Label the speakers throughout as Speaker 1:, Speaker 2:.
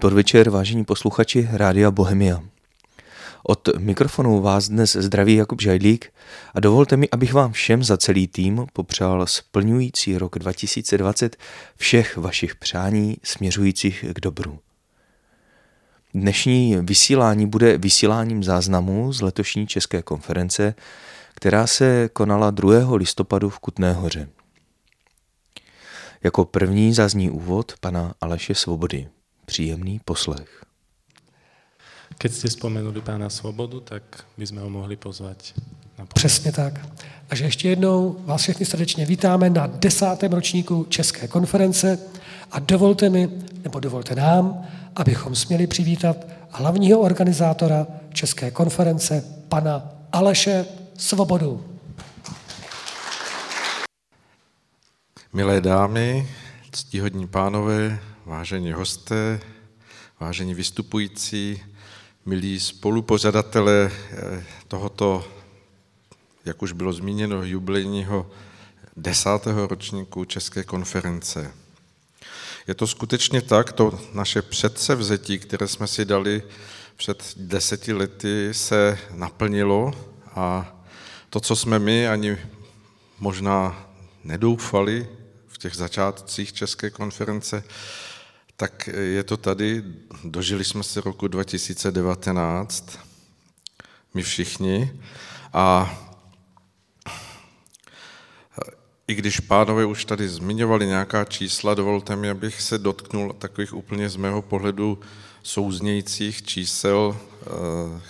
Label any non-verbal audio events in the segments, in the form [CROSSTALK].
Speaker 1: Podvečer, vážení posluchači Rádia Bohemia. Od mikrofonu vás dnes zdraví Jakub Žajdlík a dovolte mi, abych vám všem za celý tým popřál splňující rok 2020 všech vašich přání směřujících k dobru. Dnešní vysílání bude vysíláním záznamů z letošní České konference, která se konala 2. listopadu v Kutné hoře. Jako první zazní úvod pana Aleše Svobody. Příjemný poslech.
Speaker 2: Keď jste vzpomenuli pána Svobodu, tak bychom ho mohli pozvat
Speaker 3: na Přesně tak. Takže ještě jednou vás všechny srdečně vítáme na desátém ročníku České konference a dovolte mi, nebo dovolte nám, abychom směli přivítat hlavního organizátora České konference, pana Aleše Svobodu.
Speaker 4: Milé dámy, ctihodní pánové, vážení hosté, vážení vystupující, milí spolupořadatelé eh, tohoto, jak už bylo zmíněno, jubilejního desátého ročníku České konference. Je to skutečně tak, to naše předsevzetí, které jsme si dali před deseti lety, se naplnilo a to, co jsme my ani možná nedoufali v těch začátcích České konference, tak je to tady, dožili jsme se roku 2019, my všichni, a i když pánové už tady zmiňovali nějaká čísla, dovolte mi, abych se dotknul takových úplně z mého pohledu souznějících čísel, eh,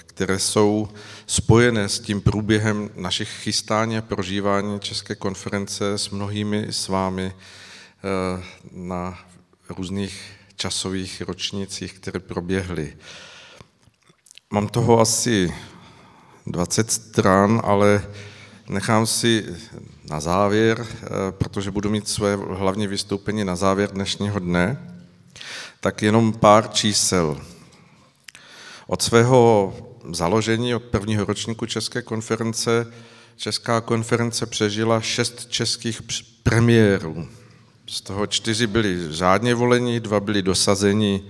Speaker 4: které jsou spojené s tím průběhem našich chystání a prožívání České konference s mnohými s vámi eh, na různých časových ročnících, které proběhly. Mám toho asi 20 stran, ale nechám si na závěr, eh, protože budu mít své hlavní vystoupení na závěr dnešního dne, tak jenom pár čísel. Od svého založení, od prvního ročníku České konference, Česká konference přežila šest českých premiérů. Z toho čtyři byli řádně volení, dva byli dosazeni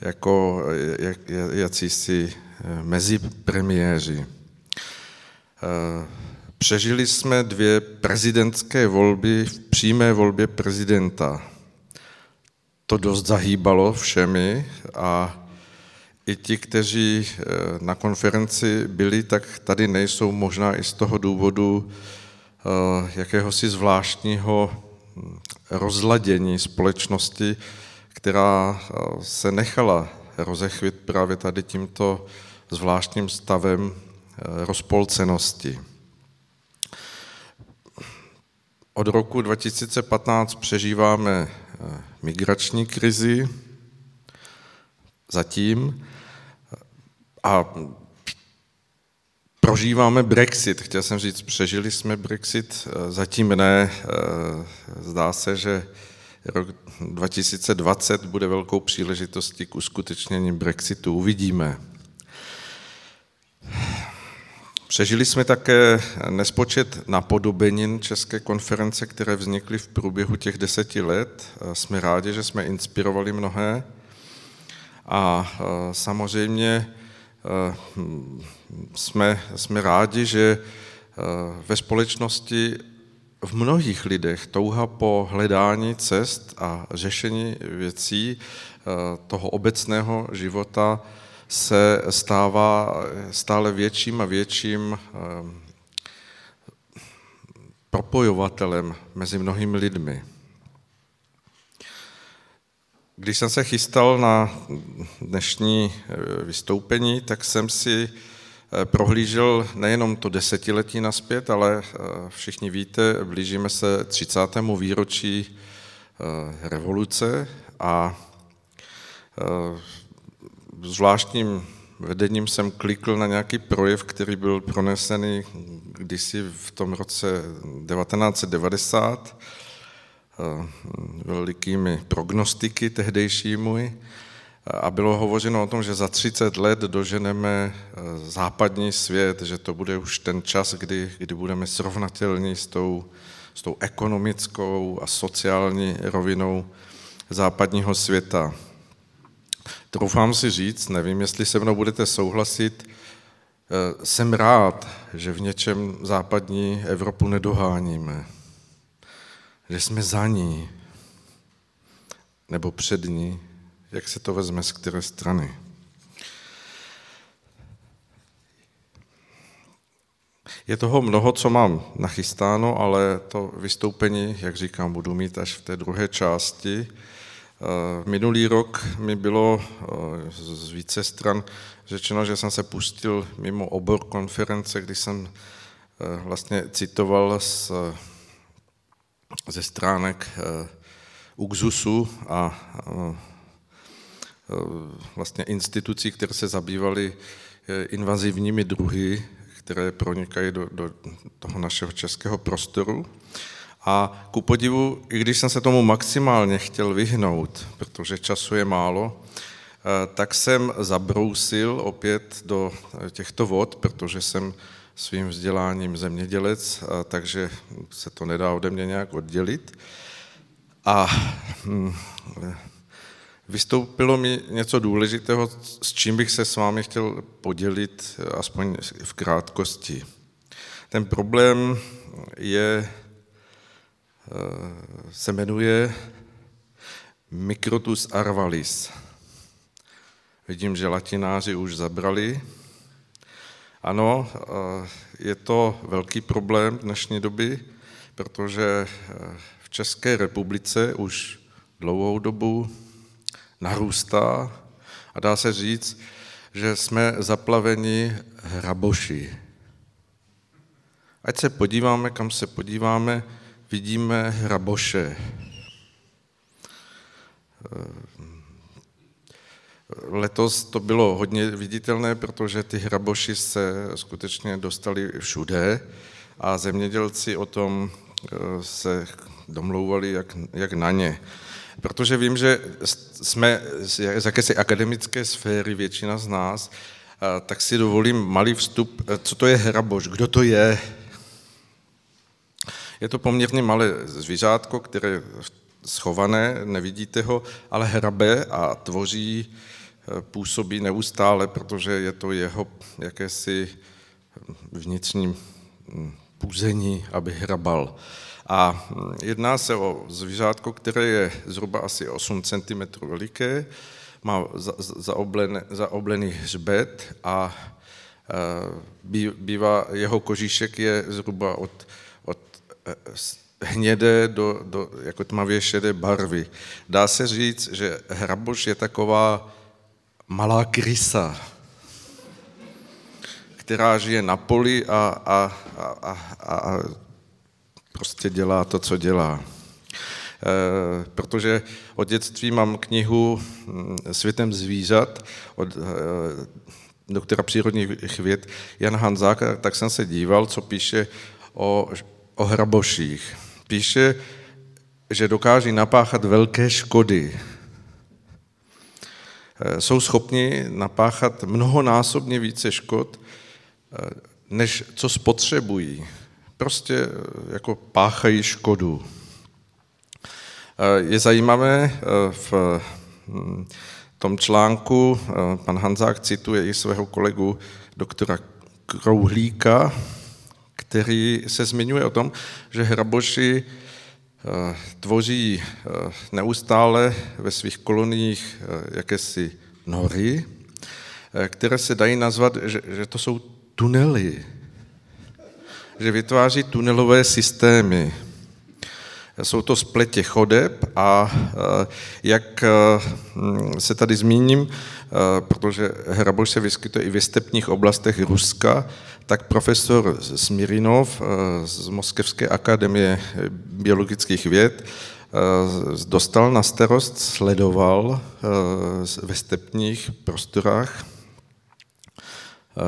Speaker 4: jako jak, jacísi eh, mezipremiéři. Eh, přežili jsme dvě prezidentské volby v přímé volbě prezidenta. To dost zahýbalo všemi a i ti, kteří eh, na konferenci byli, tak tady nejsou možná i z toho důvodu jakéhosi zvláštního rozladění společnosti, která eh, se nechala rozechvit právě tady tímto zvláštním stavem eh, rozpolcenosti. Od roku 2015 přežíváme eh, migrační krizi zatím a Prožíváme Brexit. Chtěl jsem říct, přežili jsme Brexit, eh, zatím ne. Eh, zdá se, že rok 2020 bude velkou příležitostí k uskutečnění Brexitu. Uvidíme. Přežili jsme také nespočet napodobenin České konference, které vznikly v průběhu těch deseti let. Jsme rádi, že jsme inspirovali mnohé. A eh, samozřejmě Eh, jsme, jsme rádi, že eh, ve společnosti v mnohých lidech touha po hledání cest a řešení věcí eh, toho obecného života se stává stále větším a větším propojovatelem mezi mnohými lidmi. Když jsem se chystal na dnešní eh, vystoupení, tak jsem si eh, prohlížel nejenom to desetiletí naspět, ale eh, všichni víte, blížíme se 30. výročí revoluce a zvláštním vedením jsem klikl na nějaký projev, který byl pronesený kdysi v tom roce 1990 Eh, velikými prognostiky tehdejšími a bylo hovořeno o tom, že za 30 let doženeme eh, západní svět, že to bude už ten čas, kdy, kdy budeme srovnatelní s tou, s tou ekonomickou a sociální rovinou západního světa. troufám si říct, nevím, jestli se mnou budete souhlasit, eh, jsem rád, že v něčem západní Evropu nedoháníme, že jsme za ní, nebo před ní, jak se to vezme z které strany. Je toho mnoho, co mám nachystáno, ale to vystoupení, jak říkám, budu mít až v té druhé části. Eh, minulý rok mi bylo eh, z více stran řečeno, že jsem se pustil mimo obor konference, kdy jsem eh, vlastně citoval z, ze stránek UXUSu a vlastně institucí, které se zabývaly invazivními druhy, které pronikají do, do toho našeho českého prostoru. A ku podivu, i když jsem se tomu maximálně chtěl vyhnout, protože času je málo, eh, tak jsem zabrousil opět do těchto vod, protože jsem svým vzděláním zemědělec, takže se to nedá ode mě nějak oddělit. A hm, vystoupilo mi něco důležitého, s čím bych se s vámi chtěl podělit, aspoň v krátkosti. Ten problém je Eh, se jmenuje Microtus arvalis. Vidím, že latináři už zabrali. Ano, eh, je to velký problém dnešní doby, protože eh, v České republice už dlouhou dobu narůstá a dá se říct, že jsme zaplaveni hraboši. Ať se podíváme, kam se podíváme, vidíme hraboše. Letos to bylo hodně viditelné, protože ty hraboši se skutečně dostali všude a zemědělci o tom eh, se domlouvali jak, jak na ně. Protože vím, že jsme z jakési akademické sféry, většina z nás, tak si dovolím malý vstup, eh, co to je hraboš, kdo to je, je to poměrně malé zvířátko, které je schované, nevidíte ho, ale hrabe a tvoří, působí neustále, protože je to jeho jakési vnitřní hm, půzení, aby hrabal. A hm, jedná se o zvířátko, které je zhruba asi 8 cm veliké, má zaoblený, zaoblený hřbet a eh, bývá, jeho kožíšek je zhruba od hnědé do, do jako tmavě šedé barvy. Dá se říct, že hraboš je taková malá krysa, která žije na poli a, a, a, a, a prostě dělá to, co dělá. E, protože od dětství mám knihu hm, Světem zvířat od e, doktora přírodních věd Jan Hanzáka, tak jsem se díval, co píše o o hraboších. Píše, že dokáží napáchat velké škody. Eh, jsou schopni napáchat mnohonásobně více škod, eh, než co spotřebují. Prostě eh, jako páchají škodu. Je zajímavé, v hm, tom článku pan Hanzák cituje i svého kolegu doktora Krouhlíka, který se zmiňuje o tom, že hraboši tvoří eh, neustále ve svých koloniích eh, jakési nory, které se dají nazvat, že, že to jsou tunely, že vytváří tunelové systémy. Jsou to spletě chodeb a jak se tady zmíním, protože hraboš se vyskytuje i v stepních oblastech Ruska, tak profesor Smirinov eh, z Moskevské akademie biologických věd eh, dostal na starost, sledoval eh, ve stepních prostorách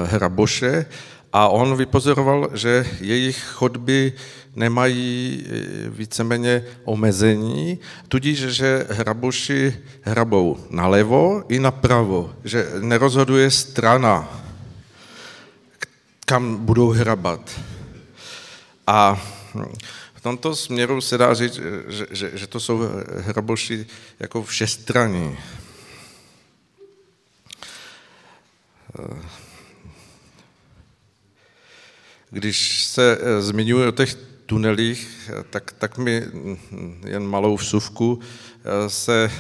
Speaker 4: hraboše a on vypozoroval, že jejich chodby nemají víceméně omezení, tudíž, že hraboši hrabou nalevo i napravo, že nerozhoduje strana kam budou hrabat. A v tomto směru se dá říct, že, že, že to jsou hraboši jako všestraní. Když se zmiňuji o těch tunelích, tak, tak mi jen malou vsuvku se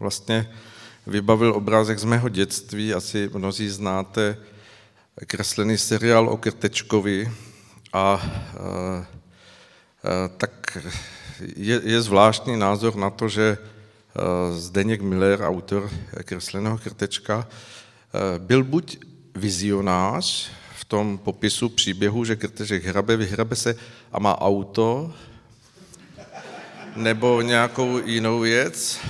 Speaker 4: vlastně vybavil obrázek z mého dětství. Asi mnozí znáte kreslený seriál o Krtečkovi a, tak je, je zvláštní názor na to, že Zdeněk Miller, autor kresleného Krtečka, byl buď vizionář v tom popisu příběhu, že Krteček hrabe, vyhrabe se a má auto, nebo nějakou jinou věc,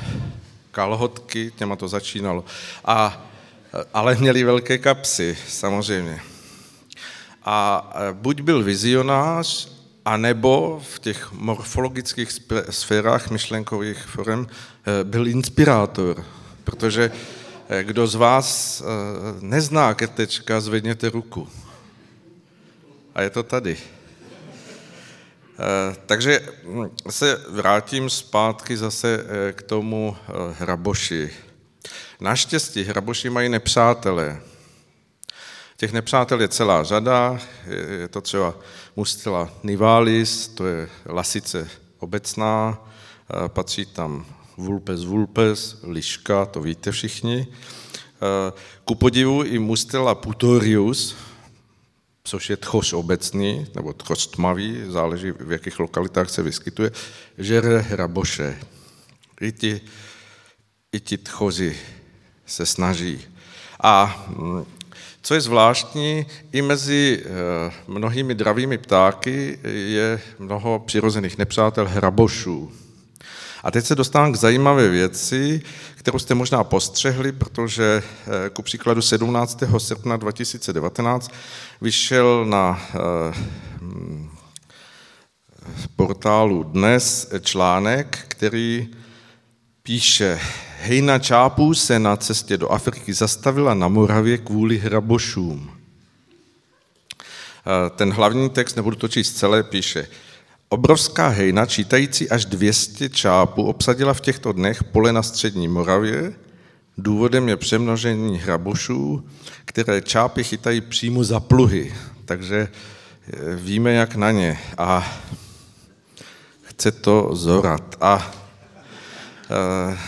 Speaker 4: kalhotky, těma to začínalo. A, ale měli velké kapsy, samozřejmě. A buď byl vizionář, anebo v těch morfologických sférách myšlenkových forem eh, byl inspirátor. Protože eh, kdo z vás nezná krtečka, zvedněte ruku. A je to tady. Takže hm, se vrátím zpátky zase k tomu hraboši. Naštěstí hraboši mají nepřátelé. Těch nepřátel je celá řada, je to třeba Mustela nivalis, to je lasice obecná, patří tam vulpes vulpes, liška, to víte všichni. Ku podivu i Mustela putorius, což je tchos obecný, nebo tchos tmavý, záleží v jakých lokalitách se vyskytuje, žere hraboše. I ti, i ti tchozi se snaží. A mm, co je zvláštní, i mezi eh, mnohými dravými ptáky je mnoho přirozených nepřátel hrabošů. A teď se dostávám k zajímavé věci, kterou jste možná postřehli, protože eh, ku příkladu 17. srpna 2019 vyšel na eh, portálu Dnes článek, který píše, Hejna Čápů se na cestě do Afriky zastavila na Moravě kvůli hrabošům. Ten hlavní text, nebudu to číst celé, píše, Obrovská hejna, čítající až 200 čápů, obsadila v těchto dnech pole na střední Moravě. Důvodem je přemnožení hrabošů, které čápy chytají přímo za pluhy. Takže eh, víme, jak na ně. A chce to zorat. A Eh,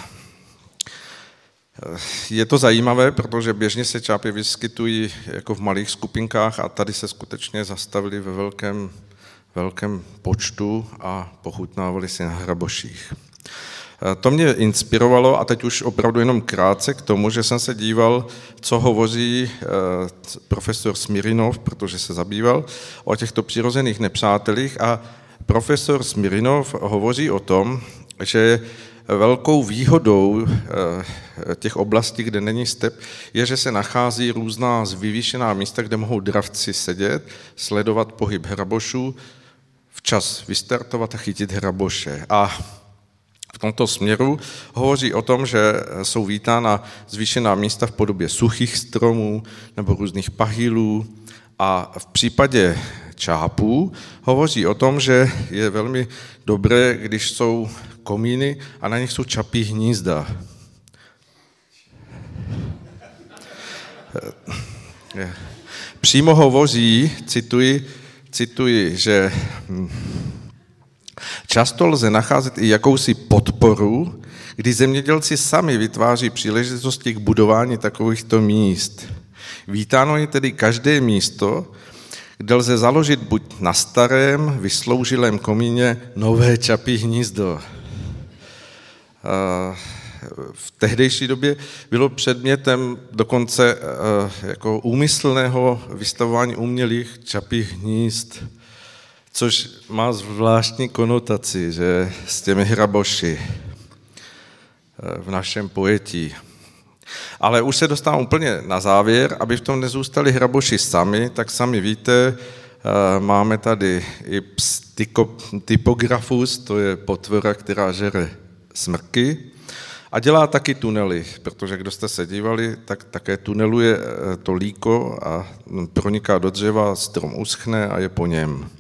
Speaker 4: je to zajímavé, protože běžně se čápy vyskytují jako v malých skupinkách a tady se skutečně zastavili ve velkém, velkém počtu a pochutnávali si na hraboších. Eh, to mě inspirovalo a teď už opravdu jenom krátce k tomu, že jsem se díval, co hovoří eh, profesor Smirinov, protože se zabýval o těchto přirozených nepřátelích a profesor Smirinov hovoří o tom, že velkou výhodou eh, těch oblastí, kde není step, je, že se nachází různá vyvýšená místa, kde mohou dravci sedět, sledovat pohyb hrabošů, včas vystartovat a chytit hraboše. A v tomto směru hovoří o tom, že jsou vítána zvýšená místa v podobě suchých stromů nebo různých pahylů a v případě čápů hovoří o tom, že je velmi dobré, když jsou komíny a na nich jsou čapí hnízda. Přímo hovoří, cituji, cituji, že hm, často lze nacházet i jakousi podporu, kdy zemědělci sami vytváří příležitosti k budování takovýchto míst. Vítáno je tedy každé místo, kde lze založit buď na starém, vysloužilém komíně nové čapí hnízdo v tehdejší době bylo předmětem dokonce eh, jako úmyslného vystavování umělých čapích hnízd, což má zvláštní konotaci, že s těmi hraboši eh, v našem pojetí. Ale už se dostávám úplně na závěr, aby v tom nezůstali hraboši sami, tak sami víte, eh, máme tady i typografus, to je potvora, která žere smrky a dělá taky tunely, protože kdo jste se dívali, tak také tuneluje eh, to líko a proniká do dřeva, strom uschne a je po něm.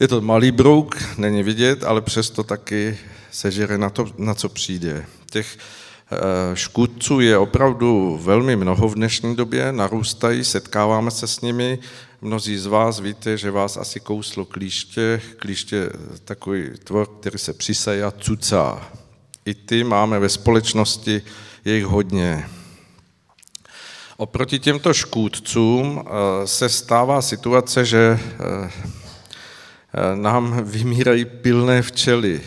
Speaker 4: Je to malý brouk, není vidět, ale přesto taky sežere na to, na co přijde. Těch škůdců je opravdu velmi mnoho v dnešní době, narůstají, setkáváme se s nimi. Mnozí z vás víte, že vás asi kouslo klíště. Klíště je takový tvor, který se přisají a cucá. I ty máme ve společnosti, je jich hodně. Oproti těmto škůdcům eh, se stává situace, že eh, eh, nám vymírají pilné včely.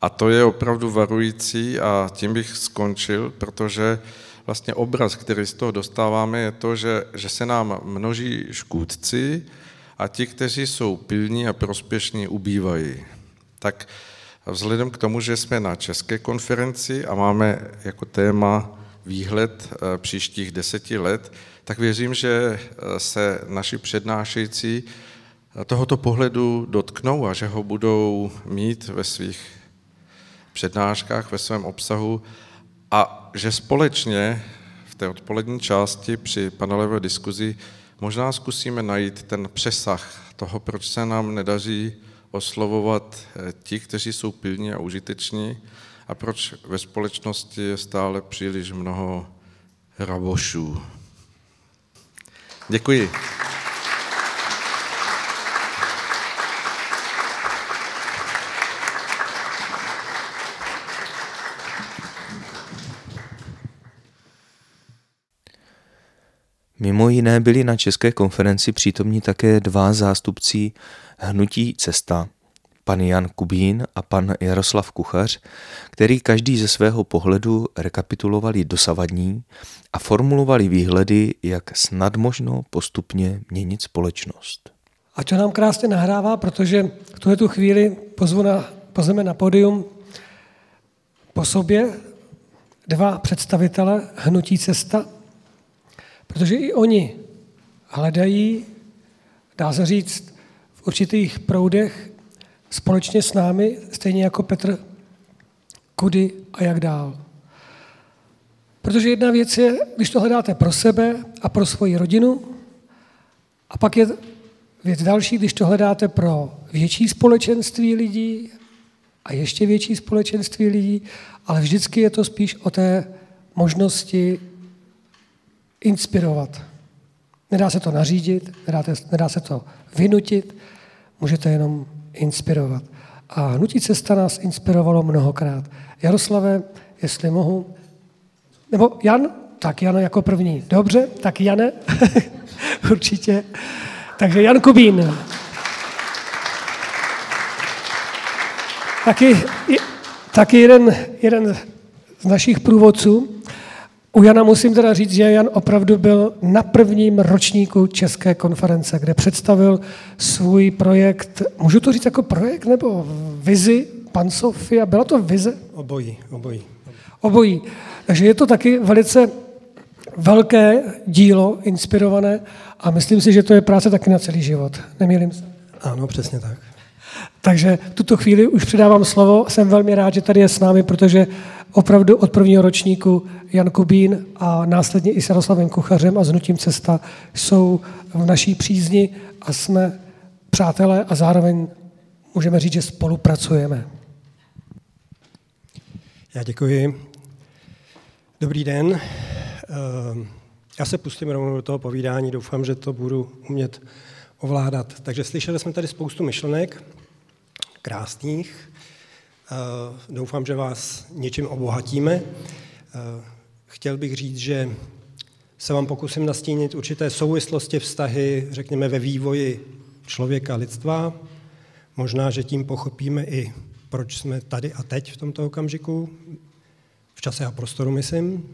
Speaker 4: A to je opravdu varující a tím bych skončil, protože vlastně obraz, který z toho dostáváme, je to, že, že se nám množí škůdci a ti, kteří jsou pilní a prospěšní, ubývají. Tak vzhledem k tomu, že jsme na české konferenci a máme jako téma výhled eh, příštích deseti let, tak věřím, že eh, se naši přednášející eh, tohoto pohledu dotknou a že ho budou mít ve svých přednáškách, ve svém obsahu a že společně v té odpolední části při panelové diskuzi možná zkusíme najít ten přesah toho, proč se nám nedaří oslovovat ti, kteří jsou pilní a užiteční, a proč ve společnosti je stále příliš mnoho rabošů. Děkuji.
Speaker 1: Mimo jiné byli na české konferenci přítomní také dva zástupci hnutí Cesta, pan Jan Kubín a pan Jaroslav Kuchař, který každý ze svého pohledu rekapitulovali dosavadní a formulovali výhledy, jak snad možno postupně měnit společnost.
Speaker 3: A to nám krásně nahrává, protože v tuhle tu chvíli pozvu na, pozveme na podium po sobě dva představitele Hnutí cesta, protože i oni hledají, dá se říct, v určitých proudech společně s námi, stejně jako Petr, kudy a jak dál. Protože jedna věc je, když to hledáte pro sebe a pro svoji rodinu, a pak je věc další, když to hledáte pro větší společenství lidí a ještě větší společenství lidí, ale vždycky je to spíš o té možnosti inspirovat. Nedá se to nařídit, nedá se to vynutit, můžete jenom inspirovat. A Hnutí cesta nás inspirovalo mnohokrát. Jaroslave, jestli mohu, nebo Jan? Tak Jan jako první. Dobře, tak Jane, [LAUGHS] určitě. Takže Jan Kubín. Taky, taky jeden, jeden z našich průvodců, u Jana musím teda říct, že Jan opravdu byl na prvním ročníku České konference, kde představil svůj projekt, můžu to říct jako projekt nebo vizi, pan Sofia, byla to vize?
Speaker 5: Obojí, obojí.
Speaker 3: Obojí. Takže je to taky velice velké dílo, inspirované a myslím si, že to je práce taky na celý život. Nemýlím se?
Speaker 5: Ano, přesně tak.
Speaker 3: Takže tuto chvíli už předávám slovo. Jsem velmi rád, že tady je s námi, protože opravdu od prvního ročníku Jan Kubín a následně i s Jaroslavem Kuchařem a s Nutím Cesta jsou v naší přízni a jsme přátelé a zároveň můžeme říct, že spolupracujeme.
Speaker 5: Já děkuji. Dobrý den. Ehm, já se pustím rovnou do toho povídání, doufám, že to budu umět ovládat. Takže slyšeli jsme tady spoustu myšlenek, krásných. Ehm, doufám, že vás něčím obohatíme. Ehm, chtěl bych říct, že se vám pokusím nastínit určité souvislosti, vztahy, řekněme, ve vývoji člověka, lidstva. Možná, že tím pochopíme i, proč jsme tady a teď v tomto okamžiku, v čase a prostoru, myslím.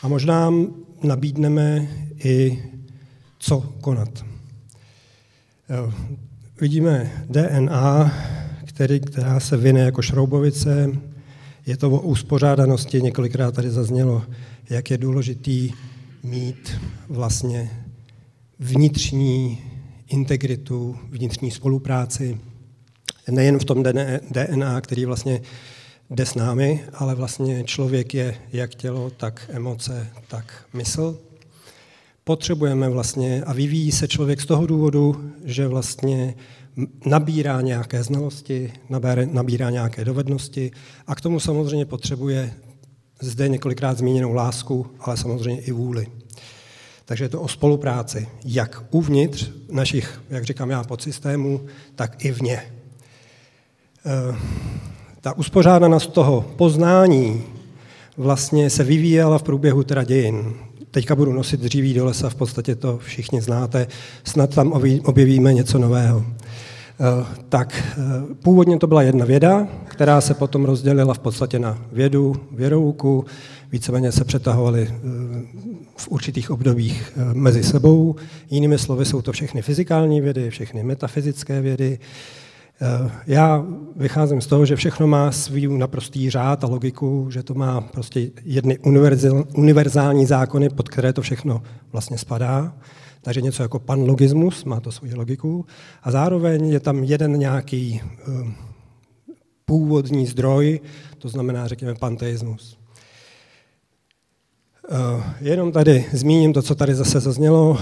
Speaker 5: A možná nabídneme i, co konat. Vidíme DNA, který, která se vyne jako šroubovice, je to o uspořádanosti, několikrát tady zaznělo, jak je důležitý mít vlastně vnitřní integritu, vnitřní spolupráci, nejen v tom DNA, který vlastně jde s námi, ale vlastně člověk je jak tělo, tak emoce, tak mysl. Potřebujeme vlastně, a vyvíjí se člověk z toho důvodu, že vlastně nabírá nějaké znalosti, nabírá nějaké dovednosti a k tomu samozřejmě potřebuje zde několikrát zmíněnou lásku, ale samozřejmě i vůli. Takže je to o spolupráci, jak uvnitř našich, jak říkám já, podsystémů, tak i vně. Eh, ta uspořádanost toho poznání vlastně se vyvíjela v průběhu teda dějin. Teďka budu nosit dříví do lesa, v podstatě to všichni znáte, snad tam objevíme něco nového. Eh, tak eh, původně to byla jedna věda, která se potom rozdělila v podstatě na vědu, věrouku, víceméně se přetahovaly eh, v určitých obdobích mezi sebou. Jinými slovy jsou to všechny fyzikální vědy, všechny metafyzické vědy. Já vycházím z toho, že všechno má svůj naprostý řád a logiku, že to má prostě jedny univerzální zákony, pod které to všechno vlastně spadá. Takže něco jako panlogismus, má to svoji logiku. A zároveň je tam jeden nějaký uh, původní zdroj, to znamená, řekněme, panteismus. Uh, jenom tady zmíním to, co tady zase zaznělo, uh,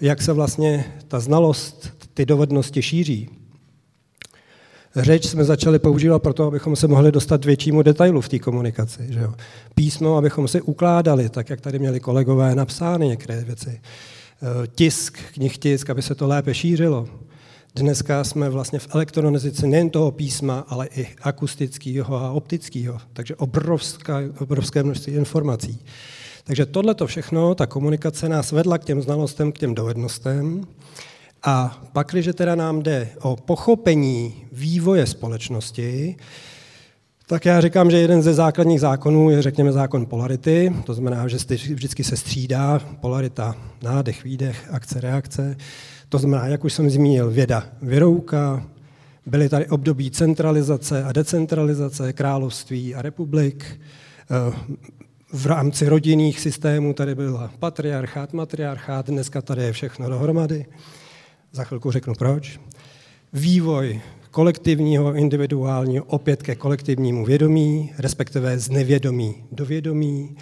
Speaker 5: jak se vlastně ta znalost, ty dovednosti šíří. Řeč jsme začali používat proto, abychom se mohli dostat většímu detailu v té komunikaci. Že jo? Písmo, abychom si ukládali, tak jak tady měli kolegové napsány některé věci. Eh, tisk, knih tisk, aby se to lépe šířilo. Dneska jsme vlastně v elektronizaci nejen toho písma, ale i akustického a optického, takže obrovská, obrovské množství informací. Takže tohle to všechno, ta komunikace nás vedla k těm znalostem, k těm dovednostem. A pak, když teda nám jde o pochopení vývoje společnosti, tak já říkám, že jeden ze základních zákonů je, řekněme, zákon polarity, to znamená, že vždycky se střídá polarita, nádech, výdech, akce, reakce. To znamená, jak už jsem zmínil, věda, věrouka, byly tady období centralizace a decentralizace, království a republik. V rámci rodinných systémů tady byla patriarchát, matriarchát, dneska tady je všechno dohromady. Za chvilku řeknu proč. Vývoj kolektivního, individuálního, opět ke kolektivnímu vědomí, respektive z nevědomí do vědomí.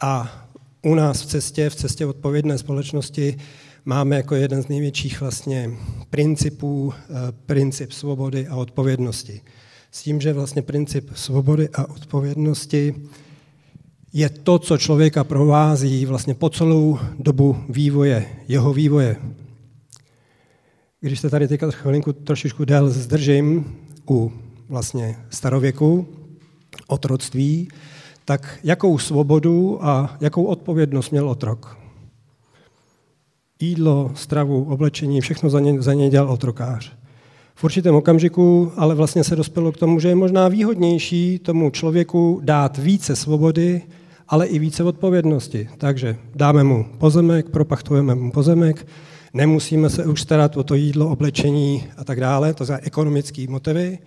Speaker 5: A u nás v cestě, v cestě odpovědné společnosti, máme jako jeden z největších vlastně principů eh, princip svobody a odpovědnosti. S tím, že vlastně princip svobody a odpovědnosti je to, co člověka provází vlastně po celou dobu vývoje, jeho vývoje když se tady teďka chvilinku trošičku déle zdržím u vlastně starověku, otroctví, tak jakou svobodu a jakou odpovědnost měl otrok? Jídlo, stravu, oblečení, všechno za ně, za ně dělal otrokář. V určitém okamžiku ale vlastně se dospělo k tomu, že je možná výhodnější tomu člověku dát více svobody, ale i více odpovědnosti. Takže dáme mu pozemek, propachtujeme mu pozemek, nemusíme se už starat o to jídlo, oblečení a tak dále, to za ekonomické motivy,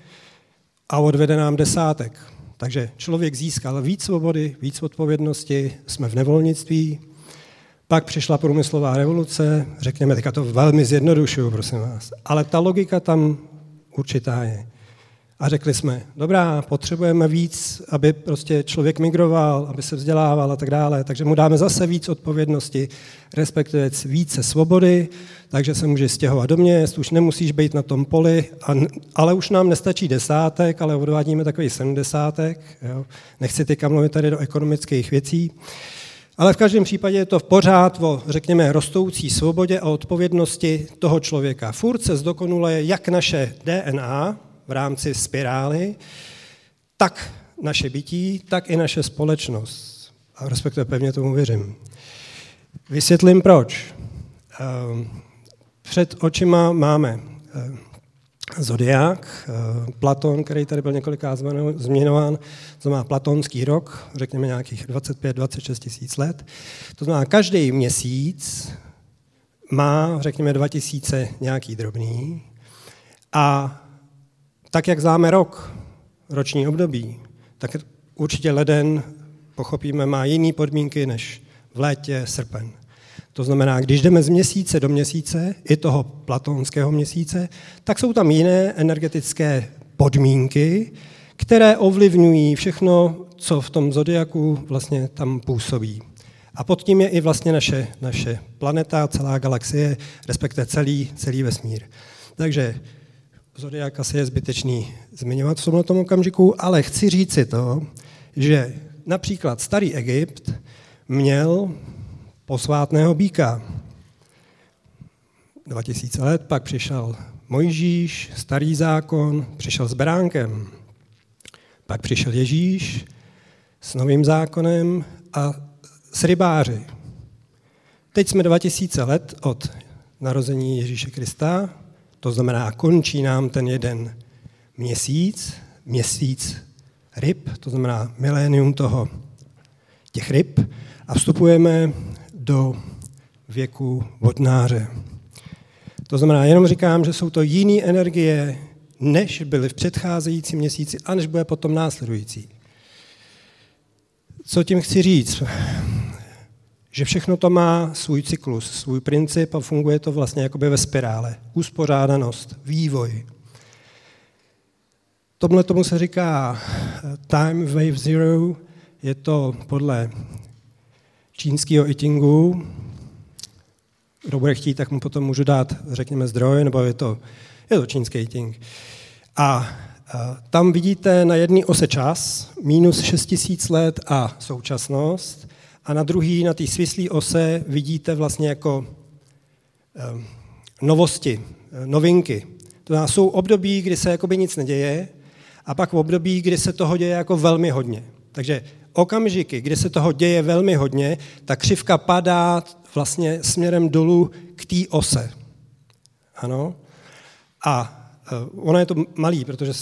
Speaker 5: a odvede nám desátek. Takže člověk získal víc svobody, víc odpovědnosti, jsme v nevolnictví, pak přišla průmyslová revoluce, řekněme, teďka to velmi zjednodušuju, prosím vás, ale ta logika tam určitá je. A řekli jsme, dobrá, potřebujeme víc, aby prostě člověk migroval, aby se vzdělával a tak dále, takže mu dáme zase víc odpovědnosti, respektive více svobody, takže se může stěhovat do měst, už nemusíš být na tom poli, a, ale už nám nestačí desátek, ale odvádíme takový sedmdesátek. Jo. Nechci teďka mluvit tady do ekonomických věcí. Ale v každém případě je to v pořád o, řekněme, rostoucí svobodě a odpovědnosti toho člověka. Furt se zdokonule jak naše DNA, v rámci spirály, tak naše bytí, tak i naše společnost. A respektive pevně tomu věřím. Vysvětlím proč. Ehm, před očima máme ehm, Zodiák, ehm, Platon, který tady byl několikrát změnován, to má platonský rok, řekněme nějakých 25-26 tisíc let. To znamená, každý měsíc má, řekněme, 2000 nějaký drobný a tak, jak známe rok, roční období, tak určitě leden, pochopíme, má jiné podmínky než v létě, srpen. To znamená, když jdeme z měsíce do měsíce, i toho platonského měsíce, tak jsou tam jiné energetické podmínky, které ovlivňují všechno, co v tom zodiaku vlastně tam působí. A pod tím je i vlastně naše, naše planeta, celá galaxie, respektive celý, celý vesmír. Takže Zodiak asi je zbytečný zmiňovat v tomto okamžiku, ale chci říct si to, že například starý Egypt měl posvátného býka. 2000 let pak přišel Mojžíš, starý zákon, přišel s beránkem. Pak přišel Ježíš s novým zákonem a s rybáři. Teď jsme 2000 let od narození Ježíše Krista, to znamená, končí nám ten jeden měsíc, měsíc ryb, to znamená milénium toho těch ryb a vstupujeme do věku vodnáře. To znamená, jenom říkám, že jsou to jiné energie, než byly v předcházejícím měsíci a než bude potom následující. Co tím chci říct? Že všechno to má svůj cyklus, svůj princip a funguje to vlastně jakoby ve spirále. Uspořádanost, vývoj. Tomhle tomu se říká time wave zero, je to podle čínského itingu. Kdo bude chtít, tak mu potom můžu dát, řekněme, zdroj, nebo je to, je to čínský iting. A tam vidíte na jedné ose čas, minus 6000 let a současnost, a na druhý, na té svislé ose, vidíte vlastně jako um, novosti, novinky. To jsou období, kdy se jakoby nic neděje, a pak v období, kdy se toho děje jako velmi hodně. Takže okamžiky, kdy se toho děje velmi hodně, ta křivka padá vlastně směrem dolů k té ose. Ano? A uh, ono je to malý, protože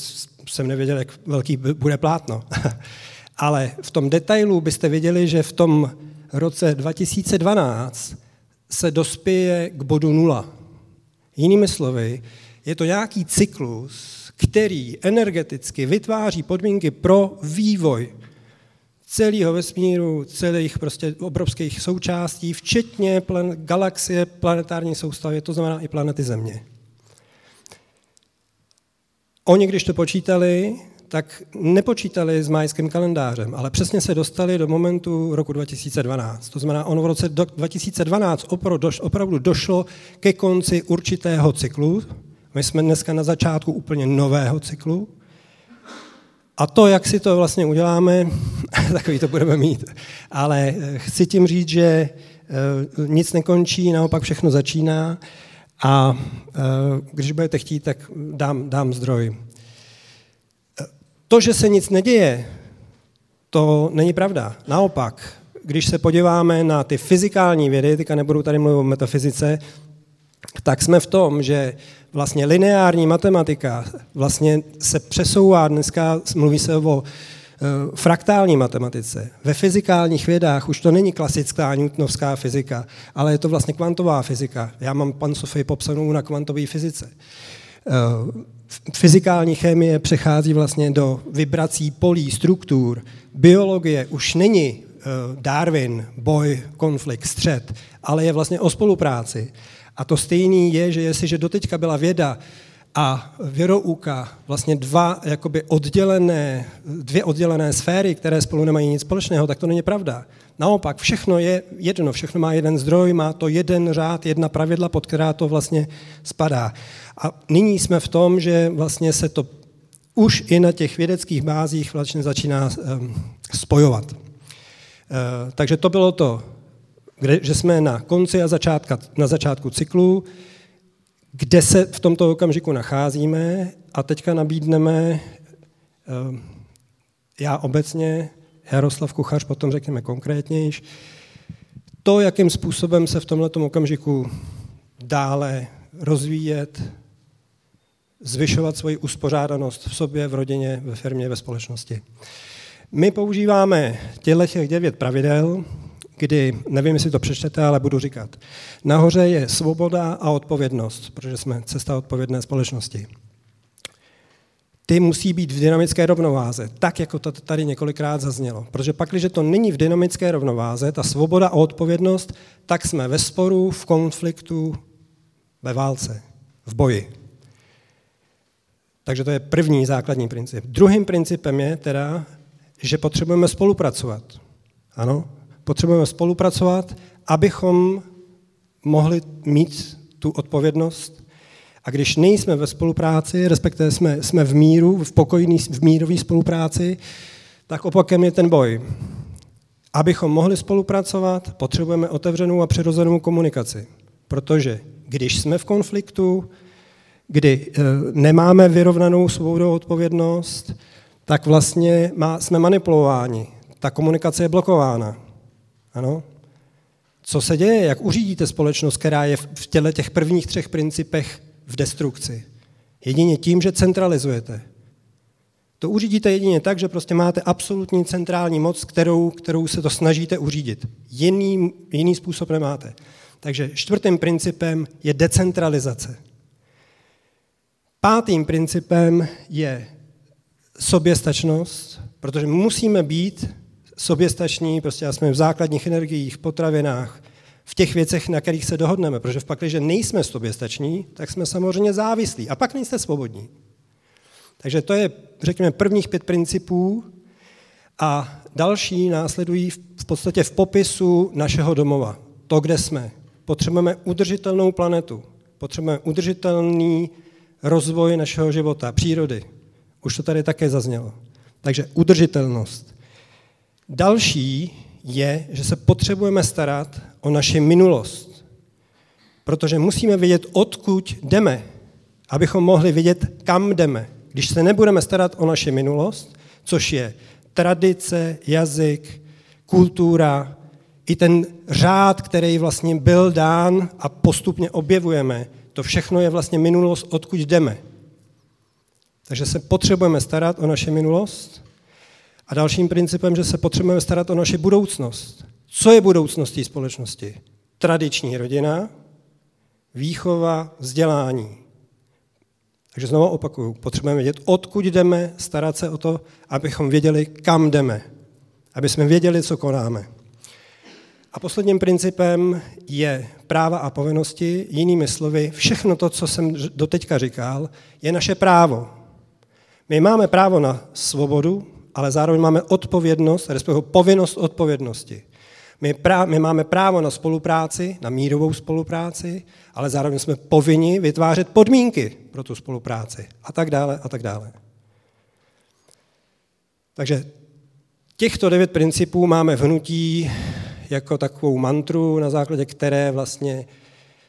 Speaker 5: jsem nevěděl, jak velký bude plátno. [LAUGHS] Ale v tom detailu byste viděli, že v tom roce 2012 se dospěje k bodu nula. Jinými slovy, je to nějaký cyklus, který energeticky vytváří podmínky pro vývoj celého vesmíru, celých prostě obrovských součástí, včetně plan- galaxie, planetární soustavy, to znamená i planety Země. Oni, když to počítali, tak nepočítali s majským kalendářem, ale přesně se dostali do momentu roku 2012. To znamená, ono v roce 2012 opravdu došlo ke konci určitého cyklu. My jsme dneska na začátku úplně nového cyklu. A to, jak si to vlastně uděláme, [LAUGHS] takový to budeme mít. Ale eh, chci tím říct, že eh, nic nekončí, naopak všechno začíná. A eh, když budete chtít, tak dám, dám zdroj. To, že se nic neděje, to není pravda. Naopak, když se podíváme na ty fyzikální vědy, teďka nebudu tady mluvit o metafyzice, tak jsme v tom, že vlastně lineární matematika vlastně se přesouvá, dneska mluví se o eh, fraktální matematice. Ve fyzikálních vědách už to není klasická newtonovská fyzika, ale je to vlastně kvantová fyzika. Já mám pan Sofii popsanou na kvantové fyzice. Fyzikální chemie přechází vlastně do vibrací polí, struktur. Biologie už není eh, Darwin, boj, konflikt, střed, ale je vlastně o spolupráci. A to stejný je, že jestliže doteďka byla věda a věrouka vlastně dva jakoby oddělené, dvě oddělené sféry, které spolu nemají nic společného, tak to není pravda. Naopak, všechno je jedno, všechno má jeden zdroj, má to jeden řád, jedna pravidla, pod která to vlastně spadá. A nyní jsme v tom, že vlastně se to už i na těch vědeckých bázích vlastně začíná um, spojovat. Uh, takže to bylo to že jsme na konci a začátka, na začátku cyklu, kde se v tomto okamžiku nacházíme a teďka nabídneme, eh, já obecně, Jaroslav Kuchař, potom řekněme konkrétnějiš, to, jakým způsobem se v tomto okamžiku dále rozvíjet, zvyšovat svoji uspořádanost v sobě, v rodině, ve firmě, ve společnosti. My používáme těchto devět pravidel, kdy, nevím, jestli to přečtete, ale budu říkat. Nahoře je svoboda a odpovědnost, protože jsme cesta odpovědné společnosti. Ty musí být v dynamické rovnováze, tak jako to tady několikrát zaznělo. Protože pak, když to není v dynamické rovnováze, ta svoboda a odpovědnost, tak jsme ve sporu, v konfliktu, ve válce, v boji. Takže to je první základní princip. Druhým principem je teda, že potřebujeme spolupracovat. Ano, potřebujeme spolupracovat, abychom mohli mít tu odpovědnost A když nejsme ve spolupráci, respektive jsme, jsme v míru, v pokojný, v mírové spolupráci, tak opakem je ten boj. Abychom mohli spolupracovat, potřebujeme otevřenou a přirozenou komunikaci. Protože když jsme v konfliktu, kdy e, nemáme vyrovnanou svou odpovědnost, tak vlastně má, jsme manipulováni. Ta komunikace je blokována. Ano? Co se děje? Jak uřídíte společnost, která je v těle těch prvních třech principech v destrukci? Jedině tím, že centralizujete. To uřídíte jedině tak, že prostě máte absolutní centrální moc, kterou, kterou se to snažíte uřídit. Jiný, jiný způsob nemáte. Takže čtvrtým principem je decentralizace. Pátým principem je soběstačnost, protože musíme být soběstační, prostě jsme v základních energiích, potravinách, v těch věcech, na kterých se dohodneme, protože v pak, když nejsme soběstační, tak jsme samozřejmě závislí a pak nejste svobodní. Takže to je, řekněme, prvních pět principů a další následují v podstatě v popisu našeho domova. To, kde jsme. Potřebujeme udržitelnou planetu. Potřebujeme udržitelný rozvoj našeho života, přírody. Už to tady také zaznělo. Takže udržitelnost. Další je, že se potřebujeme starat o naši minulost. Protože musíme vědět, odkud jdeme, abychom mohli vědět, kam jdeme. Když se nebudeme starat o naši minulost, což je tradice, jazyk, kultura, i ten řád, který vlastně byl dán a postupně objevujeme, to všechno je vlastně minulost, odkud jdeme. Takže se potřebujeme starat o naši minulost a dalším principem, že se potřebujeme starat o naši budoucnost. Co je budoucností společnosti? Tradiční rodina, výchova, vzdělání. Takže znovu opakuju, potřebujeme vědět, odkud jdeme, starat se o to, abychom věděli, kam jdeme. Aby jsme věděli, co konáme. A posledním principem je práva a povinnosti, jinými slovy, všechno to, co jsem doteďka říkal, je naše právo. My máme právo na svobodu, ale zároveň máme odpovědnost, respektive povinnost odpovědnosti. My, prá, my máme právo na spolupráci, na mírovou spolupráci, ale zároveň jsme povinni vytvářet podmínky pro tu spolupráci a tak dále a tak dále. Takže těchto devět principů máme v hnutí jako takovou mantru, na základě které vlastně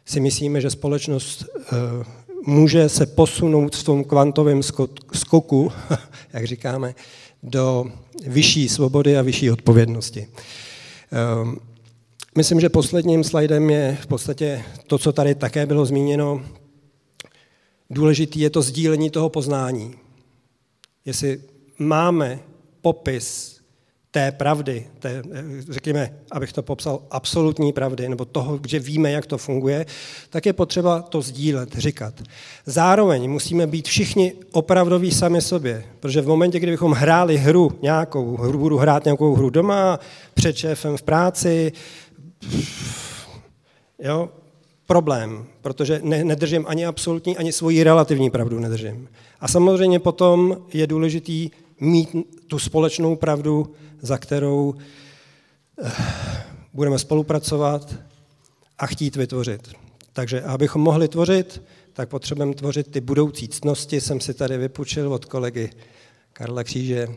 Speaker 5: si myslíme, že společnost eh, může se posunout v tom kvantovém skoku, [LAUGHS] jak říkáme, do vyšší svobody a vyšší odpovědnosti. Ehm, myslím, že posledním slajdem je v podstatě to, co tady také bylo zmíněno. Důležitý je to sdílení toho poznání. Jestli máme popis té pravdy, té, řekněme, abych to popsal, absolutní pravdy, nebo toho, že víme, jak to funguje, tak je potřeba to sdílet, říkat. Zároveň musíme být všichni opravdoví sami sobě, protože v momentě, kdybychom hráli hru nějakou, hru, budu hrát nějakou hru doma, před šéfem v práci, jo, problém, protože ne, nedržím ani absolutní, ani svoji relativní pravdu nedržím. A samozřejmě potom je důležitý mít tu společnou pravdu, za kterou eh, budeme spolupracovat a chtít vytvořit. Takže abychom mohli tvořit, tak potřebujeme tvořit ty budoucí ctnosti, jsem si tady vypučil od kolegy Karla Kříže.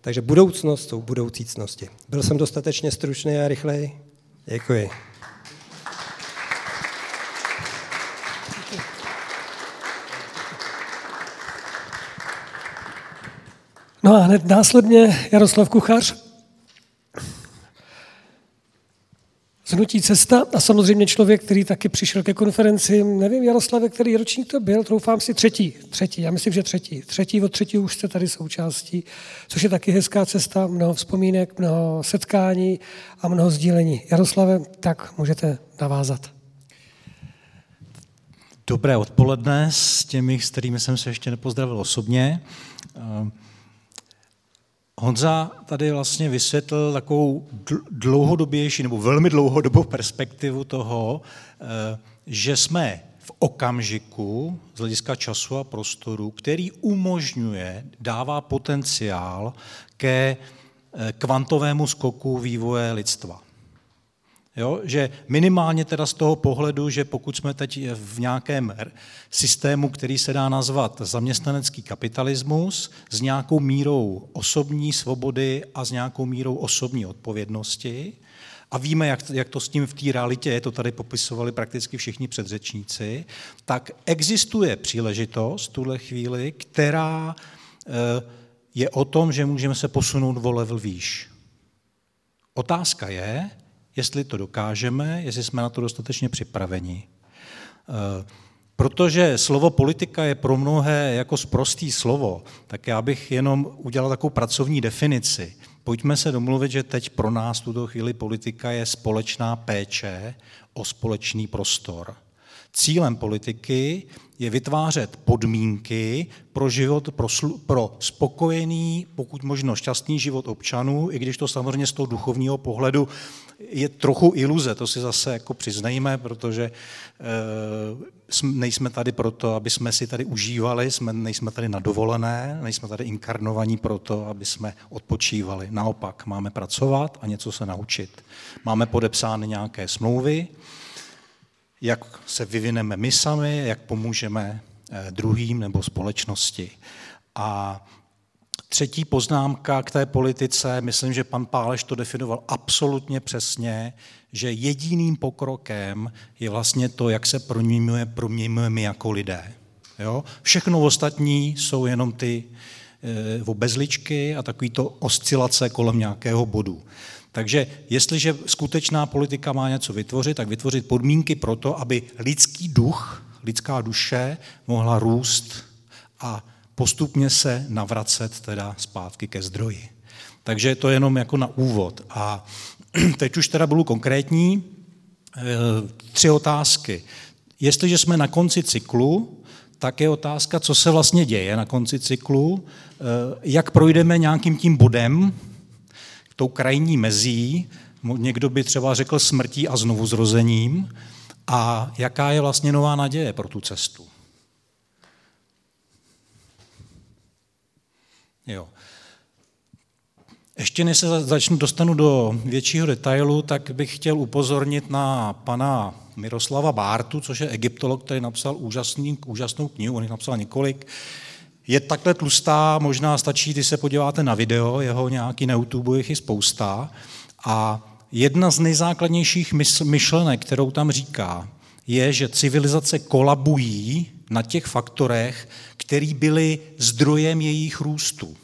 Speaker 5: Takže budoucnost jsou budoucí ctnosti. Byl jsem dostatečně stručný a rychlej? Děkuji.
Speaker 3: No a hned následně Jaroslav Kuchař. Znutí cesta a samozřejmě člověk, který taky přišel ke konferenci, nevím, Jaroslave, který ročník to byl, troufám si třetí, třetí, já myslím, že třetí. Třetí od třetí už jste tady součástí, což je taky hezká cesta, mnoho vzpomínek, mnoho setkání a mnoho sdílení. Jaroslave, tak můžete navázat.
Speaker 6: Dobré odpoledne s těmi, s kterými jsem se ještě nepozdravil osobně. Honza tady vlastně vysvětlil takovou dlouhodobější nebo velmi dlouhodobou perspektivu toho, eh, že jsme v okamžiku z hlediska času a prostoru, který umožňuje, dává potenciál ke eh, kvantovému skoku vývoje lidstva. Jo? Že minimálně teda z toho pohledu, že pokud jsme teď v nějakém systému, který se dá nazvat zaměstnanecký kapitalismus, s nějakou mírou osobní svobody a s nějakou mírou osobní odpovědnosti, a víme, jak, jak to s tím v té realitě je, to tady popisovali prakticky všichni předřečníci, tak existuje příležitost v tuhle chvíli, která eh, je o tom, že můžeme se posunout o level výš. Otázka je, jestli to dokážeme, jestli jsme na to dostatečně připraveni. Eh, protože slovo politika je pro mnohé jako sprostý slovo, tak já bych jenom udělal takovou pracovní definici. Pojďme se domluvit, že teď pro nás tuto chvíli politika je společná péče o společný prostor. Cílem politiky je vytvářet podmínky pro život, pro, slu, pro spokojený, pokud možno šťastný život občanů, i když to samozřejmě z toho duchovního pohledu je trochu iluze, to si zase jako přiznejme, protože e, nejsme tady proto, aby jsme si tady užívali, jsme, nejsme tady na dovolené, nejsme tady inkarnovaní proto, aby jsme odpočívali. Naopak, máme pracovat a něco se naučit. Máme podepsány nějaké smlouvy, jak se vyvineme my sami, jak pomůžeme eh, druhým nebo společnosti. A třetí poznámka k té politice, myslím, že pan Páleš to definoval absolutně přesně, že jediným pokrokem je vlastně to, jak se proměňuje, proměňujeme my jako lidé. Jo? Všechno ostatní jsou jenom ty e, obezličky a takový to oscilace kolem nějakého bodu. Takže jestliže skutečná politika má něco vytvořit, tak vytvořit podmínky pro to, aby lidský duch, lidská duše mohla růst a postupně se navracet teda zpátky ke zdroji. Takže to je jenom jako na úvod. A [CLEARS THROAT] teď už teda budu konkrétní. Eh, tři otázky. Jestliže jsme na konci cyklu, tak je otázka, co se vlastně děje na konci cyklu, eh, jak projdeme nějakým tím bodem, tou krajní mezí, někdo by třeba řekl smrtí a znovu zrozením, a jaká je vlastně nová naděje pro tu cestu. Jo. Ještě než se začnu, dostanu do většího detailu, tak bych chtěl upozornit na pana Miroslava Bártu, což je egyptolog, který napsal úžasný, úžasnou knihu, on jich napsal několik, je takhle tlustá, možná stačí, když se podíváte na video, jeho nějaký na YouTube, jich je spousta. A jedna z nejzákladnějších myšlenek, kterou tam říká, je, že civilizace kolabují na těch faktorech, které byly zdrojem jejich růstu.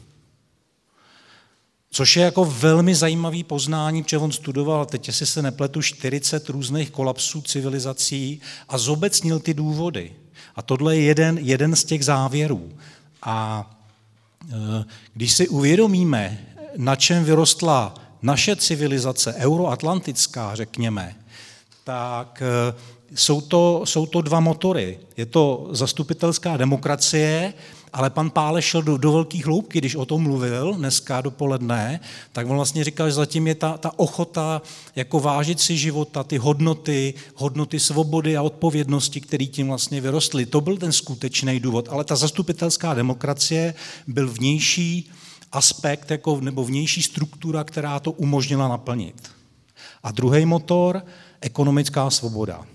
Speaker 6: Což je jako velmi zajímavý poznání, protože on studoval, teď jestli se nepletu, 40 různých kolapsů civilizací a zobecnil ty důvody. A tohle je jeden, jeden z těch závěrů. A e, když si uvědomíme, na čem vyrostla naše civilizace, euroatlantická, řekněme, tak e, jsou to, jsou to dva motory. Je to zastupitelská demokracie ale pan Pále šel do, do velkých hloubky, když o tom mluvil dneska dopoledne, tak on vlastně říkal, že zatím je ta, ta ochota jako vážit si života, ty hodnoty, hodnoty svobody a odpovědnosti, které tím vlastně vyrostly. To byl ten skutečný důvod, ale ta zastupitelská demokracie byl vnější aspekt jako, nebo vnější struktura, která to umožnila naplnit. A druhý motor, ekonomická svoboda.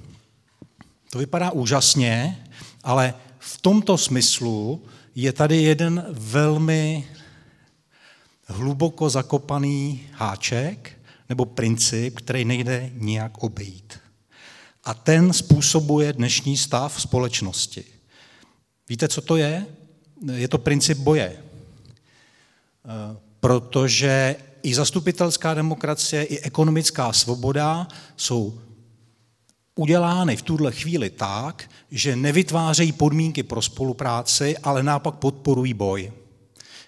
Speaker 6: To vypadá úžasně, ale v tomto smyslu je tady jeden velmi hluboko zakopaný háček nebo princip, který nejde nijak obejít. A ten způsobuje dnešní stav společnosti. Víte, co to je? Je to princip boje. Protože i zastupitelská demokracie, i ekonomická svoboda jsou udělány v tuhle chvíli tak, že nevytvářejí podmínky pro spolupráci, ale naopak podporují boj.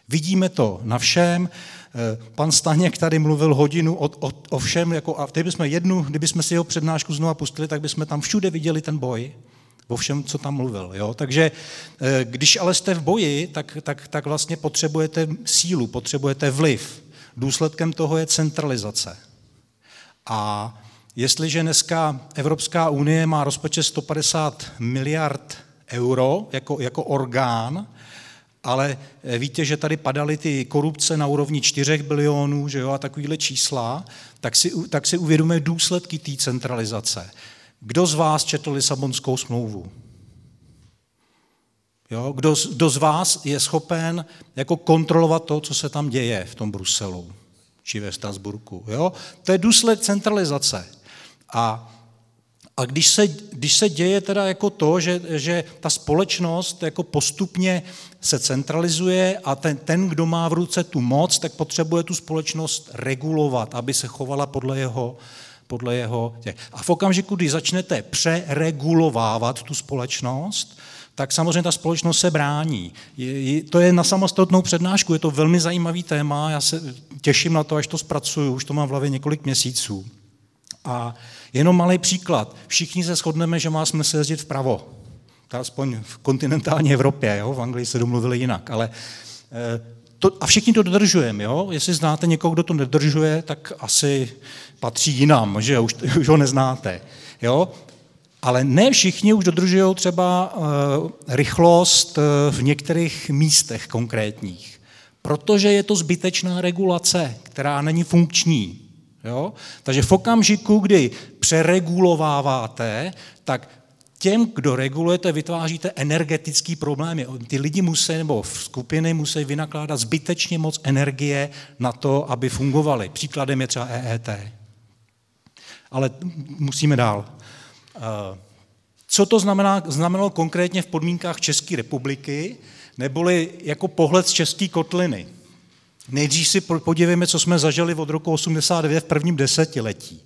Speaker 6: Vidíme to na všem. Eh, pan Staněk tady mluvil hodinu o, o, o všem, jako, a kdybychom jednu, kdybychom si jeho přednášku znovu pustili, tak bychom tam všude viděli ten boj, o všem, co tam mluvil. Jo? Takže eh, když ale jste v boji, tak, tak, tak vlastně potřebujete sílu, potřebujete vliv. Důsledkem toho je centralizace. A Jestliže dneska Evropská unie má rozpočet 150 miliard euro jako, jako orgán ale eh, víte, že tady padaly ty korupce na úrovni 4 bilionů že jo, a takovýhle čísla, tak si, tak si uvědomíme důsledky té centralizace. Kdo z vás četl Lisabonskou smlouvu? Jo? Kdo, kdo z vás je schopen jako kontrolovat to, co se tam děje v tom Bruselu či ve Strasburku? Jo? To je důsledek centralizace. A a když se, když se děje teda jako to, že, že ta společnost jako postupně se centralizuje a ten, ten, kdo má v ruce tu moc, tak potřebuje tu společnost regulovat, aby se chovala podle jeho, podle jeho. A v okamžiku, kdy začnete přeregulovávat tu společnost, tak samozřejmě ta společnost se brání. Je, je, to je na samostatnou přednášku, je to velmi zajímavý téma, já se těším na to, až to zpracuju, už to mám v hlavě několik měsíců. A jenom malý příklad. Všichni se shodneme, že má smysl jezdit vpravo. To aspoň v kontinentální Evropě, jo? v Anglii se domluvili jinak, ale eh, to, a všichni to dodržujeme. Jo? Jestli znáte někoho, kdo to nedržuje, tak asi patří jinam, že už, už ho neznáte. Jo? Ale ne všichni už dodržují třeba uh, rychlost uh, v některých místech konkrétních, protože je to zbytečná regulace, která není funkční. Jo? Takže v okamžiku, kdy přeregulováváte, tak těm, kdo regulujete, vytváříte energetický problémy. Ty lidi musí, nebo skupiny musí vynakládat zbytečně moc energie na to, aby fungovaly. Příkladem je třeba EET. Ale musíme dál. Eh, co to znamená, znamenalo konkrétně v podmínkách České republiky, neboli jako pohled z české kotliny? Nejdřív si podívejme, co jsme zažili od roku 89 v prvním desetiletí.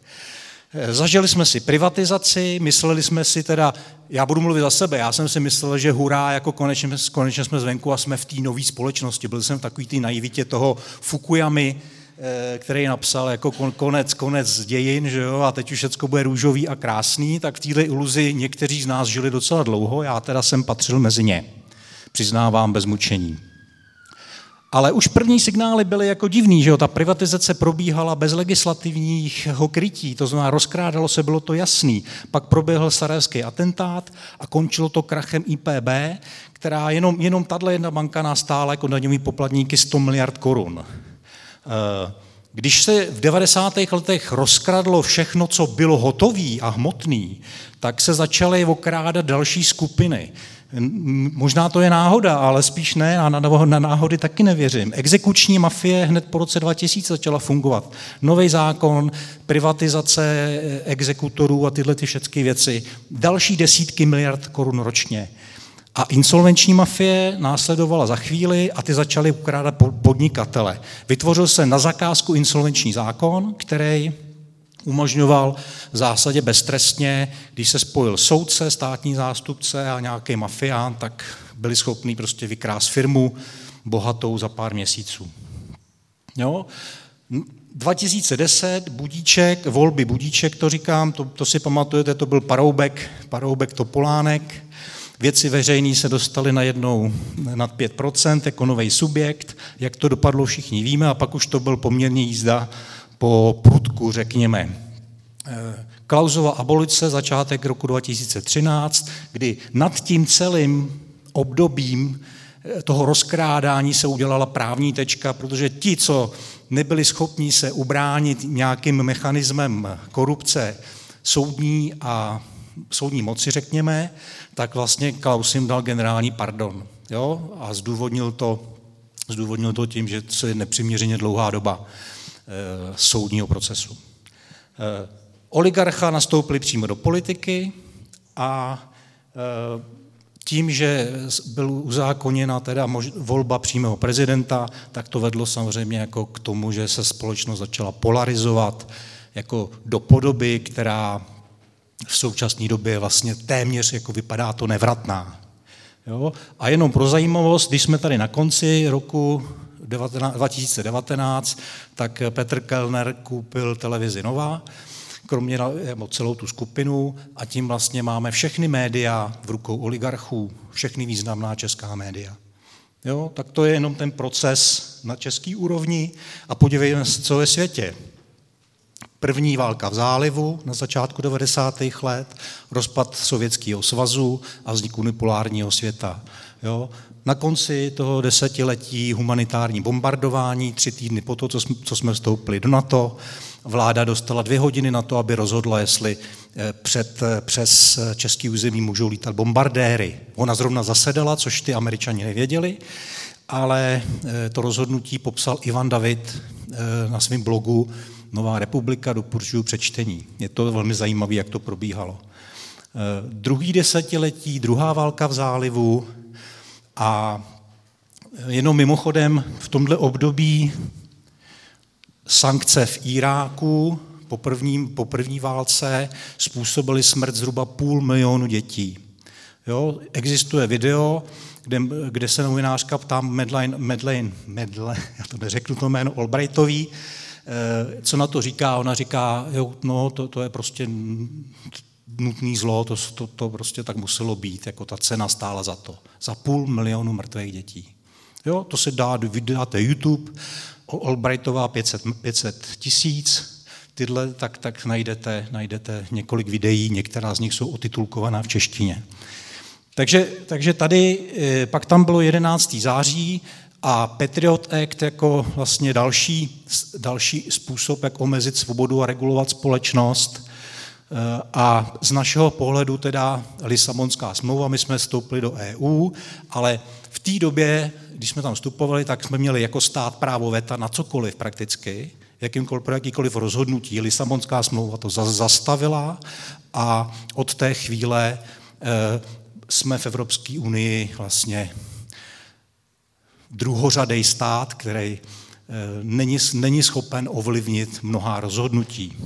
Speaker 6: Eh, zažili jsme si privatizaci, mysleli jsme si teda, já budu mluvit za sebe, já jsem si myslel, že hurá, jako konečně, konečně jsme zvenku a jsme v té nové společnosti. Byl jsem v takový té naivitě toho Fukuyamy, eh, který napsal jako konec, konec dějin, že jo, a teď už všechno bude růžový a krásný, tak v této iluzi někteří z nás žili docela dlouho, já teda jsem patřil mezi ně. Přiznávám bez mučení. Ale už první signály byly jako divný, že jo? ta privatizace probíhala bez legislativního krytí, to znamená rozkrádalo se, bylo to jasný. Pak proběhl sarajevský atentát a končilo to krachem IPB, která jenom, jenom tahle jedna banka nás stála jako daňový poplatníky 100 miliard korun. Eh, když se v 90. letech rozkradlo všechno, co bylo hotové a hmotné, tak se začaly okrádat další skupiny. Možná to je náhoda, ale spíš ne a na náhody taky nevěřím. Exekuční mafie hned po roce 2000 začala fungovat. Nový zákon, privatizace exekutorů a tyhle ty všechny věci. Další desítky miliard korun ročně. A insolvenční mafie následovala za chvíli a ty začaly ukrádat podnikatele. Vytvořil se na zakázku insolvenční zákon, který umožňoval v zásadě beztrestně, když se spojil soudce, státní zástupce a nějaký mafián, tak byli schopni prostě vykrást firmu bohatou za pár měsíců. Jo? 2010, Budíček, volby Budíček, to říkám, to, to si pamatujete, to byl Paroubek, Paroubek Topolánek, Věci veřejné se dostaly najednou nad 5% jako nový subjekt. Jak to dopadlo, všichni víme, a pak už to byl poměrně jízda po prudku, řekněme. Eh, Klausova abolice, začátek roku 2013, kdy nad tím celým obdobím eh, toho rozkrádání se udělala právní tečka, protože ti, co nebyli schopni se ubránit nějakým mechanismem korupce soudní a soudní moci, řekněme, tak vlastně Klaus jim dal generální pardon. Jo? A zdůvodnil to, zdůvodnil to tím, že to je nepřiměřeně dlouhá doba soudního procesu. E, oligarcha nastoupili přímo do politiky a e, tím, že byl uzákoněna teda volba přímého prezidenta, tak to vedlo samozřejmě jako k tomu, že se společnost začala polarizovat jako do podoby, která v současné době vlastně téměř jako vypadá to nevratná. Jo? A jenom pro zajímavost, když jsme tady na konci roku 2019, tak Petr Kellner koupil televizi Nova, kromě celou tu skupinu a tím vlastně máme všechny média v rukou oligarchů, všechny významná česká média. Jo, tak to je jenom ten proces na český úrovni a podívejme se, co je světě. První válka v zálivu na začátku 90. let, rozpad Sovětského svazu a vznik unipolárního světa. Jo? Na konci toho desetiletí humanitární bombardování, tři týdny po to, co jsme, co jsme vstoupili do NATO, vláda dostala dvě hodiny na to, aby rozhodla, jestli eh, před, eh, přes český území můžou lítat bombardéry. Ona zrovna zasedala, což ty američani nevěděli, ale eh, to rozhodnutí popsal Ivan David na svém blogu Nová republika, doporučuji přečtení. Je to velmi zajímavé, jak to probíhalo. Druhý desetiletí, druhá válka v zálivu a jenom mimochodem v tomhle období sankce v Iráku po první, po první válce způsobily smrt zhruba půl milionu dětí. Jo, existuje video, kde, kde se novinářka ptá Medline, Medline, Medle, [LAUGHS] já to neřeknu to jméno, Albrightový, eh, co na to říká. Ona říká, jo, no, to, to je prostě nutný zlo, to, to, to prostě tak muselo být, jako ta cena stála za to. Za půl milionu mrtvých dětí. Jo, to se dá, vydáte YouTube, Albrightová 500, 500 tisíc, tyhle, tak, tak najdete, najdete několik videí, některá z nich jsou otitulkovaná v češtině. Takže, takže tady, eh, pak tam bylo 11. září a Patriot Act jako vlastně další, další způsob, jak omezit svobodu a regulovat společnost. Eh, a z našeho pohledu teda Lisabonská smlouva, my jsme vstoupili do EU, ale v té době když jsme tam vstupovali, tak jsme měli jako stát právo veta na cokoliv prakticky, jakýmkoliv, pro jakýkoliv rozhodnutí. Lisabonská smlouva to zastavila a od té chvíle e, jsme v Evropské unii vlastně druhořadej stát, který e, není, není schopen ovlivnit mnohá rozhodnutí.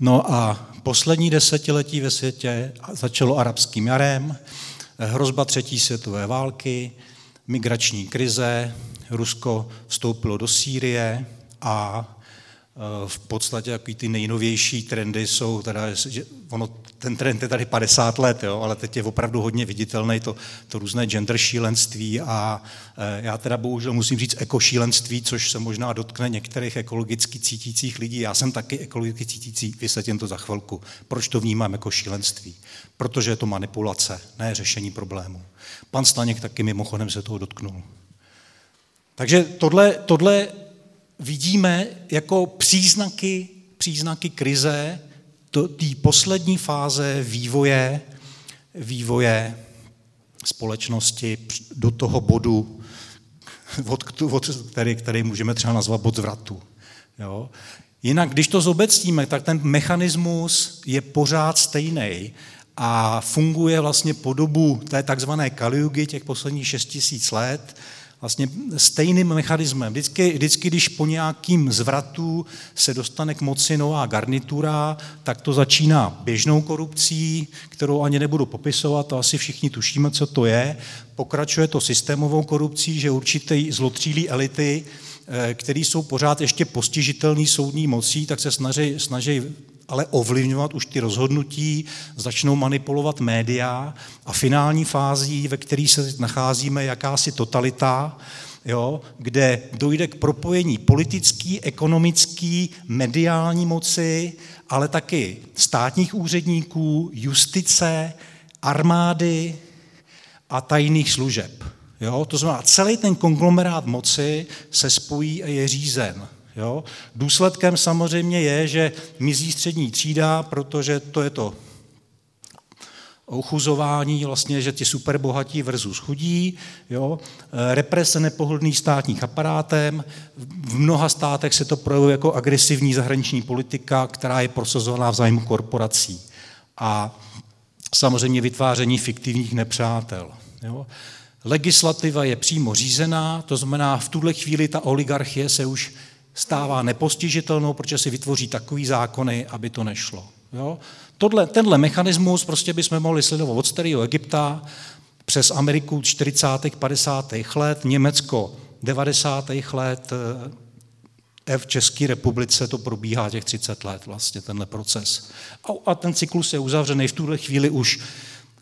Speaker 6: No a poslední desetiletí ve světě začalo arabským jarem, hrozba třetí světové války, migrační krize, Rusko vstoupilo do Sýrie a v podstatě jaký ty nejnovější trendy jsou, teda, že ono, ten trend je tady 50 let, jo, ale teď je opravdu hodně viditelný to, to různé gender šílenství a e, já teda bohužel musím říct ekošílenství, což se možná dotkne některých ekologicky cítících lidí. Já jsem taky ekologicky cítící, vysvětlím to za chvilku. Proč to vnímám jako šílenství? Protože je to manipulace, ne řešení problému. Pan Staněk taky mimochodem se toho dotknul. Takže tohle, tohle vidíme jako příznaky, příznaky krize, té poslední fáze vývoje, vývoje společnosti do toho bodu, od, od, který, který můžeme třeba nazvat bod zvratu. Jo? Jinak, když to zobecníme, tak ten mechanismus je pořád stejný a funguje vlastně po dobu té takzvané kaliugy těch posledních 6 tisíc let, vlastně stejným mechanismem. Vždycky, vždycky, když po nějakým zvratu se dostane k moci nová garnitura, tak to začíná běžnou korupcí, kterou ani nebudu popisovat, to asi všichni tušíme, co to je. Pokračuje to systémovou korupcí, že určité zlotřílí elity, eh, které jsou pořád ještě postižitelné soudní mocí, tak se snaží, snaží ale ovlivňovat už ty rozhodnutí, začnou manipulovat média a finální fází, ve které se nacházíme, jakási totalita, jo, kde dojde k propojení politický, ekonomický, mediální moci, ale taky státních úředníků, justice, armády a tajných služeb. Jo? To znamená, celý ten konglomerát moci se spojí a je řízen. Jo? Důsledkem samozřejmě je, že mizí střední třída, protože to je to ochuzování, vlastně, že ti superbohatí versus chudí, jo? represe nepohodlný státních aparátem, v mnoha státech se to projevuje jako agresivní zahraniční politika, která je prosazovaná v zájmu korporací. A samozřejmě vytváření fiktivních nepřátel. Jo? Legislativa je přímo řízená, to znamená, v tuhle chvíli ta oligarchie se už stává nepostižitelnou, protože si vytvoří takový zákony, aby to nešlo. Jo? Tohle, tenhle mechanismus prostě bychom mohli sledovat od starého Egypta přes Ameriku 40. 50. let, Německo 90. let, eh, v České republice to probíhá těch 30 let vlastně, tenhle proces. A, a ten cyklus je uzavřený v tuhle chvíli už.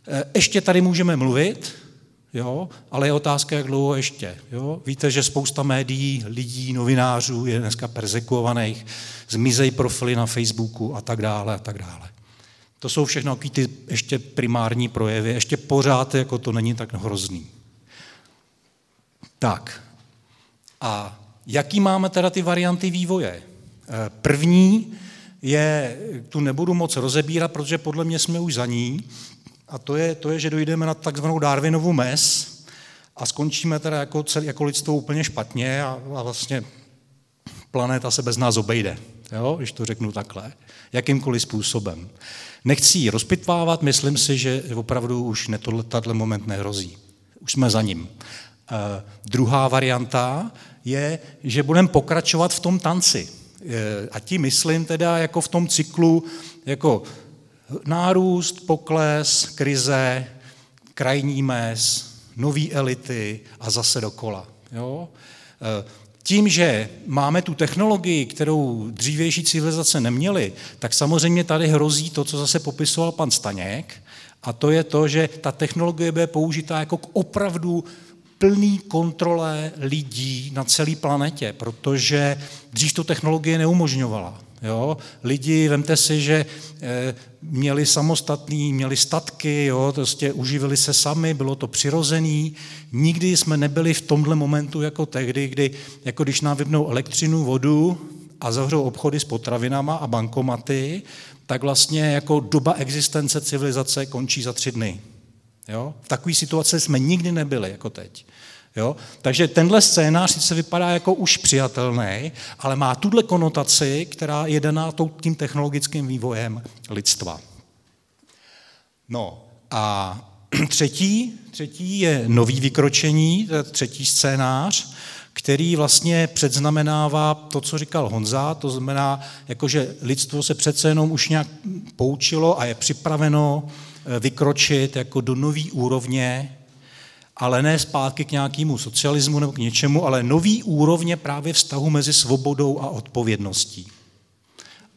Speaker 6: Eh, ještě tady můžeme mluvit, jo? ale je otázka, jak dlouho ještě. Jo? Víte, že spousta médií, lidí, novinářů je dneska persekuovaných, zmizej profily na Facebooku a tak dále a tak dále. To jsou všechno ty ještě primární projevy, ještě pořád jako to není tak hrozný. Tak. A jaký máme teda ty varianty vývoje? Eh, první je, tu nebudu moc rozebírat, protože podle mě jsme už za ní, a to je, to je že dojdeme na takzvanou Darwinovu mes a skončíme teda jako, celý, jako lidstvo úplně špatně a, a vlastně planeta se bez nás obejde, jo, když to řeknu takhle, jakýmkoliv způsobem. Nechci ji rozpitvávat, myslím si, že opravdu už tato moment nehrozí. Už jsme za ním. Uh, druhá varianta je, že budeme pokračovat v tom tanci. Uh, a tím myslím teda jako v tom cyklu, jako nárůst, pokles, krize, krajní mez, nový elity a zase dokola. Jo? Uh, tím, že máme tu technologii, kterou dřívější civilizace neměly, tak samozřejmě tady hrozí to, co zase popisoval pan Staněk, a to je to, že ta technologie bude použitá jako k opravdu plný kontrole lidí na celé planetě, protože dřív to technologie neumožňovala. Jo? Lidi, vemte si, že e, měli samostatný, měli statky, jo? Prostě uživili se sami, bylo to přirozený. Nikdy jsme nebyli v tomhle momentu jako tehdy, kdy, jako když nám vypnou elektřinu, vodu a zavřou obchody s potravinama a bankomaty, tak vlastně jako doba existence civilizace končí za tři dny. Jo? V takové situaci jsme nikdy nebyli jako teď. Jo? Takže tenhle scénář sice vypadá jako už přijatelný, ale má tuhle konotaci, která je daná tím technologickým vývojem lidstva. No a [CLEARS THROAT] třetí, třetí je nový vykročení, třetí scénář, který vlastně předznamenává to, co říkal Honza, to znamená, jako že lidstvo se přece jenom už nějak poučilo a je připraveno eh, vykročit jako do nový úrovně ale ne zpátky k nějakému socialismu nebo k něčemu, ale nový úrovně právě vztahu mezi svobodou a odpovědností.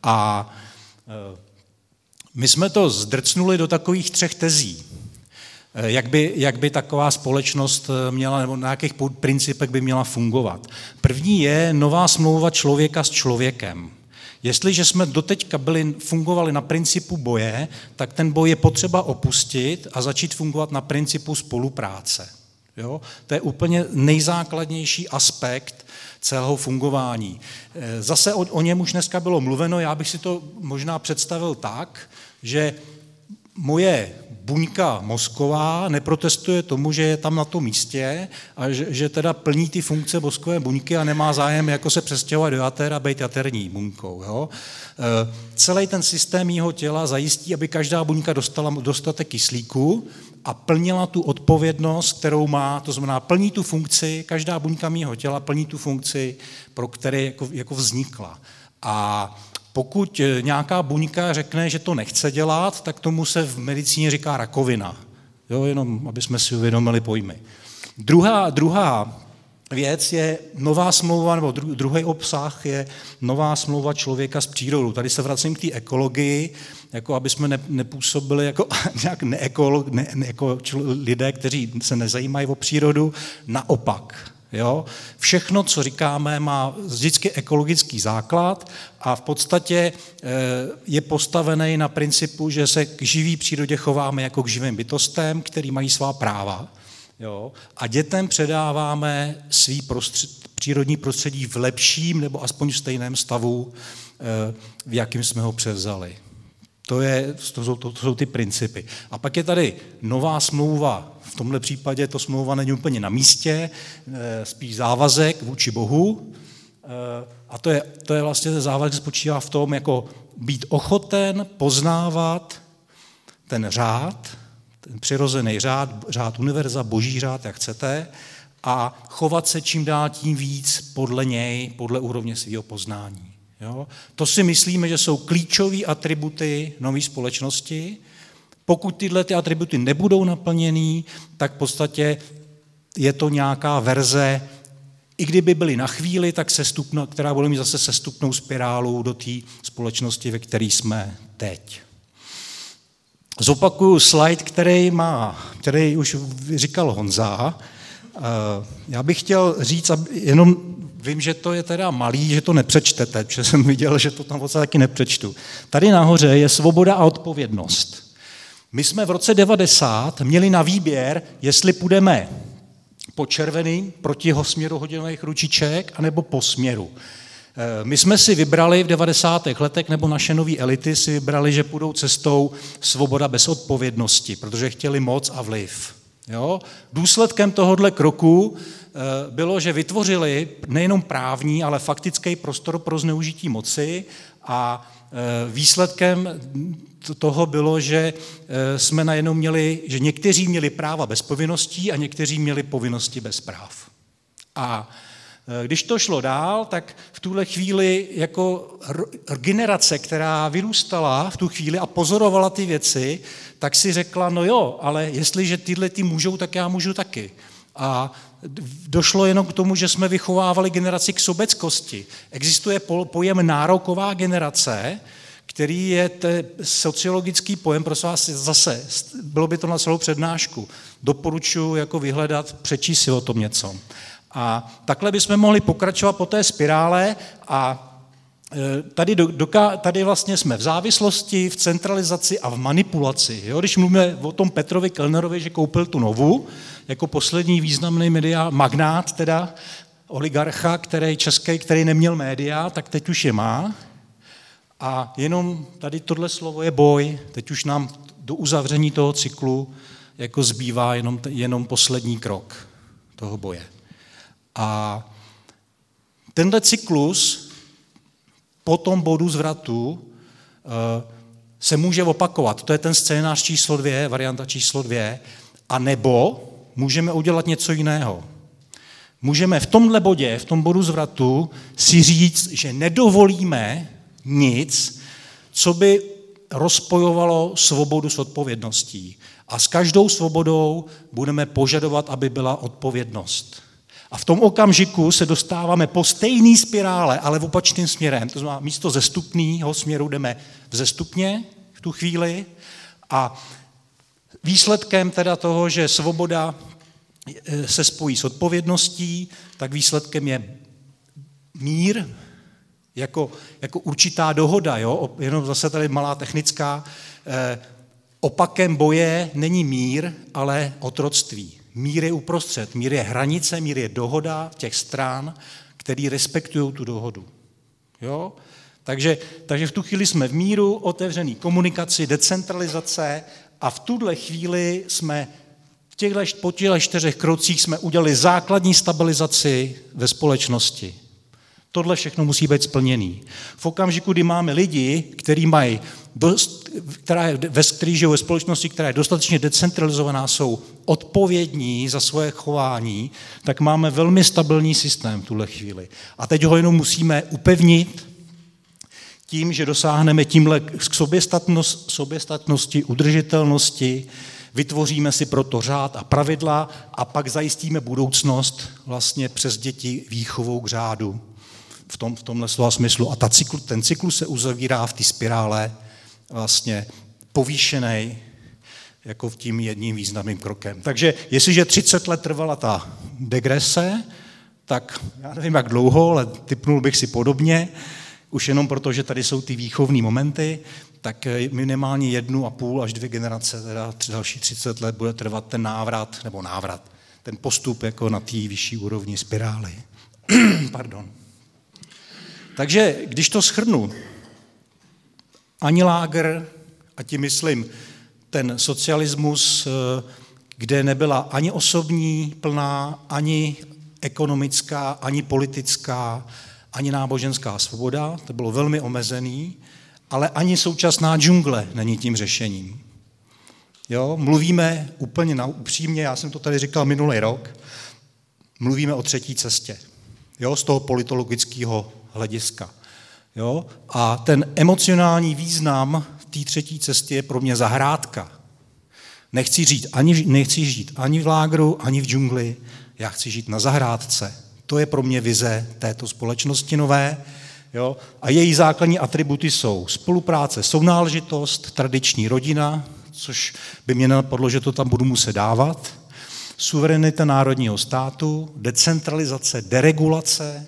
Speaker 6: A e, my jsme to zdrcnuli do takových třech tezí. E, jak by, jak by taková společnost e, měla, nebo na jakých principech by měla fungovat. První je nová smlouva člověka s člověkem. Jestliže jsme doteďka byli, fungovali na principu boje, tak ten boj je potřeba opustit a začít fungovat na principu spolupráce. Jo? To je úplně nejzákladnější aspekt celého fungování. E, zase o, o něm už dneska bylo mluveno, já bych si to možná představil tak, že moje buňka mozková neprotestuje tomu, že je tam na tom místě a že, že teda plní ty funkce mozkové buňky a nemá zájem jako se přestěhovat do jater a být jaterní buňkou. Jo? E, celý ten systém jeho těla zajistí, aby každá buňka dostala dostatek kyslíku a plnila tu odpovědnost, kterou má, to znamená plní tu funkci, každá buňka mého těla plní tu funkci, pro které jako, jako vznikla. A pokud eh, nějaká buňka řekne, že to nechce dělat, tak tomu se v medicíně říká rakovina. Jo, jenom aby jsme si uvědomili pojmy. Druhá, druhá věc je nová smlouva, nebo druhý obsah je nová smlouva člověka s přírodou. Tady se vracím k té ekologii, jako aby jsme nepůsobili jako [LAUGHS] nějak neekolo, ne, ne, jako lidé, kteří se nezajímají o přírodu. Naopak, Jo? Všechno, co říkáme, má vždycky ekologický základ a v podstatě eh, je postavený na principu, že se k živý přírodě chováme jako k živým bytostem, který mají svá práva. Jo? A dětem předáváme svý prostřed, přírodní prostředí v lepším nebo aspoň v stejném stavu, eh, v jakým jsme ho převzali. To, je, to, jsou, to, to jsou ty principy. A pak je tady nová smlouva. V tomhle případě to smlouva není úplně na místě, eh, spíš závazek vůči Bohu. Eh, a to je, to je vlastně závazek spočívá v tom, jako být ochoten poznávat ten řád, ten přirozený řád, řád univerza, boží řád, jak chcete, a chovat se čím dál tím víc podle něj, podle úrovně svého poznání. Jo? To si myslíme, že jsou klíčové atributy nové společnosti. Pokud tyhle ty atributy nebudou naplněný, tak v podstatě je to nějaká verze, i kdyby byly na chvíli, tak se stupno, která bude mít zase sestupnou spirálu do té společnosti, ve které jsme teď. zopakuju slide, který má, který už říkal Honza. Eh, já bych chtěl říct, jenom vím, že to je teda malý, že to nepřečtete, protože [LAUGHS] jsem viděl, že to tam taky nepřečtu. Tady nahoře je svoboda a odpovědnost. My jsme v roce 90 měli na výběr, jestli půjdeme po červený proti směru hodinových ručiček, anebo po směru. Eh, my jsme si vybrali v 90. letech, nebo naše nové elity si vybrali, že půjdou cestou svoboda bez odpovědnosti, protože chtěli moc a vliv. Jo? Důsledkem tohohle kroku eh, bylo, že vytvořili nejenom právní, ale faktický prostor pro zneužití moci a eh, výsledkem toho bylo, že jsme najednou měli, že někteří měli práva bez povinností a někteří měli povinnosti bez práv. A Eh, když to šlo dál, tak v tuhle chvíli jako generace, která vyrůstala v tu chvíli a pozorovala ty věci, tak si řekla, no jo, ale jestliže tyhle ty můžou, tak já můžu taky. A došlo jenom k tomu, že jsme vychovávali generaci k sobeckosti. Existuje pojem nároková generace, který je te sociologický pojem, prosím vás, zase, bylo by to na celou přednášku. Doporučuji jako vyhledat, přečíst si o tom něco. A takhle bychom mohli pokračovat po té spirále a e, Tady, do, tady vlastně jsme v závislosti, v centralizaci a v manipulaci. Jo? Když mluvíme o tom Petrovi Kellnerovi, že koupil tu novu, jako poslední významný media, magnát teda, oligarcha, který český, který neměl média, tak teď už je má. A jenom tady tohle slovo je boj. Teď už nám do uzavření toho cyklu jako zbývá jenom, jenom poslední krok toho boje. A tenhle cyklus po tom bodu zvratu eh, se může opakovat. To je ten scénář číslo dvě, varianta číslo dvě. A nebo můžeme udělat něco jiného. Můžeme v tomhle bodě, v tom bodu zvratu, si říct, že nedovolíme nic, co by rozpojovalo svobodu s odpovědností. A s každou svobodou budeme požadovat, aby byla odpovědnost. A v tom okamžiku se dostáváme po stejné spirále, ale v opačným směrem. To znamená, místo zestupného směru jdeme v zestupně v tu chvíli a výsledkem teda toho, že svoboda e, se spojí s odpovědností, tak výsledkem je mír, jako, jako určitá dohoda, jo? jenom zase tady malá technická, eh, opakem boje není mír, ale otroctví. Mír je uprostřed, mír je hranice, mír je dohoda těch stran, který respektují tu dohodu. Jo? Takže, takže v tu chvíli jsme v míru, otevřený komunikaci, decentralizace a v tuhle chvíli jsme v těchto, po těchto čtyřech krocích jsme udělali základní stabilizaci ve společnosti. Tohle všechno musí být splněný. V okamžiku, kdy máme lidi, kteří mají která je, ve, žijou ve společnosti, která je dostatečně decentralizovaná, jsou odpovědní za svoje chování, tak máme velmi stabilní systém v tuhle chvíli. A teď ho jenom musíme upevnit tím, že dosáhneme tímhle k soběstatnost, soběstatnosti, udržitelnosti, vytvoříme si proto řád a pravidla a pak zajistíme budoucnost vlastně přes děti výchovou k řádu v, tom, v tomhle slova smyslu. A ta cykl, ten cyklus se uzavírá v té spirále vlastně povýšený jako v tím jedním významným krokem. Takže jestliže 30 let trvala ta degrese, tak já nevím, jak dlouho, ale typnul bych si podobně, už jenom proto, že tady jsou ty výchovní momenty, tak minimálně jednu a půl až dvě generace, teda další 30 let bude trvat ten návrat, nebo návrat, ten postup jako na té vyšší úrovni spirály. [CLEARS THROAT] Pardon. Takže když to schrnu, ani lágr, a tím myslím ten socialismus, eh, kde nebyla ani osobní plná, ani ekonomická, ani politická, ani náboženská svoboda, to bylo velmi omezený, ale ani současná džungle není tím řešením. Jo, mluvíme úplně na, upřímně, já jsem to tady říkal minulý rok, mluvíme o třetí cestě, jo, z toho politologického hlediska. Jo? A ten emocionální význam té třetí cesty je pro mě zahrádka. Nechci žít, ani, nechci žít ani v lágru, ani v džungli, já chci žít na zahrádce. To je pro mě vize této společnosti nové. Jo? A její základní atributy jsou spolupráce, sounáležitost, tradiční rodina, což by mě napadlo, že to tam budu muset dávat. Suverenita národního státu, decentralizace, deregulace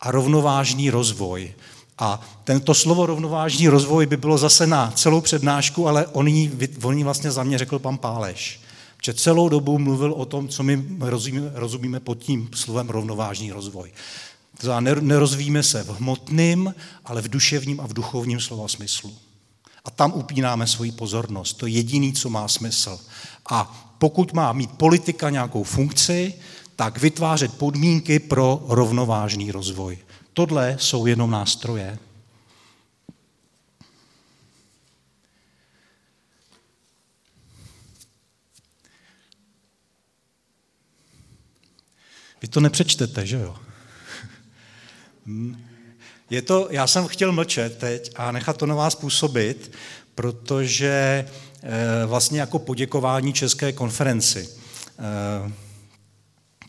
Speaker 6: a rovnovážný rozvoj. A tento slovo rovnovážný rozvoj by bylo zase na celou přednášku, ale on jí, on jí vlastně za mě řekl pan Páleš. Že celou dobu mluvil o tom, co my rozumíme, rozumíme pod tím slovem rovnovážný rozvoj. Znamená, nerozvíjíme se v hmotném, ale v duševním a v duchovním slova smyslu. A tam upínáme svoji pozornost. To je jediný, co má smysl. A pokud má mít politika nějakou funkci, tak vytvářet podmínky pro rovnovážný rozvoj. Tohle jsou jenom nástroje. Vy to nepřečtete, že jo? [LAUGHS] Je to, já jsem chtěl mlčet teď a nechat to na vás působit, protože eh, vlastně jako poděkování České konferenci. Eh,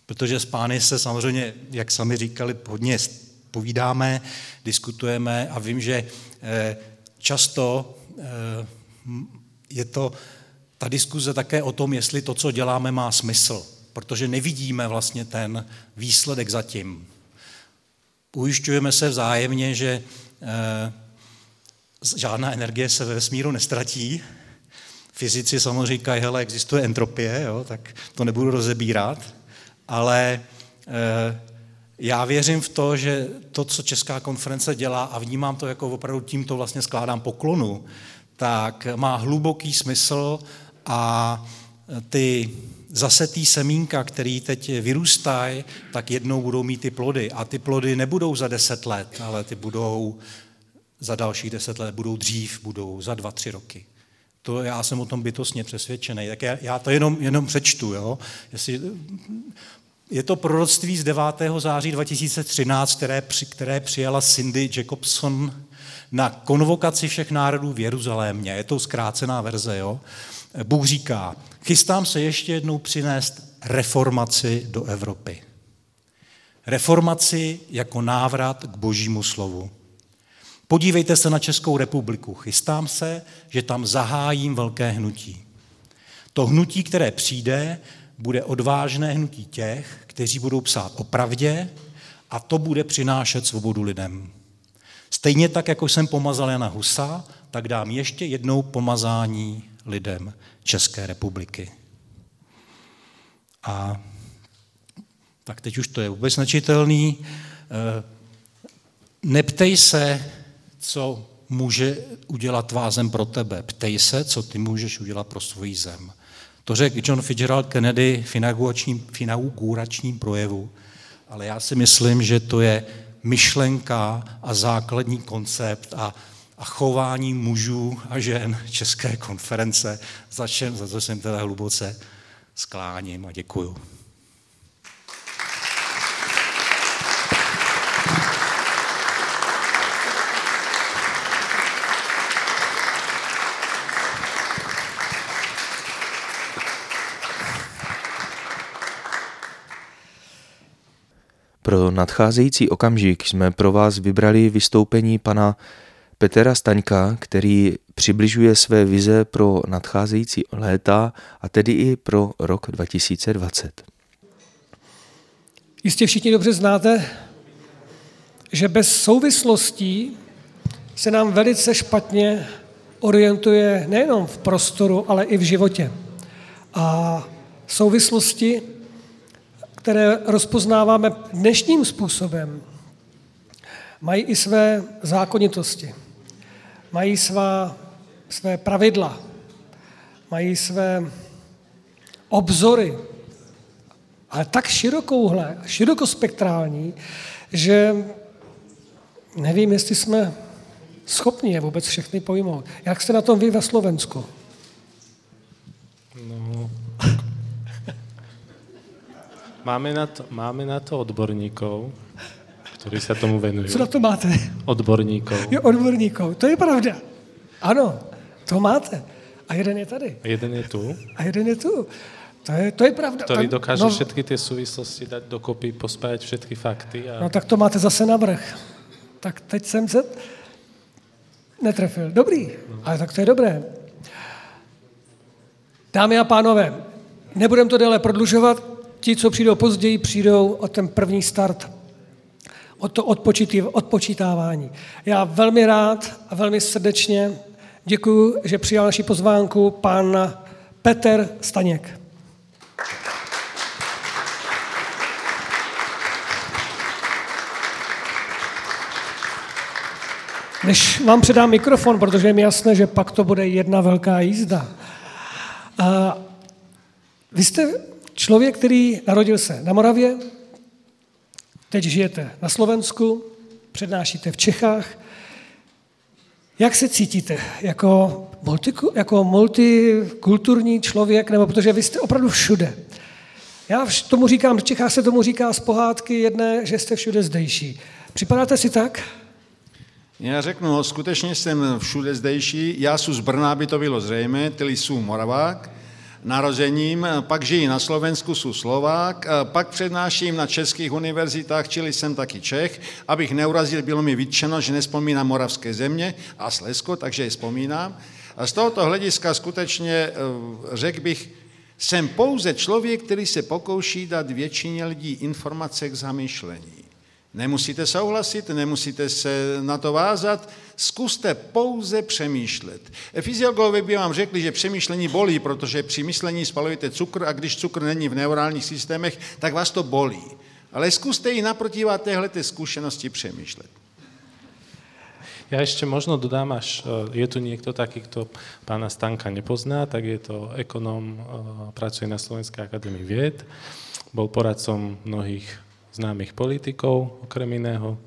Speaker 6: protože s pány se samozřejmě, jak sami říkali, hodně povídáme, diskutujeme a vím, že eh, často je to ta diskuze také o tom, jestli to, co děláme, má smysl, protože nevidíme vlastně ten výsledek zatím. Ujišťujeme se vzájemně, že eh, žádná energie se ve vesmíru nestratí. Fyzici samozřejmě říkají, hele, existuje entropie, jo, tak to nebudu rozebírat, ale eh, já věřím v to, že to, co Česká konference dělá, a vnímám to jako opravdu tímto vlastně skládám poklonu, tak má hluboký smysl a ty zase tý semínka, který teď vyrůstají, tak jednou budou mít ty plody. A ty plody nebudou za deset let, ale ty budou za dalších deset let, budou dřív, budou za dva, tři roky. To já jsem o tom bytostně přesvědčený. Tak já, já to jenom, jenom přečtu. Jo? Jestli, je to proroctví z 9. září 2013, které, které přijala Cindy Jacobson na konvokaci všech národů v Jeruzalémě. Je to zkrácená verze. Jo? Bůh říká, chystám se ještě jednou přinést reformaci do Evropy. Reformaci jako návrat k božímu slovu. Podívejte se na Českou republiku. Chystám se, že tam zahájím velké hnutí. To hnutí, které přijde, bude odvážné hnutí těch, kteří budou psát o pravdě a to bude přinášet svobodu lidem. Stejně tak, jako jsem pomazal Jana Husa, tak dám ještě jednou pomazání lidem České republiky. A tak teď už to je vůbec nečitelný. Eh, neptej se, co může udělat tvá zem pro tebe. Ptej se, co ty můžeš udělat pro svoji zem. To řekl John Fitzgerald Kennedy v inauguračním, v inauguračním projevu, ale já si myslím, že to je myšlenka a základní koncept a a chování mužů a žen České konference, za, čem, za to jsem teda hluboce skláním a děkuju.
Speaker 1: Pro nadcházející okamžik jsme pro vás vybrali vystoupení pana Petra Staňka, který přibližuje své vize pro nadcházející léta a tedy i pro rok 2020.
Speaker 3: Jistě všichni dobře znáte, že bez souvislostí se nám velice špatně orientuje nejenom v prostoru, ale i v životě. A souvislosti, které rozpoznáváme dnešním způsobem, mají i své zákonitosti mají svá, své pravidla, mají své obzory, ale tak širokouhle, širokospektrální, že nevím, jestli jsme schopni je vůbec všechny pojmout. Jak jste na tom vy ve Slovensku? No,
Speaker 2: máme, na to, máme na to odborníkov, ktorí sa tomu venujú.
Speaker 3: Co na to máte?
Speaker 2: Odborníkov.
Speaker 3: Jo, odborníkov, to je pravda. Ano, to máte. A jeden je tady.
Speaker 2: A jeden je tu.
Speaker 3: A jeden je tu. To je, to je pravda.
Speaker 2: Ktorý dokáže no, všetky tie súvislosti dať dokopy, pospájať všetky fakty. A...
Speaker 3: No tak to máte zase navrh. Tak teď jsem se netrefil. Dobrý, no. ale tak to je dobré. Dámy a pánové, nebudeme to déle prodlužovat. Ti, co přijdou později, přijdou o ten první start, o to odpočítávání. Já velmi rád a velmi srdečně děkuji, že přijal naši pozvánku pan Petr Staněk. Než vám předám mikrofon, protože je mi jasné, že pak to bude jedna velká jízda. A vy jste člověk, který narodil se na Moravě, teď žijete na Slovensku, přednášíte v Čechách. Jak se cítíte jako, multi, jako multikulturní člověk, nebo protože vy jste opravdu všude. Já tomu říkám, v Čechách se tomu říká z pohádky jedné, že jste všude zdejší. Připadáte si tak?
Speaker 7: Já řeknu, no, skutečně jsem všude zdejší. Já jsem z Brna, aby to bylo zřejmé, tedy jsem Moravák narozením, pak žijí na Slovensku, jsou Slovák, pak přednáším na českých univerzitách, čili jsem taky Čech. Abych neurazil, bylo mi vyčeno, že nespomínám moravské země a Slesko, takže je vzpomínám. A z tohoto hlediska skutečně eh, řekl bych, jsem pouze člověk, který se pokouší dát většině lidí informace k zamýšlení. Nemusíte souhlasit, nemusíte se na to vázat, zkuste pouze přemýšlet. Fyziologové by vám řekli, že přemýšlení bolí, protože při myšlení spalujete cukr a když cukr není v neurálních systémech, tak vás to bolí. Ale zkuste i naprotivá téhle zkušenosti přemýšlet.
Speaker 2: Ja ešte možno dodám, až e, je tu niekto taký, kto pána Stanka nepozná, tak je to ekonóm, e, pracuje na Slovenskej akadémii vied, bol poradcom mnohých známych politikov, okrem iného,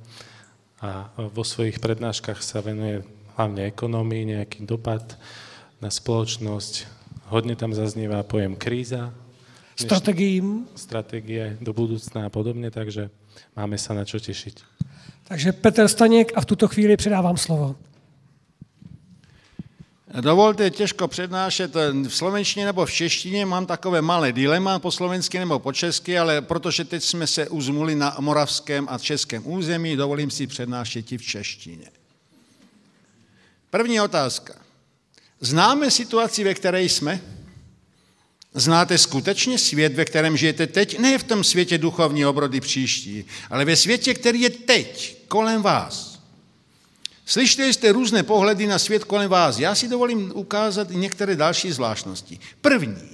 Speaker 2: a vo svojich prednáškach sa venuje hlavne ekonomii, nejaký dopad na spoločnosť. Hodne tam zaznieva pojem kríza,
Speaker 3: strategiím.
Speaker 2: Strategie do budoucna a podobně, takže máme se na čo těšit.
Speaker 3: Takže Petr Staněk a v tuto chvíli předávám slovo.
Speaker 7: Dovolte, těžko přednášet v slovenštině nebo v češtině, mám takové malé dilema po slovensky nebo po česky, ale protože teď jsme se uzmuli na moravském a českém území, dovolím si přednášet i v češtině. První otázka. Známe situaci, ve které jsme? Znáte skutečně svět, ve kterém žijete teď? Ne v tom světě duchovní obrody příští, ale ve světě, který je teď, kolem vás. Slyšeli jste různé pohledy na svět kolem vás. Já si dovolím ukázat i některé další zvláštnosti. První.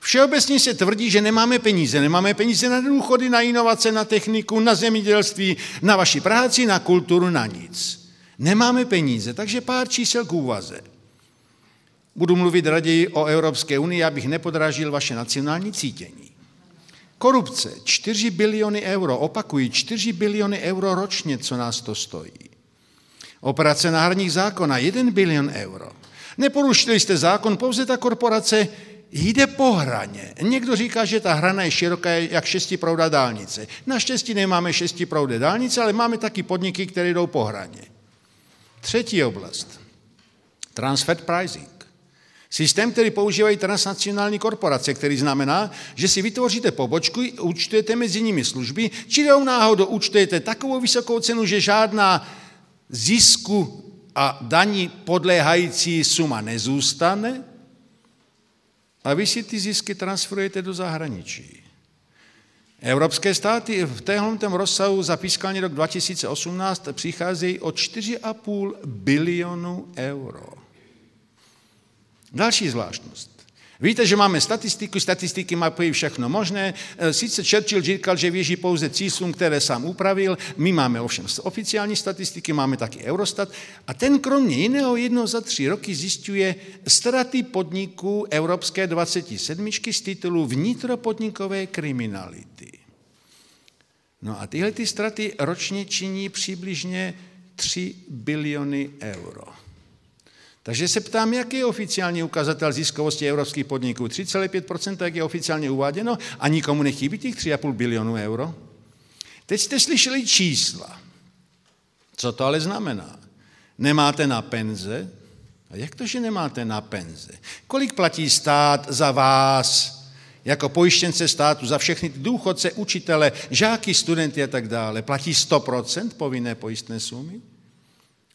Speaker 7: Všeobecně se tvrdí, že nemáme peníze. Nemáme peníze na důchody, na inovace, na techniku, na zemědělství, na vaši práci, na kulturu, na nic. Nemáme peníze, takže pár čísel k úvaze. Budu mluvit raději o Evropské unii, abych nepodrážil vaše nacionální cítění. Korupce, 4 biliony euro, opakuji, 4 biliony euro ročně, co nás to stojí. Operace náhradních zákona 1 bilion euro. Neporušili jste zákon, pouze ta korporace jde po hraně. Někdo říká, že ta hrana je široká jak šestiprouda dálnice. Naštěstí nemáme šestiproude dálnice, ale máme taky podniky, které jdou po hraně. Třetí oblast. Transfer pricing. Systém, který používají transnacionální korporace, který znamená, že si vytvoříte pobočku, účtujete mezi nimi služby, či náhodou účtujete takovou vysokou cenu, že žádná zisku a daní podléhající suma nezůstane a vy si ty zisky transferujete do zahraničí. Evropské státy v téhle rozsahu za fiskální rok 2018 přicházejí o 4,5 bilionu euro. Další zvláštnost. Víte, že máme statistiku, statistiky mapují všechno možné. E, sice Churchill říkal, že věží pouze číslům, které sám upravil, my máme ovšem oficiální statistiky, máme taky Eurostat a ten kromě jiného jednou za tři roky zjišťuje straty podniků Evropské 27 z titulu vnitropodnikové kriminality. No a tyhle ty straty ročně činí přibližně 3 biliony euro. Takže se ptám, jaký je oficiální ukazatel ziskovosti evropských podniků? 3,5%, jak je oficiálně uváděno, a nikomu nechybí těch 3,5 bilionů euro? Teď jste slyšeli čísla. Co to ale znamená? Nemáte na penze? A jak to, že nemáte na penze? Kolik platí stát za vás, jako pojištěnce státu, za všechny důchodce, učitele, žáky, studenty a tak dále? Platí 100% povinné pojistné sumy?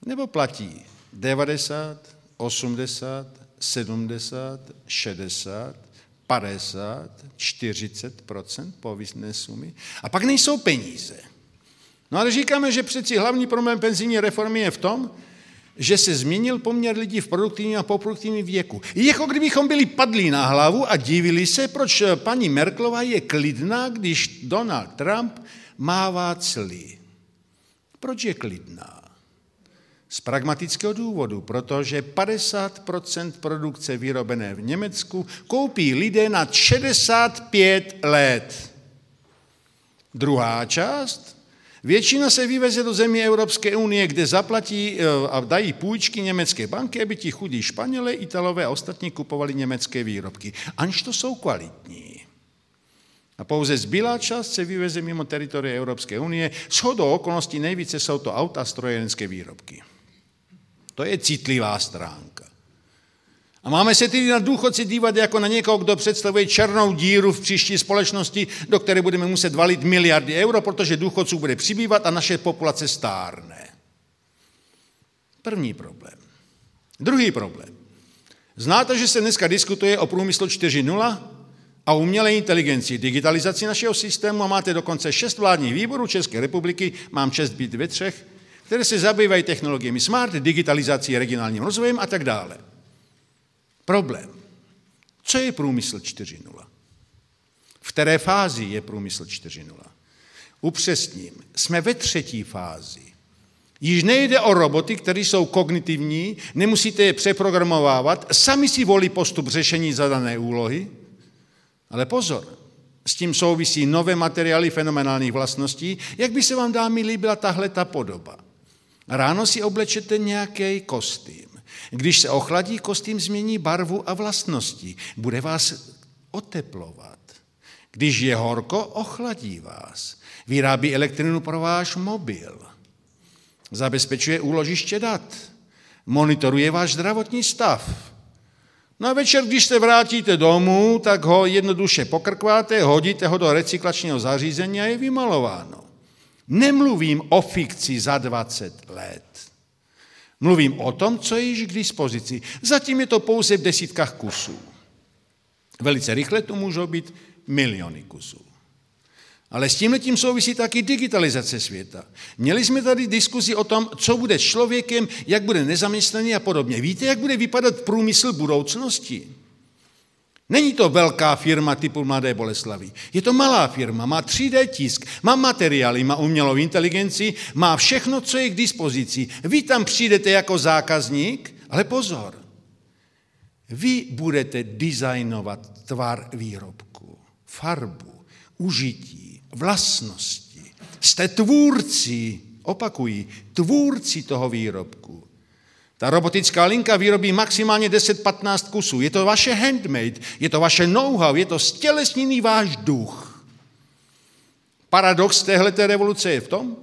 Speaker 7: Nebo platí 90, 80, 70, 60, 50, 40% povinné sumy. A pak nejsou peníze. No ale říkáme, že přeci hlavní problém penzijní reformy je v tom, že se změnil poměr lidí v produktivním a poproduktivním věku. Jako kdybychom byli padlí na hlavu a divili se, proč paní Merklová je klidná, když Donald Trump mává celý. Proč je klidná? Z pragmatického důvodu, protože 50% produkce vyrobené v Německu koupí lidé na 65 let. Druhá část, většina se vyveze do zemí Evropské unie, kde zaplatí eh, a dají půjčky německé banky, aby ti chudí Španělé, Italové a ostatní kupovali německé výrobky. Aniž to jsou kvalitní. A pouze zbylá část se vyveze mimo teritorie Evropské unie. Shodou okolností nejvíce jsou to auta a strojenské výrobky. To je citlivá stránka. A máme se tedy na důchodci dívat jako na někoho, kdo představuje černou díru v příští společnosti, do které budeme muset valit miliardy euro, protože důchodců bude přibývat a naše populace stárne. První problém. Druhý problém. Znáte, že se dneska diskutuje o průmyslu 4.0 a umělé inteligenci, digitalizaci našeho systému a máte dokonce šest vládních výborů České republiky, mám čest být ve třech, které se zabývají technologiemi smart, digitalizací, regionálním rozvojem a tak dále. Problém. Co je průmysl 4.0? V které fázi je průmysl 4.0? Upřesním, jsme ve třetí fázi. Již nejde o roboty, které jsou kognitivní, nemusíte je přeprogramovávat, sami si volí postup řešení zadané úlohy, ale pozor, s tím souvisí nové materiály fenomenálních vlastností, jak by se vám dámy líbila tahle ta podoba. Ráno si oblečete nějaký kostým. Když se ochladí, kostým změní barvu a vlastnosti. Bude vás oteplovat. Když je horko, ochladí vás. Vyrábí elektrinu pro váš mobil. Zabezpečuje úložiště dat. Monitoruje váš zdravotní stav. No a večer, když se vrátíte domů, tak ho jednoduše pokrkváte, hodíte ho do recyklačního zařízení a je vymalováno. Nemluvím o fikci za 20 let. Mluvím o tom, co je již k dispozici. Zatím je to pouze v desítkách kusů. Velice rychle to můžou být miliony kusů. Ale s tím tím souvisí taky digitalizace světa. Měli jsme tady diskuzi o tom, co bude s člověkem, jak bude nezaměstnaný a podobně. Víte, jak bude vypadat průmysl budoucnosti? Není to velká firma typu Mladé Boleslavy. Je to malá firma, má 3D tisk, má materiály, má umělou inteligenci, má všechno, co je k dispozici. Vy tam přijdete jako zákazník, ale pozor, vy budete designovat tvar výrobku, farbu, užití, vlastnosti. Jste tvůrci, opakují, tvůrci toho výrobku. Ta robotická linka vyrobí maximálně 10-15 kusů. Je to vaše handmade, je to vaše know-how, je to stělesněný váš duch. Paradox téhleté revoluce je v tom,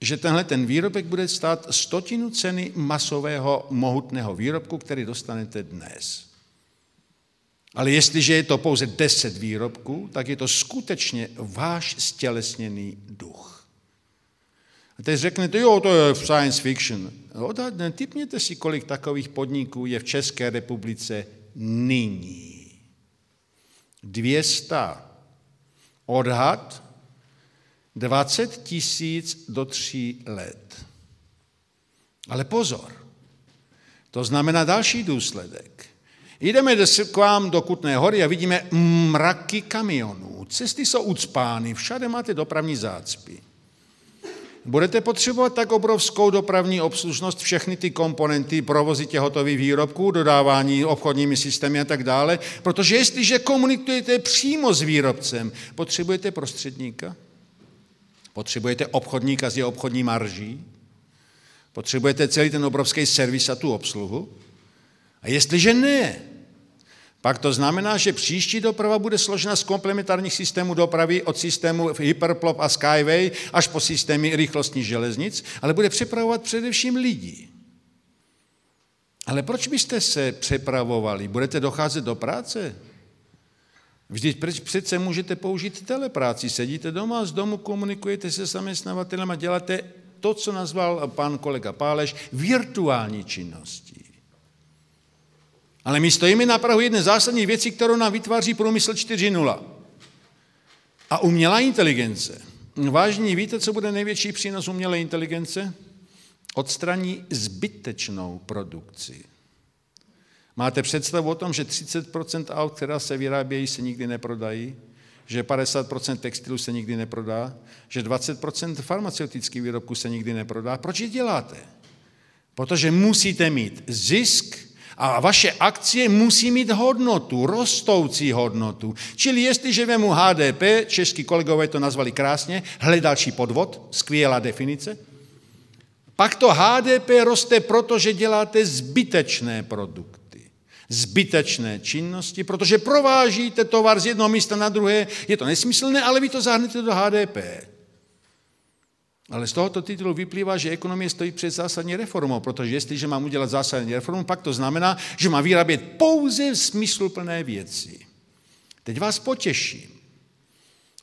Speaker 7: že tenhle ten výrobek bude stát stotinu ceny masového mohutného výrobku, který dostanete dnes. Ale jestliže je to pouze 10 výrobků, tak je to skutečně váš stělesněný duch. A teď řeknete, jo, to je science fiction. Odhadne, typněte si, kolik takových podniků je v České republice nyní. 200. Odhad 20 tisíc do tří let. Ale pozor, to znamená další důsledek. Jdeme k vám do Kutné hory a vidíme mraky kamionů. Cesty jsou ucpány, všade máte dopravní zácpy. Budete potřebovat tak obrovskou dopravní obslužnost, všechny ty komponenty, provozitě hotových výrobků, dodávání obchodními systémy a tak dále, protože jestliže komunikujete přímo s výrobcem, potřebujete prostředníka, potřebujete obchodníka s jeho obchodní marží, potřebujete celý ten obrovský servis a tu obsluhu. A jestliže ne, pak to znamená, že příští doprava bude složena z komplementárních systémů dopravy od systému Hyperplop a Skyway až po systémy rychlostních železnic, ale bude přepravovat především lidi. Ale proč byste se přepravovali? Budete docházet do práce? Vždyť přece můžete použít telepráci. Sedíte doma, z domu komunikujete se zaměstnavatelem a děláte to, co nazval pan kolega Páleš, virtuální činnosti. Ale my stojíme na prahu jedné zásadní věci, kterou nám vytváří průmysl 4.0. A umělá inteligence. Vážení, víte, co bude největší přínos umělé inteligence? Odstraní zbytečnou produkci. Máte představu o tom, že 30% aut, která se vyrábějí, se nikdy neprodají? Že 50% textilu se nikdy neprodá? Že 20% farmaceutických výrobků se nikdy neprodá? Proč je děláte? Protože musíte mít zisk a vaše akcie musí mít hodnotu, rostoucí hodnotu. Čili jestliže vemu HDP, český kolegové to nazvali krásně, hledalčí podvod, skvělá definice, pak to HDP roste, protože děláte zbytečné produkty, zbytečné činnosti, protože provážíte tovar z jednoho místa na druhé, je to nesmyslné, ale vy to zahrnete do HDP. Ale z tohoto titulu vyplývá, že ekonomie stojí před zásadní reformou, protože jestliže mám udělat zásadní reformu, pak to znamená, že má vyrábět pouze smysluplné věci. Teď vás potěším.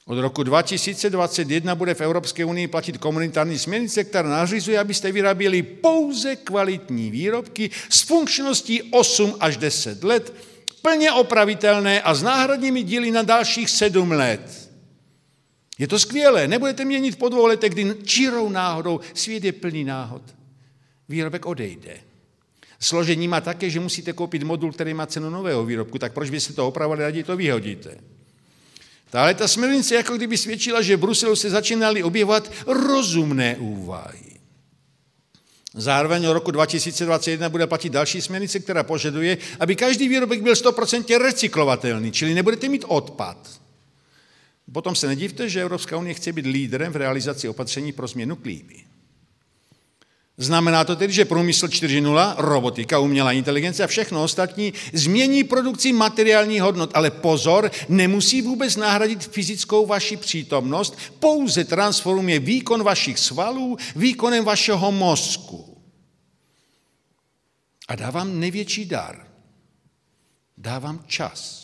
Speaker 7: Od roku 2021 bude v Evropské unii platit komunitární směrnice, která nařizuje, abyste vyráběli pouze kvalitní výrobky s funkčností 8 až 10 let, plně opravitelné a s náhradními díly na dalších 7 let. Je to skvělé, nebudete měnit po dvou letech, kdy čirou náhodou svět je plný náhod. Výrobek odejde. Složení má také, že musíte koupit modul, který má cenu nového výrobku, tak proč byste to opravovali, raději to vyhodíte. Ale ta směrnice jako kdyby svědčila, že v Bruselu se začínaly objevovat rozumné úvahy. Zároveň od roku 2021 bude platit další směrnice, která požaduje, aby každý výrobek byl 100% recyklovatelný, čili nebudete mít odpad. Potom se nedivte, že Evropská unie chce být lídrem v realizaci opatření pro změnu klímy. Znamená to tedy, že průmysl 4.0, robotika, umělá inteligence a všechno ostatní změní produkci materiální hodnot. Ale pozor, nemusí vůbec nahradit fyzickou vaši přítomnost, pouze transformuje výkon vašich svalů výkonem vašeho mozku. A dávám největší dar. Dávám čas.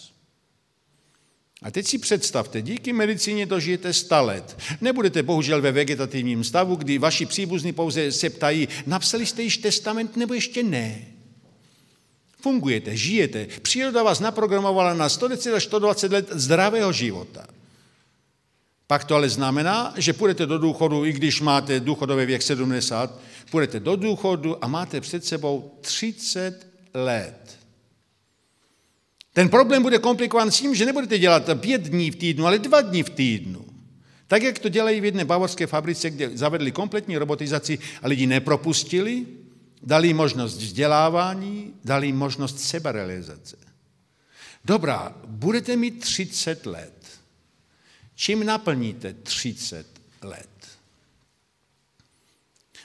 Speaker 7: A teď si představte, díky medicíně dožijete 100 let. Nebudete bohužel ve vegetativním stavu, kdy vaši příbuzní pouze se ptají, napsali jste již testament nebo ještě ne. Fungujete, žijete. Příroda vás naprogramovala na 110 až 120 let zdravého života. Pak to ale znamená, že půjdete do důchodu, i když máte důchodový věk 70, půjdete do důchodu a máte před sebou 30 let ten problém bude komplikován tím, že nebudete dělat pět dní v týdnu, ale dva dní v týdnu. Tak, jak to dělají v jedné bavorské fabrice, kde zavedli kompletní robotizaci a lidi nepropustili, dali možnost vzdělávání, dali možnost seberealizace. Dobrá, budete mít 30 let. Čím naplníte 30 let?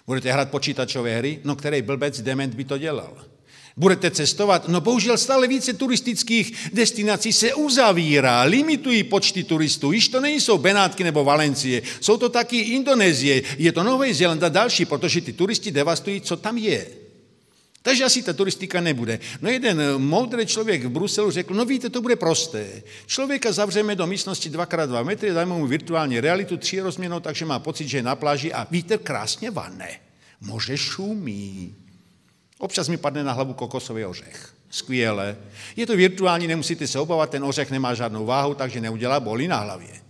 Speaker 7: Budete hrát počítačové hry? No který blbec dement by to dělal? Budete cestovat? No bohužel stále více turistických destinací se uzavírá, limitují počty turistů. Již to nejsou Benátky nebo Valencie, jsou to taky Indonésie, je to Nový Zéland a další, protože ty turisti devastují, co tam je. Takže asi ta turistika nebude. No jeden moudrý člověk v Bruselu řekl, no víte, to bude prosté. Člověka zavřeme do místnosti 2x2 metry, dajme mu virtuální realitu tři rozměnou, takže má pocit, že je na pláži a víte, krásně vane. Moře šumí. Občas mi padne na hlavu kokosový ořech. Skvěle. Je to virtuální, nemusíte se obávat, ten ořech nemá žádnou váhu, takže neudělá boli na hlavě.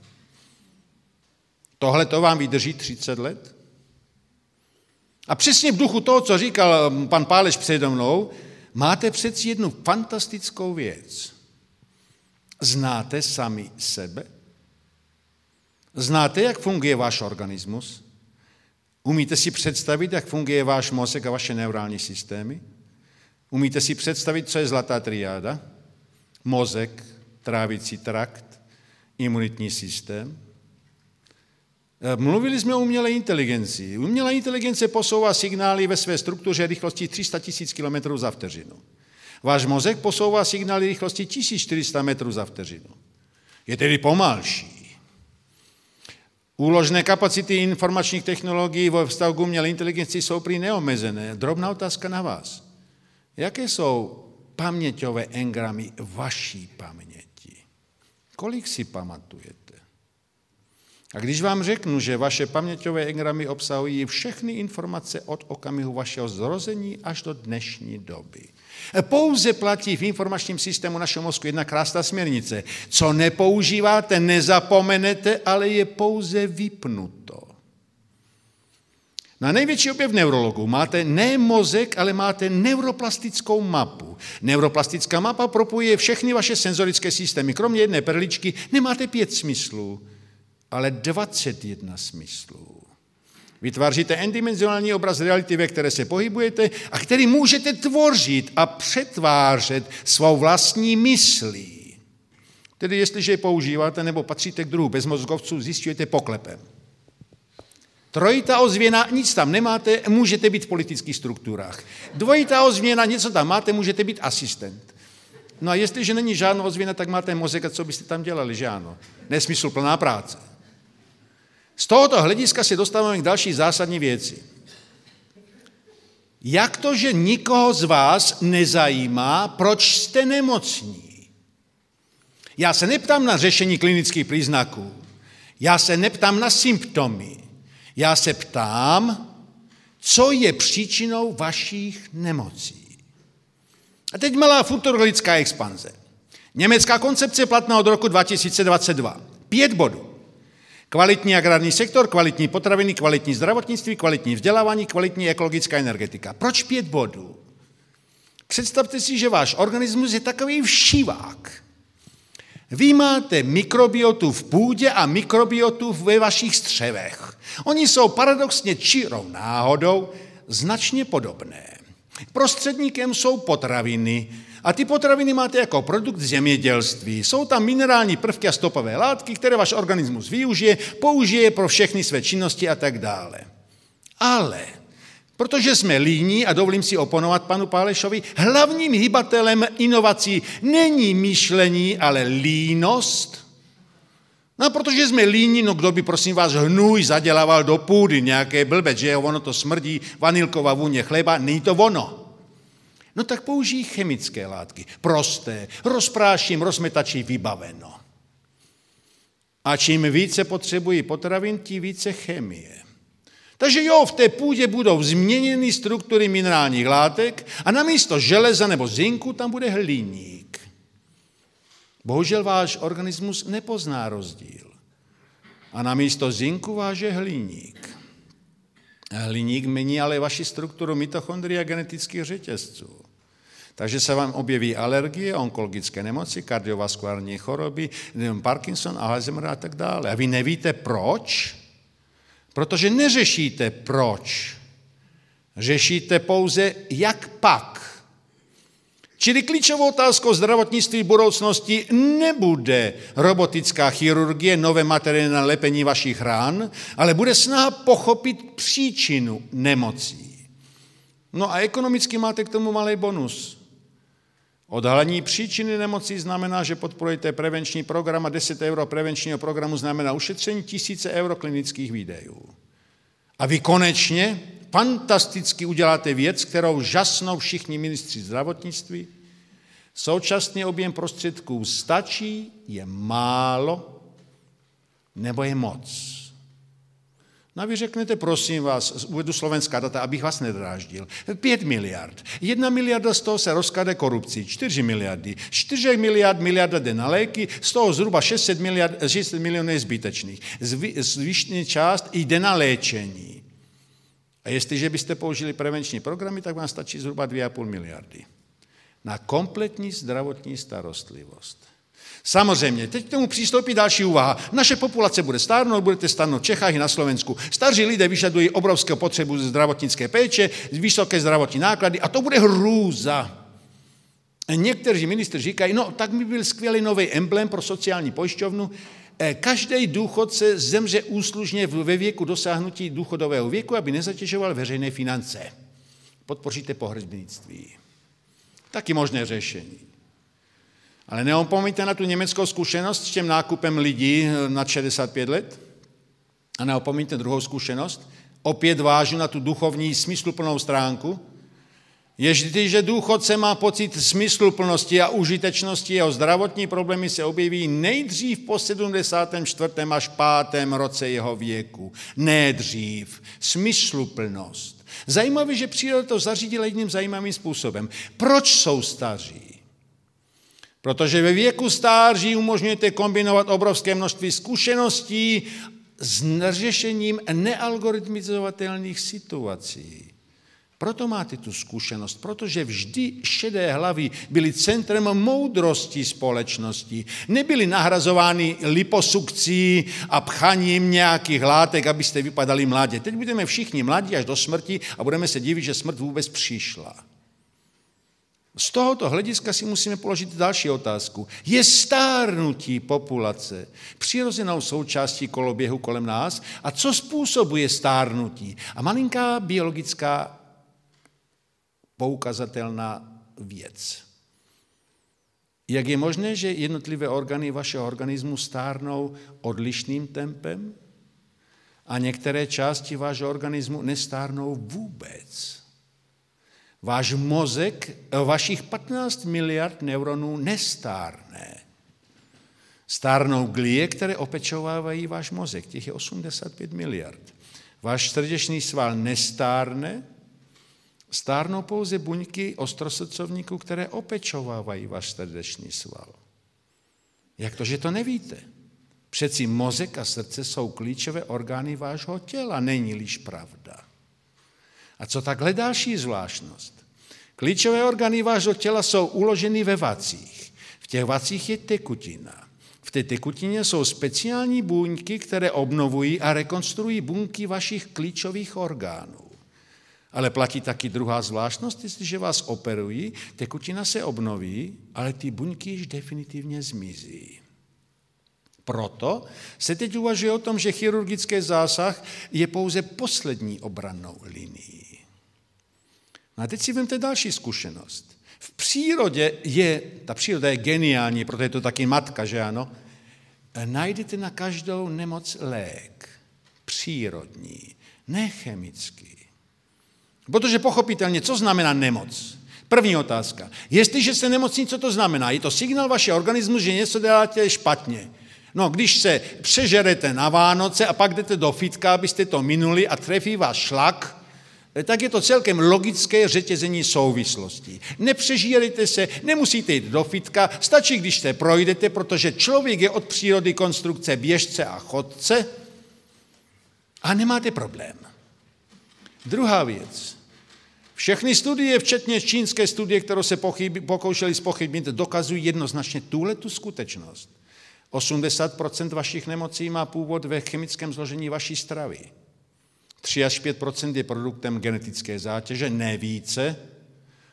Speaker 7: Tohle to vám vydrží 30 let? A přesně v duchu toho, co říkal pan Páleš přede mnou, máte přeci jednu fantastickou věc. Znáte sami sebe? Znáte, jak funguje váš organismus? Umíte si představit, jak funguje váš mozek a vaše neurální systémy? Umíte si představit, co je zlatá triáda? Mozek, trávicí trakt, imunitní systém. E, mluvili jsme o umělé inteligenci. Umělá inteligence posouvá signály ve své struktuře rychlosti 300 000 km za vteřinu. Váš mozek posouvá signály rychlosti 1400 metrů za vteřinu. Je tedy pomalší. Úložné kapacity informačních technologií vo vztahu k umělé inteligenci jsou prý neomezené. Drobná otázka na vás. Jaké jsou paměťové engramy vaší paměti? Kolik si pamatujete? A když vám řeknu, že vaše paměťové engramy obsahují všechny informace od okamihu vašeho zrození až do dnešní doby. Pouze platí v informačním systému našeho mozku jedna krásná směrnice. Co nepoužíváte, nezapomenete, ale je pouze vypnuto. Na největší objev neurologů máte ne mozek, ale máte neuroplastickou mapu. Neuroplastická mapa propojuje všechny vaše senzorické systémy. Kromě jedné perličky nemáte pět smyslů, ale 21 smyslů. Vytváříte endimenzionální obraz reality, ve které se pohybujete a který můžete tvořit a přetvářet svou vlastní myslí. Tedy jestliže je používáte nebo patříte k druhu bezmozgovců, zjistujete poklepem. Trojitá ozvěna, nic tam nemáte, můžete být v politických strukturách. Dvojitá ozvěna, něco tam máte, můžete být asistent. No a jestliže není žádná ozvěna, tak máte mozek a co byste tam dělali, že ano? Nesmysl plná práce. Z tohoto hlediska se dostáváme k další zásadní věci. Jak to, že nikoho z vás nezajímá, proč jste nemocní? Já se neptám na řešení klinických příznaků. Já se neptám na symptomy. Já se ptám, co je příčinou vašich nemocí. A teď malá futurologická expanze. Německá koncepce platná od roku 2022. Pět bodů. Kvalitní agrární sektor, kvalitní potraviny, kvalitní zdravotnictví, kvalitní vzdělávání, kvalitní ekologická energetika. Proč pět bodů? Představte si, že váš organismus je takový všivák. Vy máte mikrobiotu v půdě a mikrobiotu ve vašich střevech. Oni jsou paradoxně čirou náhodou značně podobné. Prostředníkem jsou potraviny, a ty potraviny máte jako produkt zemědělství. Jsou tam minerální prvky a stopové látky, které váš organismus využije, použije pro všechny své činnosti a tak dále. Ale Protože jsme líní, a dovolím si oponovat panu Pálešovi, hlavním hybatelem inovací není myšlení, ale línost. No protože jsme líní, no kdo by prosím vás hnůj zadělával do půdy, nějaké blbec, že ono to smrdí, vanilková vůně chleba, není to ono. No tak použijí chemické látky, prosté, rozpráším, rozmetačí, vybaveno. A čím více potřebují potravin, tím více chemie. Takže jo, v té půdě budou změněny struktury minerálních látek a na místo železa nebo zinku tam bude hliník. Bohužel váš organismus nepozná rozdíl. A na místo zinku váže hliník. Hliník mění ale vaši strukturu mitochondria genetických řetězců. Takže se vám objeví alergie, onkologické nemoci, kardiovaskulární choroby, Parkinson, Alzheimer a tak dále. A vy nevíte proč? Protože neřešíte proč. Řešíte pouze jak pak. Čili klíčovou otázkou zdravotnictví budoucnosti nebude robotická chirurgie, nové materiály na lepení vašich rán, ale bude snaha pochopit příčinu nemocí. No a ekonomicky máte k tomu malý bonus. Odhalení příčiny nemocí znamená, že podporujete prevenční program a 10 euro prevenčního programu znamená ušetření tisíce euro klinických výdejů. A vy konečně fantasticky uděláte věc, kterou žasnou všichni ministři zdravotnictví. Současný objem prostředků stačí, je málo nebo je moc. No a vy řeknete, prosím vás, uvedu slovenská data, abych vás nedráždil. 5 miliard. Jedna miliarda z toho se rozklade korupcí, 4 miliardy. 4 miliard miliarda jde na léky, z toho zhruba 600, miliard, 600 milionů je zbytečných. Zvyšný část jde na léčení. A jestliže byste použili prevenční programy, tak vám stačí zhruba 2,5 miliardy. Na kompletní zdravotní starostlivost. Samozřejmě, teď k tomu přistoupí další úvaha. Naše populace bude stárnout, budete stárnout v Čechách i na Slovensku. Staří lidé vyžadují obrovské potřebu zdravotnické péče, vysoké zdravotní náklady a to bude hrůza. Někteří ministři říkají, no tak by byl skvělý nový emblém pro sociální pojišťovnu, eh, Každý důchodce zemře úslužně ve věku dosáhnutí důchodového věku, aby nezatěžoval veřejné finance. Podpoříte pohřebnictví. Taky možné řešení. Ale neopomeňte na tu německou zkušenost s tím nákupem lidí eh, nad 65 let. A neopomeňte druhou zkušenost. Opět vážu na tu duchovní smysluplnou stránku. Jestliže důchodce má pocit smysluplnosti a užitečnosti, jeho zdravotní problémy se objeví nejdřív po 74. až 5. roce jeho věku. Ne dřív. Smysluplnost. Zajímavé, že příroda to zařídila jedním zajímavým způsobem. Proč jsou staří? Protože ve věku stáří umožňujete kombinovat obrovské množství zkušeností s řešením nealgoritmizovatelných situací. Proto máte tu zkušenost, protože vždy šedé hlavy byly centrem moudrosti společnosti. Nebyly nahrazovány liposukcí a pchaním nějakých látek, abyste vypadali mladě. Teď budeme všichni mladí až do smrti a budeme se divit, že smrt vůbec přišla. Z tohoto hlediska si musíme položit další otázku. Je stárnutí populace přirozenou součástí koloběhu kolem nás? A co způsobuje stárnutí? A malinká biologická poukazatelná věc. Jak je možné, že jednotlivé orgány vašeho organismu stárnou odlišným tempem a některé části vašeho organismu nestárnou vůbec? Váš mozek, vašich 15 miliard neuronů nestárne. Stárnou glie, které opečovávají váš mozek, těch je 85 miliard. Váš srdečný sval nestárne, Stárnou pouze buňky ostrosrdcovníků, které opečovávají váš srdeční sval. Jak to, že to nevíte? Přeci mozek a srdce jsou klíčové orgány vášho těla, není-liž pravda. A co takhle další zvláštnost? Klíčové orgány vášho těla jsou uloženy ve vacích. V těch vacích je tekutina. V té tekutině jsou speciální buňky, které obnovují a rekonstruují buňky vašich klíčových orgánů. Ale platí taky druhá zvláštnost, jestliže vás operují, tekutina se obnoví, ale ty buňky již definitivně zmizí. Proto se teď uvažuje o tom, že chirurgický zásah je pouze poslední obrannou linií. No a teď si vemte další zkušenost. V přírodě je, ta příroda je geniální, proto je to taky matka, že ano, najdete na každou nemoc lék. Přírodní, nechemický. Protože pochopitelně, co znamená nemoc? První otázka. Jestliže se nemocní, co to znamená? Je to signál vašeho organismu, že něco děláte špatně. No, když se přežerete na Vánoce a pak jdete do fitka, abyste to minuli a trefí vás šlak, tak je to celkem logické řetězení souvislostí. Nepřežírejte se, nemusíte jít do fitka, stačí, když se projdete, protože člověk je od přírody konstrukce běžce a chodce a nemáte problém. Druhá věc. Všechny studie, včetně čínské studie, kterou se pochybi, pokoušeli spochybnit, dokazují jednoznačně tuhle tu skutečnost. 80% vašich nemocí má původ ve chemickém zložení vaší stravy. 3 až 5 je produktem genetické zátěže, ne více.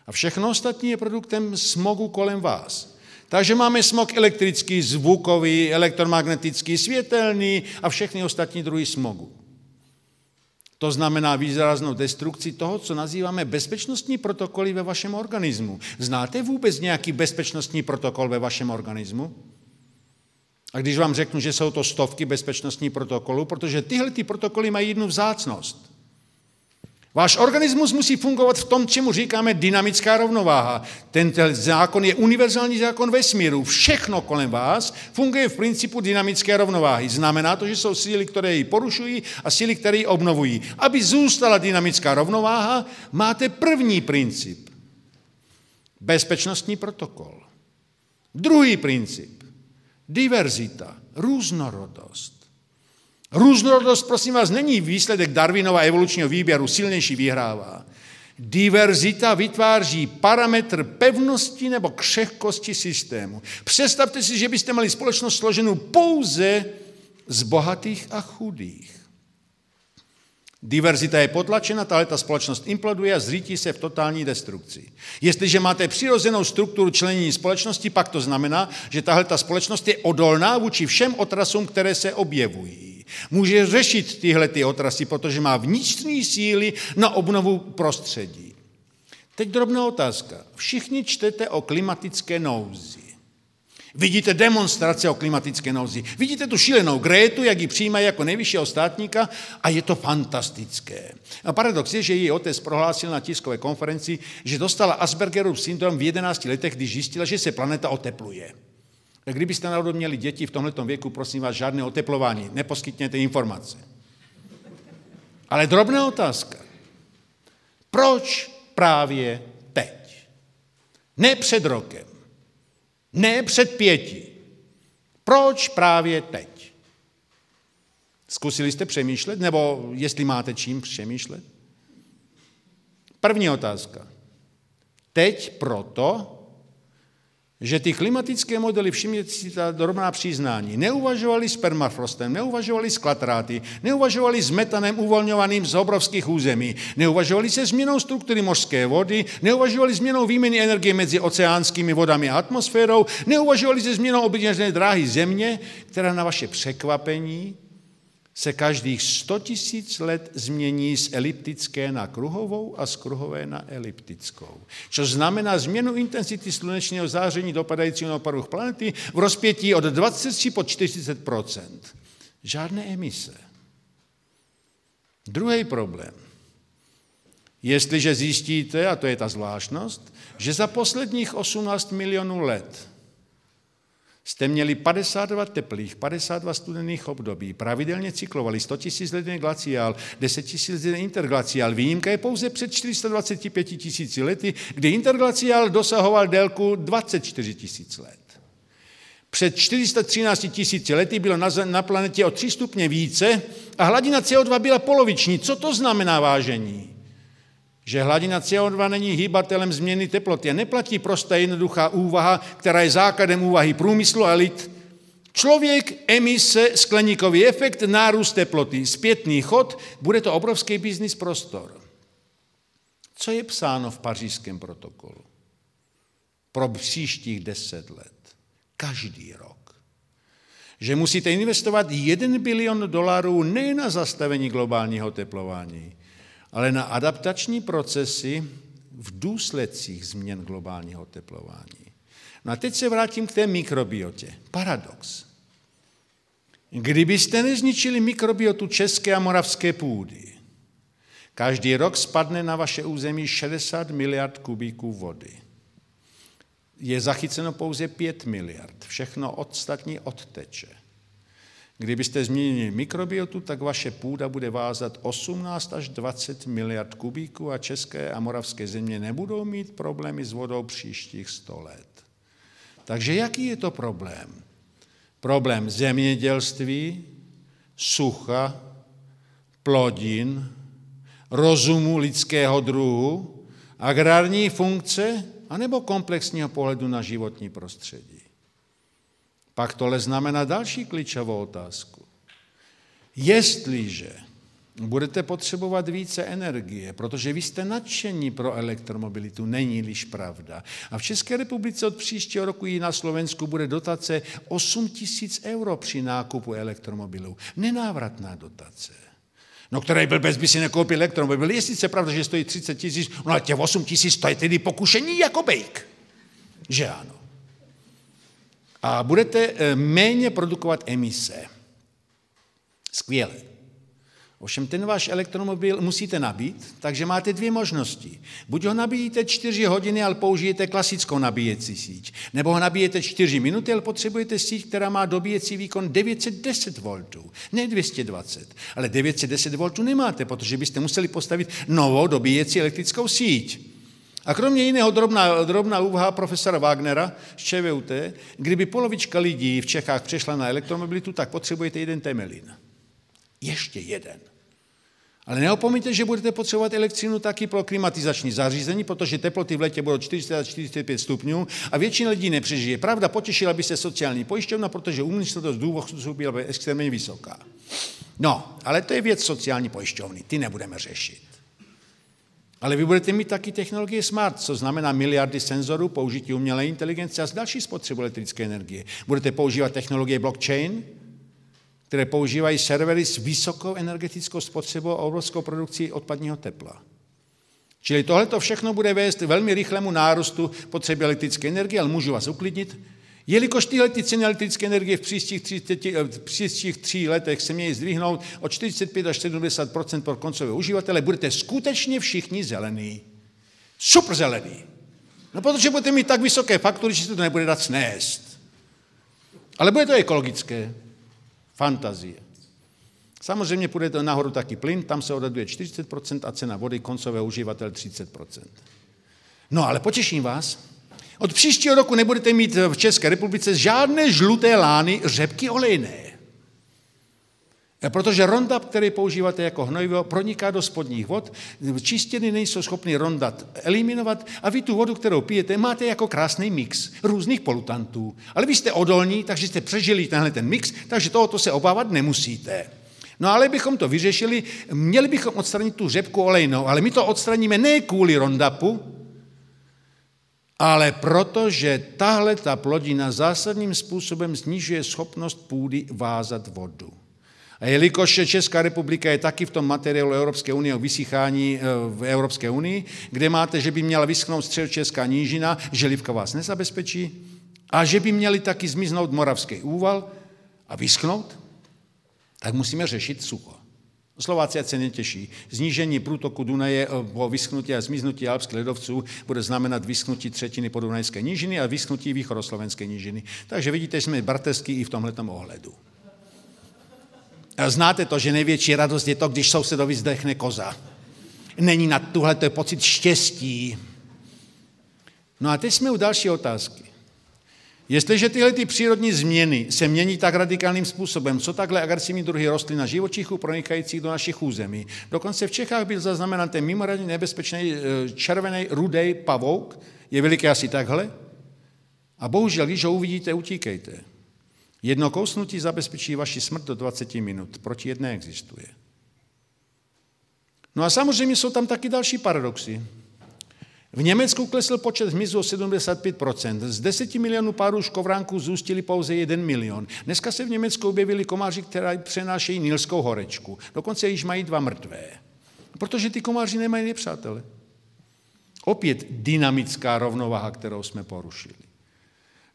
Speaker 7: A všechno ostatní je produktem smogu kolem vás. Takže máme smog elektrický, zvukový, elektromagnetický, světelný a všechny ostatní druhy smogu. To znamená výraznou destrukci toho, co nazýváme bezpečnostní protokoly ve vašem organismu. Znáte vůbec nějaký bezpečnostní protokol ve vašem organismu? A když vám řeknu, že jsou to stovky bezpečnostní protokolů, protože tyhle ty protokoly mají jednu vzácnost. Váš organismus musí fungovat v tom, čemu říkáme dynamická rovnováha. Ten zákon je univerzální zákon vesmíru. Všechno kolem vás funguje v principu dynamické rovnováhy. Znamená to, že jsou síly, které ji porušují a síly, které ji obnovují. Aby zůstala dynamická rovnováha, máte první princip. Bezpečnostní protokol. Druhý princip. Diverzita, různorodost. Různorodost, prosím vás, není výsledek Darwinova evolučního výběru, silnější vyhrává. Diverzita vytváří parametr pevnosti nebo křehkosti systému. Představte si, že byste měli společnost složenou pouze z bohatých a chudých. Diverzita je potlačena, tahle ta společnost imploduje a zřítí se v totální destrukci. Jestliže máte přirozenou strukturu členění společnosti, pak to znamená, že tahle ta společnost je odolná vůči všem otrasům, které se objevují. Může řešit tyhle ty otrasy, protože má vnitřní síly na obnovu prostředí. Teď drobná otázka. Všichni čtete o klimatické nouzi. Vidíte demonstrace o klimatické nouzi. Vidíte tu šílenou Grétu, jak ji přijímají jako nejvyššího státníka a je to fantastické. A paradox je, že její otec prohlásil na tiskové konferenci, že dostala Aspergerův syndrom v 11 letech, když zjistila, že se planeta otepluje. Kdybyste náhodou měli děti v tomto věku, prosím vás, žádné oteplování, neposkytněte informace. Ale drobná otázka. Proč právě teď? Ne před rokem. Ne před pěti. Proč právě teď? Zkusili jste přemýšlet, nebo jestli máte čím přemýšlet? První otázka. Teď proto, že ty klimatické modely, všimněte si ta drobná přiznání, neuvažovali s permafrostem, neuvažovali s klatráty, neuvažovali s metanem uvolňovaným z obrovských území, neuvažovali se změnou struktury mořské vody, neuvažovali změnou výměny energie mezi oceánskými vodami a atmosférou, neuvažovali se změnou oběžné dráhy země, která na vaše překvapení se každých 100 tisíc let změní z eliptické na kruhovou a z kruhové na eliptickou. Což znamená změnu intenzity slunečního záření dopadajícího na povrch planety v rozpětí od 23 po 40% Žádné emise. Druhý problém. Jestliže zjistíte, a to je ta zvláštnost, že za posledních 18 milionů let jste měli 52 teplých, 52 studených období, pravidelně cyklovali 100 000 let glaciál, 10 000 let interglaciál. Výjimka je pouze před 425 tisíci lety, kdy interglaciál dosahoval délku 24 tisíc let. Před 413 tisíci lety bylo na, na planetě o 3 stupně více a hladina CO2 byla poloviční. Co to znamená vážení? Že hladina CO2 není hýbatelem změny teploty. A neplatí prostá jednoduchá úvaha, která je základem úvahy průmyslu a lid. Člověk, emise, skleníkový efekt, nárůst teploty, zpětný chod, bude to obrovský biznis prostor. Co je psáno v pařížském protokolu? Pro příštích deset let. Každý rok. Že musíte investovat 1 bilion dolarů ne na zastavení globálního teplování, ale na adaptační procesy v důsledcích změn globálního teplování. No a teď se vrátím k té mikrobiotě. Paradox. Kdybyste nezničili mikrobiotu české a moravské půdy, každý rok spadne na vaše území 60 miliard kubíků vody. Je zachyceno pouze 5 miliard. Všechno ostatní odteče. Kdybyste změnili mikrobiotu, tak vaše půda bude vázat 18 až 20 miliard kubíků a české a moravské země nebudou mít problémy s vodou příštích 100 let. Takže jaký je to problém? Problém zemědělství, sucha, plodin, rozumu lidského druhu, agrární funkce anebo komplexního pohledu na životní prostředí. Pak tohle znamená další klíčovou otázku. Jestliže budete potřebovat více energie, protože vy jste nadšení pro elektromobilitu, není-liž pravda. A v České republice od příštího roku i na Slovensku bude dotace 8 tisíc euro při nákupu elektromobilů. Nenávratná dotace. No, který byl bez by si nekoupil elektromobil. Je sice pravda, že stojí 30 tisíc, no ale těch 8 tisíc to je tedy pokušení jako bejk. Že ano a budete eh, méně produkovat emise. Skvěle. Ovšem ten váš elektromobil musíte nabít, takže máte dvě možnosti. Buď ho nabíjíte 4 hodiny, ale použijete klasickou nabíjecí síť. Nebo ho nabíjete 4 minuty, ale potřebujete síť, která má dobíjecí výkon 910 V. Ne 220, ale 910 V nemáte, protože byste museli postavit novou dobíjecí elektrickou síť. A kromě jiného drobná, drobná úvaha profesora Wagnera z ČVUT, kdyby polovička lidí v Čechách přešla na elektromobilitu, tak potřebujete jeden temelin. Ještě jeden. Ale neopomeňte, že budete potřebovat elektřinu taky pro klimatizační zařízení, protože teploty v letě budou 40-45 stupňů a většina lidí nepřežije. Pravda, potěšila by se sociální pojišťovna, protože úmyslnost důvodců byla extrémně vysoká. No, ale to je věc sociální pojišťovny, ty nebudeme řešit. Ale vy budete mít taky technologie smart, co znamená miliardy senzorů, použití umělé inteligence a z další spotřebu elektrické energie. Budete používat technologie blockchain, které používají servery s vysokou energetickou spotřebou a obrovskou produkcí odpadního tepla. Čili tohle všechno bude vést velmi rychlému nárůstu potřeby elektrické energie, ale můžu vás uklidnit, Jelikož tyhle ty ceny elektrické energie v příštích, 30, eh, v příštích tří letech se mějí zdvihnout o 45 až 70% pro koncové uživatele, budete skutečně všichni zelení. Super zelený. No protože budete mít tak vysoké faktury, že se to nebude dát snést. Ale bude to ekologické. Fantazie. Samozřejmě půjde to nahoru taky plyn, tam se odhaduje 40% a cena vody koncové uživatel 30%. No ale potěším vás, od příštího roku nebudete mít v České republice žádné žluté lány řepky olejné. Protože Roundup, který používáte jako hnojivo, proniká do spodních vod, čistěny nejsou schopny Roundup eliminovat a vy tu vodu, kterou pijete, máte jako krásný mix různých polutantů. Ale vy jste odolní, takže jste přežili tenhle ten mix, takže tohoto se obávat nemusíte. No ale bychom to vyřešili, měli bychom odstranit tu řepku olejnou, ale my to odstraníme ne kvůli Roundupu, ale protože tahle ta plodina zásadním způsobem snižuje schopnost půdy vázat vodu. A jelikož Česká republika je taky v tom materiálu Evropské unie o vysychání eh, v Evropské unii, kde máte, že by měla vyschnout středočeská nížina, želivka vás nezabezpečí, a že by měli taky zmiznout moravský úval a vyschnout, tak musíme řešit sucho. Slováci se netěší. Znížení průtoku Dunaje eh, po vyschnutí a zmiznutí alpských ledovců bude znamenat vyschnutí třetiny podunajské nížiny a vyschnutí východoslovenské nížiny. Takže vidíte, jsme bratrský i v tomto ohledu. Znáte to, že největší radost je to, když sousedovi zdechne koza. Není na tuhle, to je pocit štěstí. No a teď jsme u další otázky. Jestliže tyhle ty přírodní změny se mění tak radikálním způsobem, co takhle agresivní druhy rostlin a živočichů pronikajících do našich území, dokonce v Čechách byl zaznamenán ten mimořádně nebezpečný e, červený rudej pavouk, je veliký asi takhle, a bohužel, když ho uvidíte, utíkejte. Jedno kousnutí zabezpečí vaši smrt do 20 minut, proti jedné existuje. No a samozřejmě jsou tam taky další paradoxy. V Německu klesl počet hmyzu o 75%. Z 10 milionů párů škovránků zůstili pouze 1 milion. Dneska se v Německu objevili komáři, které přenášejí nilskou horečku. Dokonce již mají dva mrtvé. Protože ty komáři nemají nepřátele. Opět dynamická rovnováha, kterou jsme porušili.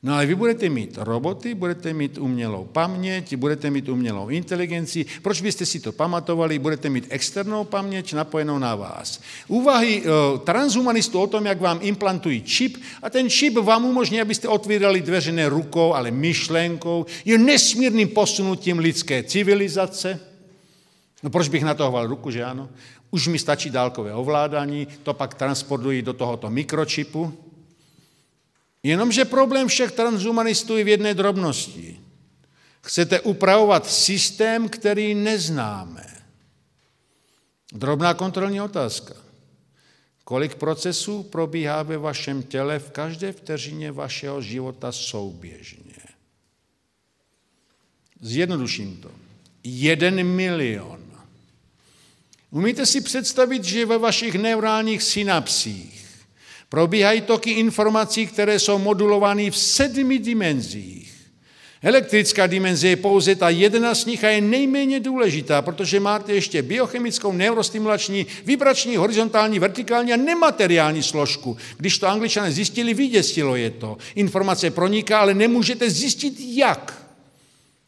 Speaker 7: No ale vy budete mít roboty, budete mít umělou paměť, budete mít umělou inteligenci. Proč byste si to pamatovali? Budete mít externou paměť napojenou na vás. Úvahy uh, transhumanistů o tom, jak vám implantují čip a ten čip vám umožní, abyste otvírali dveře ne rukou, ale myšlenkou, je nesmírným posunutím lidské civilizace. No proč bych natahoval ruku, že ano? Už mi stačí dálkové ovládání, to pak transportují do tohoto mikročipu. Jenomže problém všech transhumanistů je v jedné drobnosti. Chcete upravovat systém, který neznáme. Drobná kontrolní otázka. Kolik procesů probíhá ve vašem těle v každé vteřině vašeho života souběžně? Zjednoduším to. Jeden milion. Umíte si představit, že ve vašich neurálních synapsích Probíhají toky informací, které jsou modulovány v sedmi dimenzích. Elektrická dimenze je pouze ta jedna z nich a je nejméně důležitá, protože máte ještě biochemickou, neurostimulační, vibrační, horizontální, vertikální a nemateriální složku. Když to angličané zjistili, vyděsilo je to. Informace proniká, ale nemůžete zjistit jak.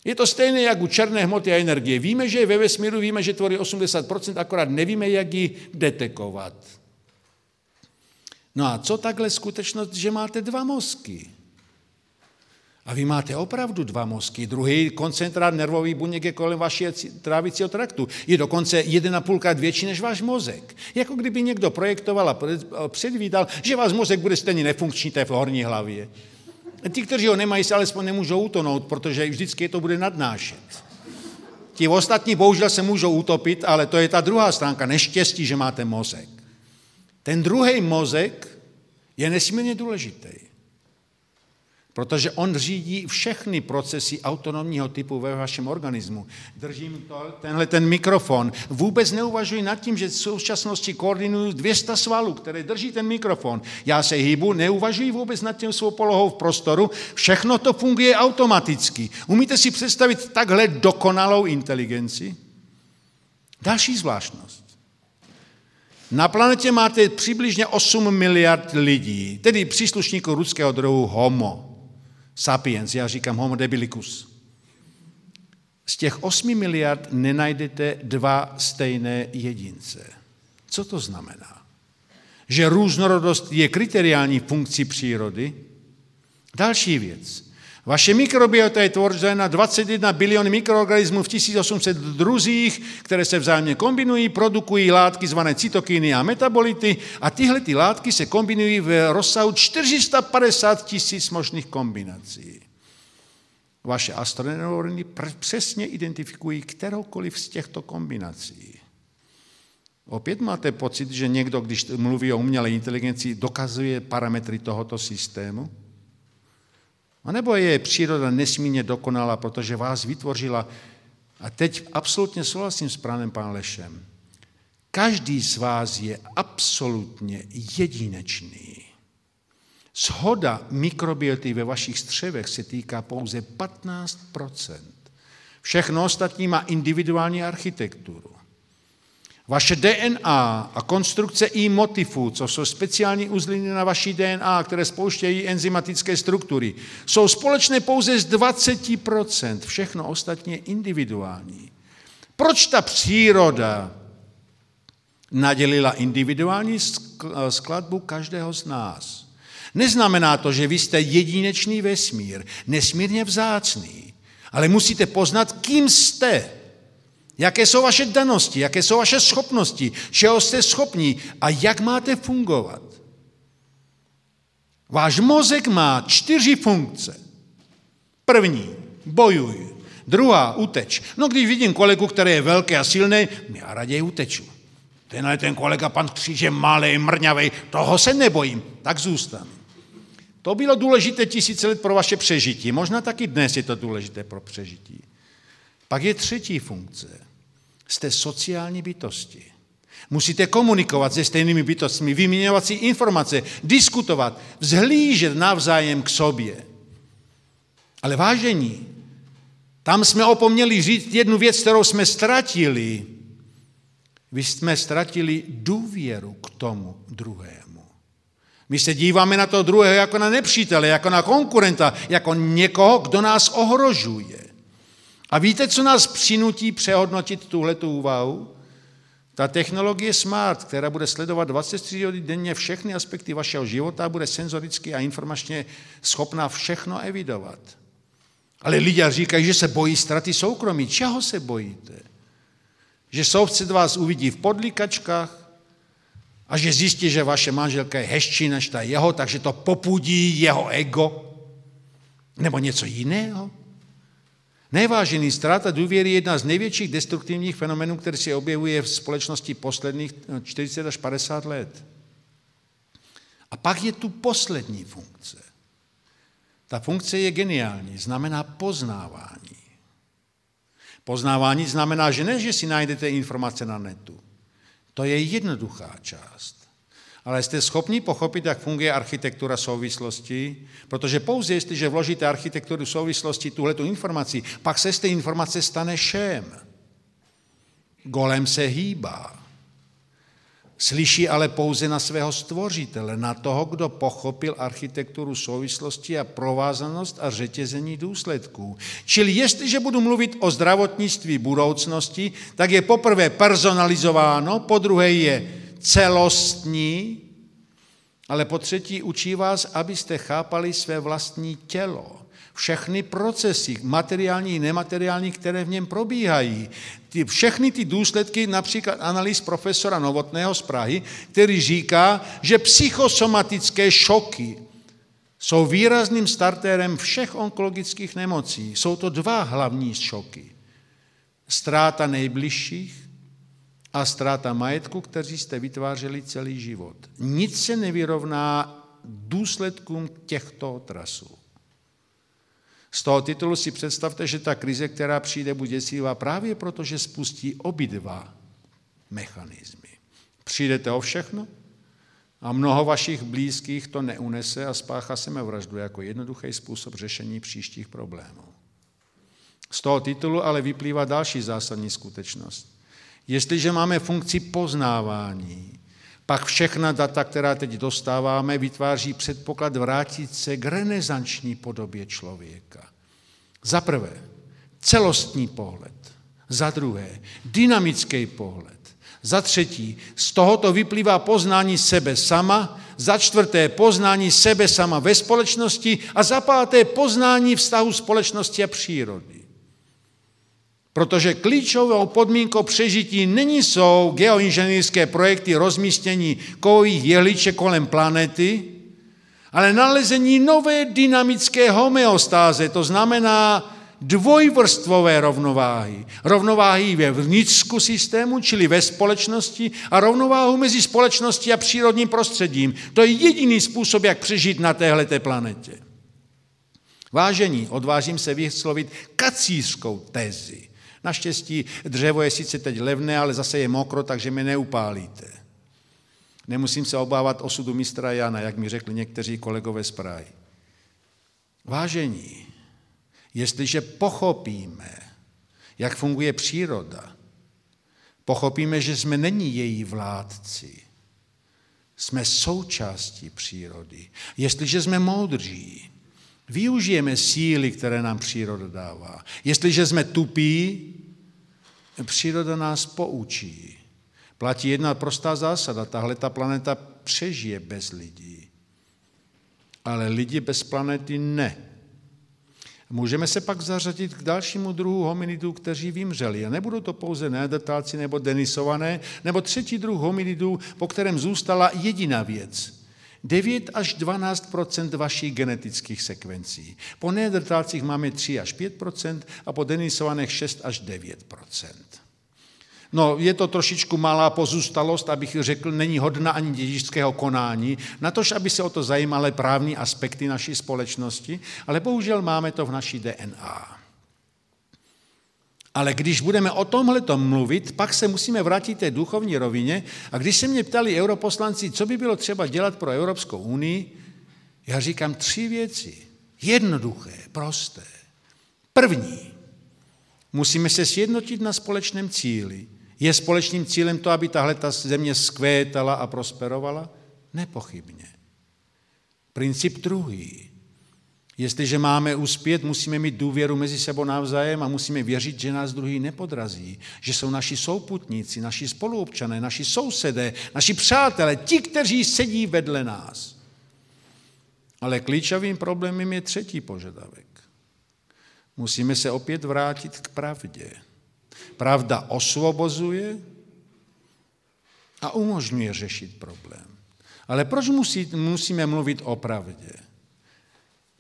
Speaker 7: Je to stejné jak u černé hmoty a energie. Víme, že je ve vesmíru, víme, že tvoří 80%, akorát nevíme, jak ji detekovat. No a co takhle skutečnost, že máte dva mozky? A vy máte opravdu dva mozky. Druhý koncentrát nervový buněk je kolem vašeho trávicího traktu. Je dokonce jeden a půlkrát větší než váš mozek. Jako kdyby někdo projektoval a předvídal, že váš mozek bude stejně nefunkční té v horní hlavě. Ti, kteří ho nemají, se alespoň nemůžou utonout, protože vždycky je to bude nadnášet. Ti ostatní bohužel se můžou utopit, ale to je ta druhá stránka neštěstí, že máte mozek. Ten druhý mozek je nesmírně důležitý, protože on řídí všechny procesy autonomního typu ve vašem organismu. Držím to, tenhle ten mikrofon. Vůbec neuvažuji nad tím, že v současnosti koordinuju 200 svalů, které drží ten mikrofon. Já se hýbu, neuvažuji vůbec nad tím svou polohou v prostoru. Všechno to funguje automaticky. Umíte si představit takhle dokonalou inteligenci? Další zvláštnost. Na planetě máte přibližně 8 miliard lidí, tedy příslušníků ruského druhu Homo. sapiens, já říkám homo debilicus. Z těch 8 miliard nenajdete dva stejné jedince. Co to znamená? Že různorodost je kriteriální funkcí přírody? Další věc. Vaše mikrobiota je tvořena 21 biliony mikroorganismů v 1800 druzích, které se vzájemně kombinují, produkují látky zvané cytokiny a metabolity a tyhle ty látky se kombinují v rozsahu 450 tisíc možných kombinací. Vaše astroneurony přesně identifikují kteroukoliv z těchto kombinací. Opět máte pocit, že někdo, když mluví o umělé inteligenci, dokazuje parametry tohoto systému? A nebo je příroda nesmírně dokonalá, protože vás vytvořila. A teď absolutně souhlasím s pánem Pánlešem. Každý z vás je absolutně jedinečný. Shoda mikrobioty ve vašich střevech se týká pouze 15% Všechno ostatní má individuální architekturu. Vaše DNA a konstrukce i motifu, co jsou speciální uzliny na vaší DNA, které spouštějí enzymatické struktury, jsou společné pouze z 20%. Všechno ostatní je individuální. Proč ta příroda nadělila individuální skladbu každého z nás? Neznamená to, že vy jste jedinečný vesmír, nesmírně vzácný, ale musíte poznat, kým jste. Jaké jsou vaše danosti, jaké jsou vaše schopnosti, čeho jste schopní a jak máte fungovat. Váš mozek má čtyři funkce. První, bojuj. Druhá, uteč. No když vidím kolegu, který je velký a silný, já raději uteču. Tenhle ten kolega, pan Kříž, je malý, mrňavý, toho se nebojím, tak zůstanu. To bylo důležité tisíce let pro vaše přežití. Možná taky dnes je to důležité pro přežití. Pak je třetí funkce. Jste sociální bytosti. Musíte komunikovat se stejnými bytostmi, vyměňovat si informace, diskutovat, vzhlížet navzájem k sobě. Ale vážení, tam jsme opomněli říct jednu věc, kterou jsme ztratili. Vy jsme ztratili důvěru k tomu druhému. My se díváme na to druhého jako na nepřítele, jako na konkurenta, jako někoho, kdo nás ohrožuje. A víte, co nás přinutí přehodnotit tuhletu úvahu? Ta technologie Smart, která bude sledovat 23 hodin denně všechny aspekty vašeho života, bude senzoricky a informačně schopná všechno evidovat. Ale lidé říkají, že se bojí ztraty soukromí. Čeho se bojíte? Že soused vás uvidí v podlíkačkách a že zjistí, že vaše manželka je hezčí než ta jeho, takže to popudí jeho ego? Nebo něco jiného? Nevážený ztráta důvěry je jedna z největších destruktivních fenomenů, který se objevuje v společnosti posledních 40 až 50 let. A pak je tu poslední funkce. Ta funkce je geniální, znamená poznávání. Poznávání znamená, že ne, že si najdete informace na netu. To je jednoduchá část ale jste schopni pochopit, jak funguje architektura souvislosti, protože pouze jestliže vložíte architekturu souvislosti, tuhletu informaci, pak se z té informace stane šem. Golem se hýbá. Slyší ale pouze na svého stvořitele, na toho, kdo pochopil architekturu souvislosti a provázanost a řetězení důsledků. Čili jestliže budu mluvit o zdravotnictví budoucnosti, tak je poprvé personalizováno, po druhé je celostní, ale po třetí učí vás, abyste chápali své vlastní tělo. Všechny procesy, materiální i nemateriální, které v něm probíhají. Ty, všechny ty důsledky, například analýz profesora Novotného z Prahy, který říká, že psychosomatické šoky jsou výrazným startérem všech onkologických nemocí. Jsou to dva hlavní šoky. Ztráta nejbližších a ztráta majetku, kteří jste vytvářeli celý život. Nic se nevyrovná důsledkům těchto trasů. Z toho titulu si představte, že ta krize, která přijde, bude děsivá právě proto, že spustí obi dva mechanismy. Přijdete o všechno a mnoho vašich blízkých to neunese a spáchá sebevraždu jako jednoduchý způsob řešení příštích problémů. Z toho titulu ale vyplývá další zásadní skutečnost. Jestliže máme funkci poznávání, Pak všechna data, která teď dostáváme, vytváří předpoklad vrátit se k renesanční podobě člověka. Za prvé, celostní pohled. Za druhé, dynamický pohled. Za třetí, z tohoto vyplývá poznání sebe sama, za čtvrté poznání sebe sama ve společnosti a za páté poznání vztahu společnosti a přírody. Protože klíčovou podmínkou přežití není jsou geoinženýrské projekty rozmístění kovových jehliček kolem planety, ale nalezení nové dynamické homeostáze, to znamená dvojvrstvové rovnováhy. Rovnováhy ve vnitřku systému, čili ve společnosti a rovnováhu mezi společností a přírodním prostředím. To je jediný způsob, jak přežít na téhleté planetě. Vážení, odvážím se vyslovit kacířskou tezi. Naštěstí dřevo je sice teď levné, ale zase je mokro, takže mi neupálíte. Nemusím se obávat osudu mistra Jana, jak mi řekli někteří kolegové z Prahy. Vážení, jestliže pochopíme, jak funguje příroda, pochopíme, že jsme není její vládci, jsme součástí přírody. Jestliže jsme moudří, využijeme síly, které nám příroda dává. Jestliže jsme tupí, příroda nás poučí. Platí jedna prostá zásada, tahle ta planeta přežije bez lidí. Ale lidi bez planety ne. Můžeme se pak zařadit k dalšímu druhu hominidů, kteří vymřeli. A nebudou to pouze neandertálci nebo denisované, nebo třetí druh hominidů, po kterém zůstala jediná věc. 9 až 12 vašich genetických sekvencí. Po neandertálcích máme 3 až 5% a po denisovaných 6 až 9 No, je to trošičku malá pozůstalost, abych řekl, není hodna ani dědičského konání, natož, aby se o to zajímaly právní aspekty naší společnosti, ale bohužel máme to v naší DNA. Ale když budeme o tomhle mluvit, pak se musíme vrátit té duchovní rovině. A když se mě ptali europoslanci, co by bylo třeba dělat pro Evropskou unii, já říkám tři věci. Jednoduché, prosté. První, musíme se sjednotit na společném cíli. Je společným cílem to, aby tahle ta země skvétala a prosperovala? Nepochybně. Princip druhý. Jestliže máme uspět, musíme mít důvěru mezi sebou navzájem a musíme věřit, že nás druhý nepodrazí, že jsou naši souputníci, naši spoluobčané, naši sousedé, naši přátelé, ti, kteří sedí vedle nás. Ale klíčovým problémem je třetí požadavek. Musíme se opět vrátit k pravdě. Pravda osvobozuje a umožňuje řešit problém. Ale proč musí, musíme mluvit o pravdě?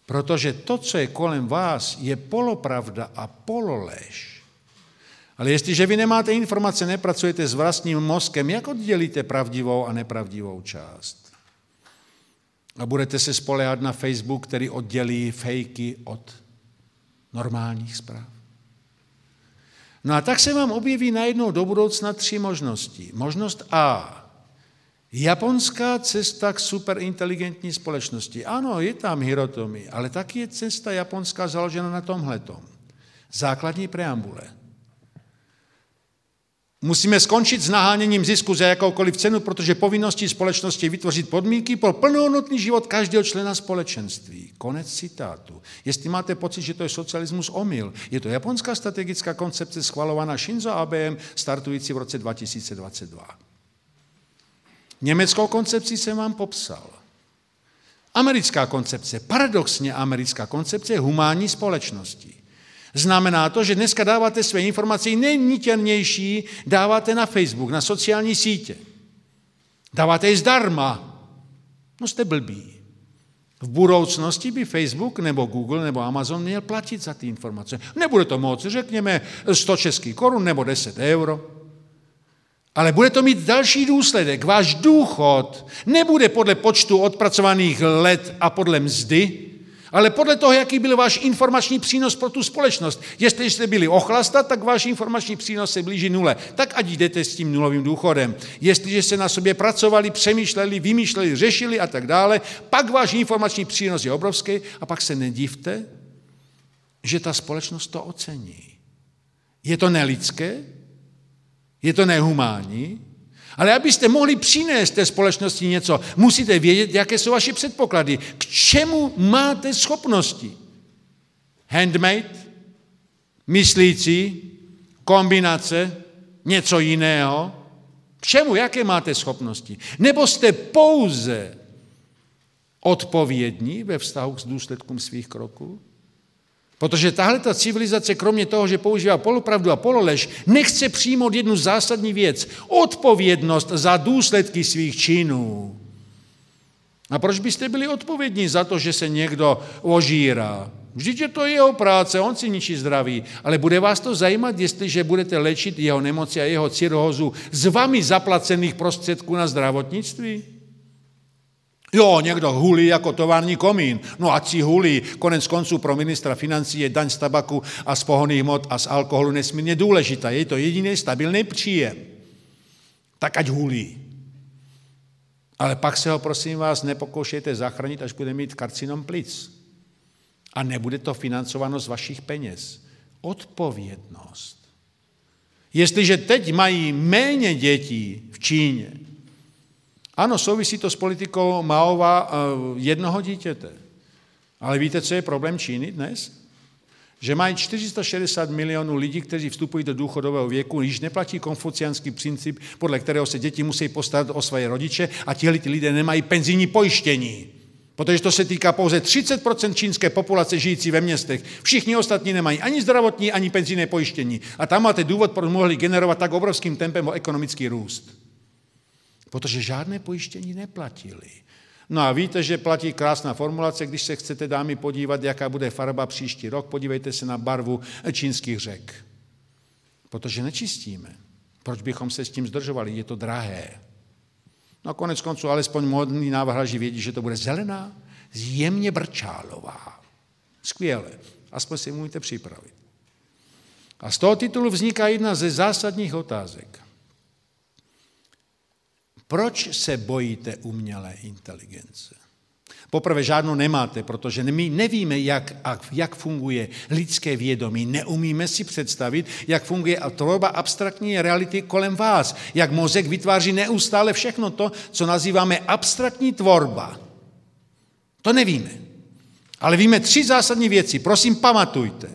Speaker 7: Protože to, co je kolem vás, je polopravda a pololež. Ale jestliže vy nemáte informace, nepracujete s vlastním mozkem, jak oddělíte pravdivou a nepravdivou část? A budete se spolehat na Facebook, který oddělí fejky od normálních zpráv? No a tak se vám objeví najednou do budoucna tři možnosti. Možnost A. Japonská cesta k superinteligentní společnosti. Ano, je tam Hirotomi, ale taky je cesta japonská založena na tomhletom. Základní preambule. Musíme skončit s naháněním zisku za jakoukoliv cenu, protože povinností společnosti je vytvořit podmínky pro plnohodnotný život každého člena společenství. Konec citátu. Jestli máte pocit, že to je socialismus omyl, je to japonská strategická koncepce schvalovaná Shinzo Abem, startující v roce 2022. Německou koncepci jsem vám popsal. Americká koncepce, paradoxně americká koncepce je humánní společnosti. Znamená to, že dneska dáváte své informace nejnítěrnější, dáváte na Facebook, na sociální sítě. Dáváte je zdarma. No jste blbí. V budoucnosti by Facebook nebo Google nebo Amazon měl platit za ty informace. Nebude to moc, řekněme 100 českých korun nebo 10 euro. Ale bude to mít další důsledek. Váš důchod nebude podle počtu odpracovaných let a podle mzdy, ale podle toho, jaký byl váš informační přínos pro tu společnost. Jestli jste byli ochlastat, tak váš informační přínos se blíží nule. Tak ať jdete s tím nulovým důchodem. Jestliže se na sobě pracovali, přemýšleli, vymýšleli, řešili a tak dále, pak váš informační přínos je obrovský a pak se nedivte, že ta společnost to ocení. Je to nelidské, je to nehumánní, Ale abyste mohli přinést té společnosti něco, musíte vědět, jaké jsou vaše předpoklady. K čemu máte schopnosti? Handmade? Myslící? Kombinace? Něco jiného? K čemu? Jaké máte schopnosti? Nebo jste pouze odpovědní ve vztahu s důsledkům svých kroků? Protože tahle ta civilizace, kromě toho, že používá polopravdu a pololež, nechce přijmout jednu zásadní věc. Odpovědnost za důsledky svých činů. A proč byste byli odpovědní za to, že se někdo ožírá? Vždyť je to jeho práce, on si ničí zdraví. Ale bude vás to zajímat, jestliže budete léčit jeho nemoci a jeho cirhózu z vami zaplacených prostředků na zdravotnictví? Jo, někdo hulí jako tovární komín. No ať si hulí. Konec konců pro ministra financí je daň z tabaku a z pohoných hmot a z alkoholu nesmírně důležitá. Je to jediný stabilní příjem. Tak ať hulí. Ale pak se ho, prosím vás, nepokoušejte zachránit, až bude mít karcinom plic. A nebude to financováno z vašich peněz. Odpovědnost. Jestliže teď mají méně dětí v Číně, ano, souvisí to s politikou Maova eh, jednoho dítěte. Ale víte, co je problém Číny dnes? Že mají 460 milionů lidí, kteří vstupují do důchodového věku, již neplatí konfuciánský princip, podle kterého se děti musí postarat o své rodiče a tihle lidé nemají penzijní pojištění. Protože to se týká pouze 30% čínské populace žijící ve městech. Všichni ostatní nemají ani zdravotní, ani penzijné pojištění. A tam máte důvod, proč mohli generovat tak obrovským tempem ekonomický růst. Protože žádné pojištění neplatili. No a víte, že platí krásná formulace, když se chcete dámy podívat, jaká bude farba příští rok, podívejte se na barvu čínských řek. Protože nečistíme. Proč bychom se s tím zdržovali? Je to drahé. No a konec konců alespoň modní návrhaži vědí, že to bude zelená, jemně brčálová. Skvěle. Aspoň si můžete připravit. A z toho titulu vzniká jedna ze zásadních otázek. Proč se bojíte umělé inteligence? Poprvé žádnou nemáte, protože my nevíme, jak, jak funguje lidské vědomí. Neumíme si představit, jak funguje tvorba abstraktní reality kolem vás. Jak mozek vytváří neustále všechno to, co nazýváme abstraktní tvorba. To nevíme. Ale víme tři zásadní věci. Prosím, pamatujte.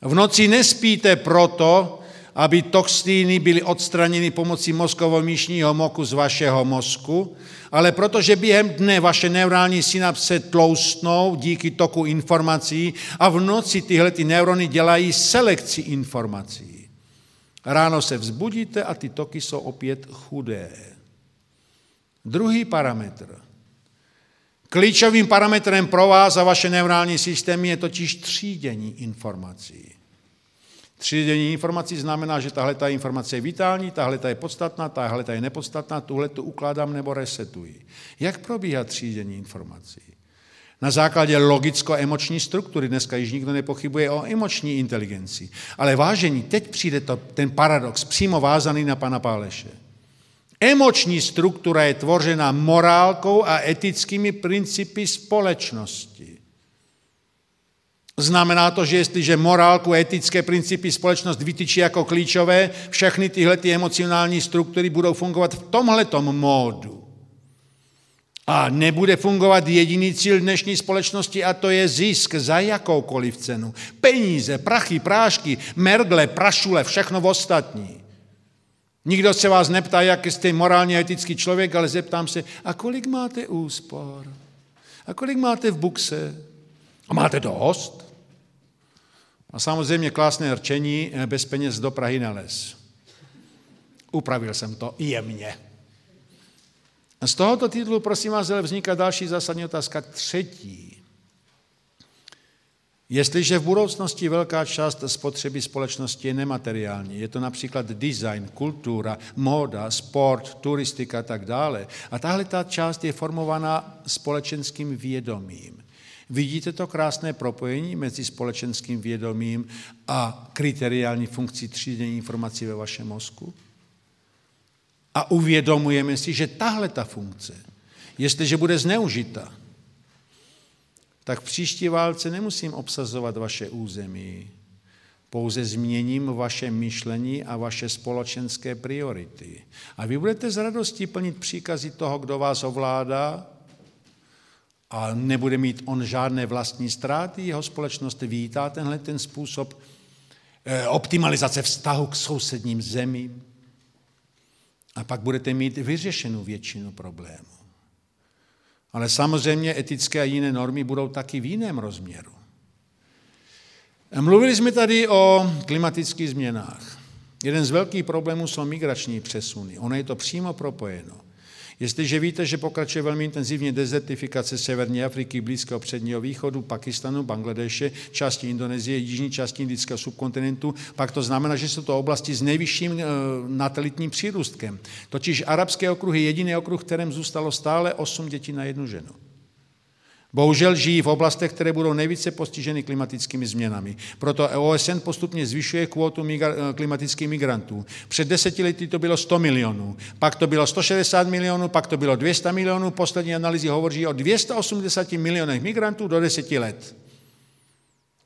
Speaker 7: V noci nespíte proto, aby toxíny byly odstraněny pomocí mozkovo-míšního moku z vašeho mozku, ale protože během dne vaše neurální synapse tloustnou díky toku informací a v noci tyhle ty neurony dělají selekci informací. Ráno se vzbudíte a ty toky jsou opět chudé. Druhý parametr. Klíčovým parametrem pro vás a vaše neurální systémy je totiž třídění informací. Třídění informací znamená, že tahle ta informace je vitální, tahle ta je podstatná, tahle ta je nepodstatná, tuhle tu ukládám nebo resetuji. Jak probíhá třídění informací? Na základě logicko-emoční struktury, dneska již nikdo nepochybuje o emoční inteligenci. Ale vážení, teď přijde to, ten paradox přímo vázaný na pana Páleše. Emoční struktura je tvořena morálkou a etickými principy společnosti. Znamená to, že jestliže morálku, etické principy společnost vytyčí jako klíčové, všechny tyhle ty emocionální struktury budou fungovat v tomhletom módu. A nebude fungovat jediný cíl dnešní společnosti a to je zisk za jakoukoliv cenu. Peníze, prachy, prášky, mergle, prašule, všechno v ostatní. Nikdo se vás neptá, jak jste morálně etický člověk, ale zeptám se, a kolik máte úspor? A kolik máte v bukse? A máte dost? A samozřejmě krásné rčení, eh, bez peněz do Prahy les. Upravil jsem to jemně. Z tohoto titulu, prosím vás, vzniká další zásadní otázka, třetí. Jestliže v budoucnosti velká část spotřeby společnosti je nemateriální, je to například design, kultura, móda, sport, turistika a tak dále, a tahle ta část je formovaná společenským vědomím, Vidíte to krásné propojení mezi společenským vědomím a kriteriální funkcí třídění informací ve vašem mozku? A uvědomujeme si, že tahle ta funkce, jestliže bude zneužita, tak v příští válce nemusím obsazovat vaše území. Pouze změním vaše myšlení a vaše společenské priority. A vy budete z radostí plnit příkazy toho, kdo vás ovládá, a nebude mít on žádné vlastní ztráty, jeho společnost vítá tenhle ten způsob eh, optimalizace vztahu k sousedním zemím. A pak budete mít vyřešenou většinu problémů. Ale samozřejmě etické a jiné normy budou taky v jiném rozměru. Mluvili jsme tady o klimatických změnách. Jeden z velkých problémů jsou migrační přesuny. Ono je to přímo propojeno. Jestliže víte, že pokračuje velmi intenzivně dezertifikace Severní Afriky, Blízkého předního východu, Pakistanu, Bangladeše, části Indonésie, jižní části indického subkontinentu, pak to znamená, že jsou to oblasti s nejvyšším e, natalitním přírůstkem. Totiž arabské okruh je jediný okruh, kterém zůstalo stále 8 dětí na jednu ženu. Bohužel žijí v oblastech, které budou nejvíce postiženy klimatickými změnami. Proto OSN postupně zvyšuje kvótu klimatických migrantů. Před deseti lety to bylo 100 milionů, pak to bylo 160 milionů, pak to bylo 200 milionů. Poslední analýzy hovoří o 280 milionech migrantů do deseti let.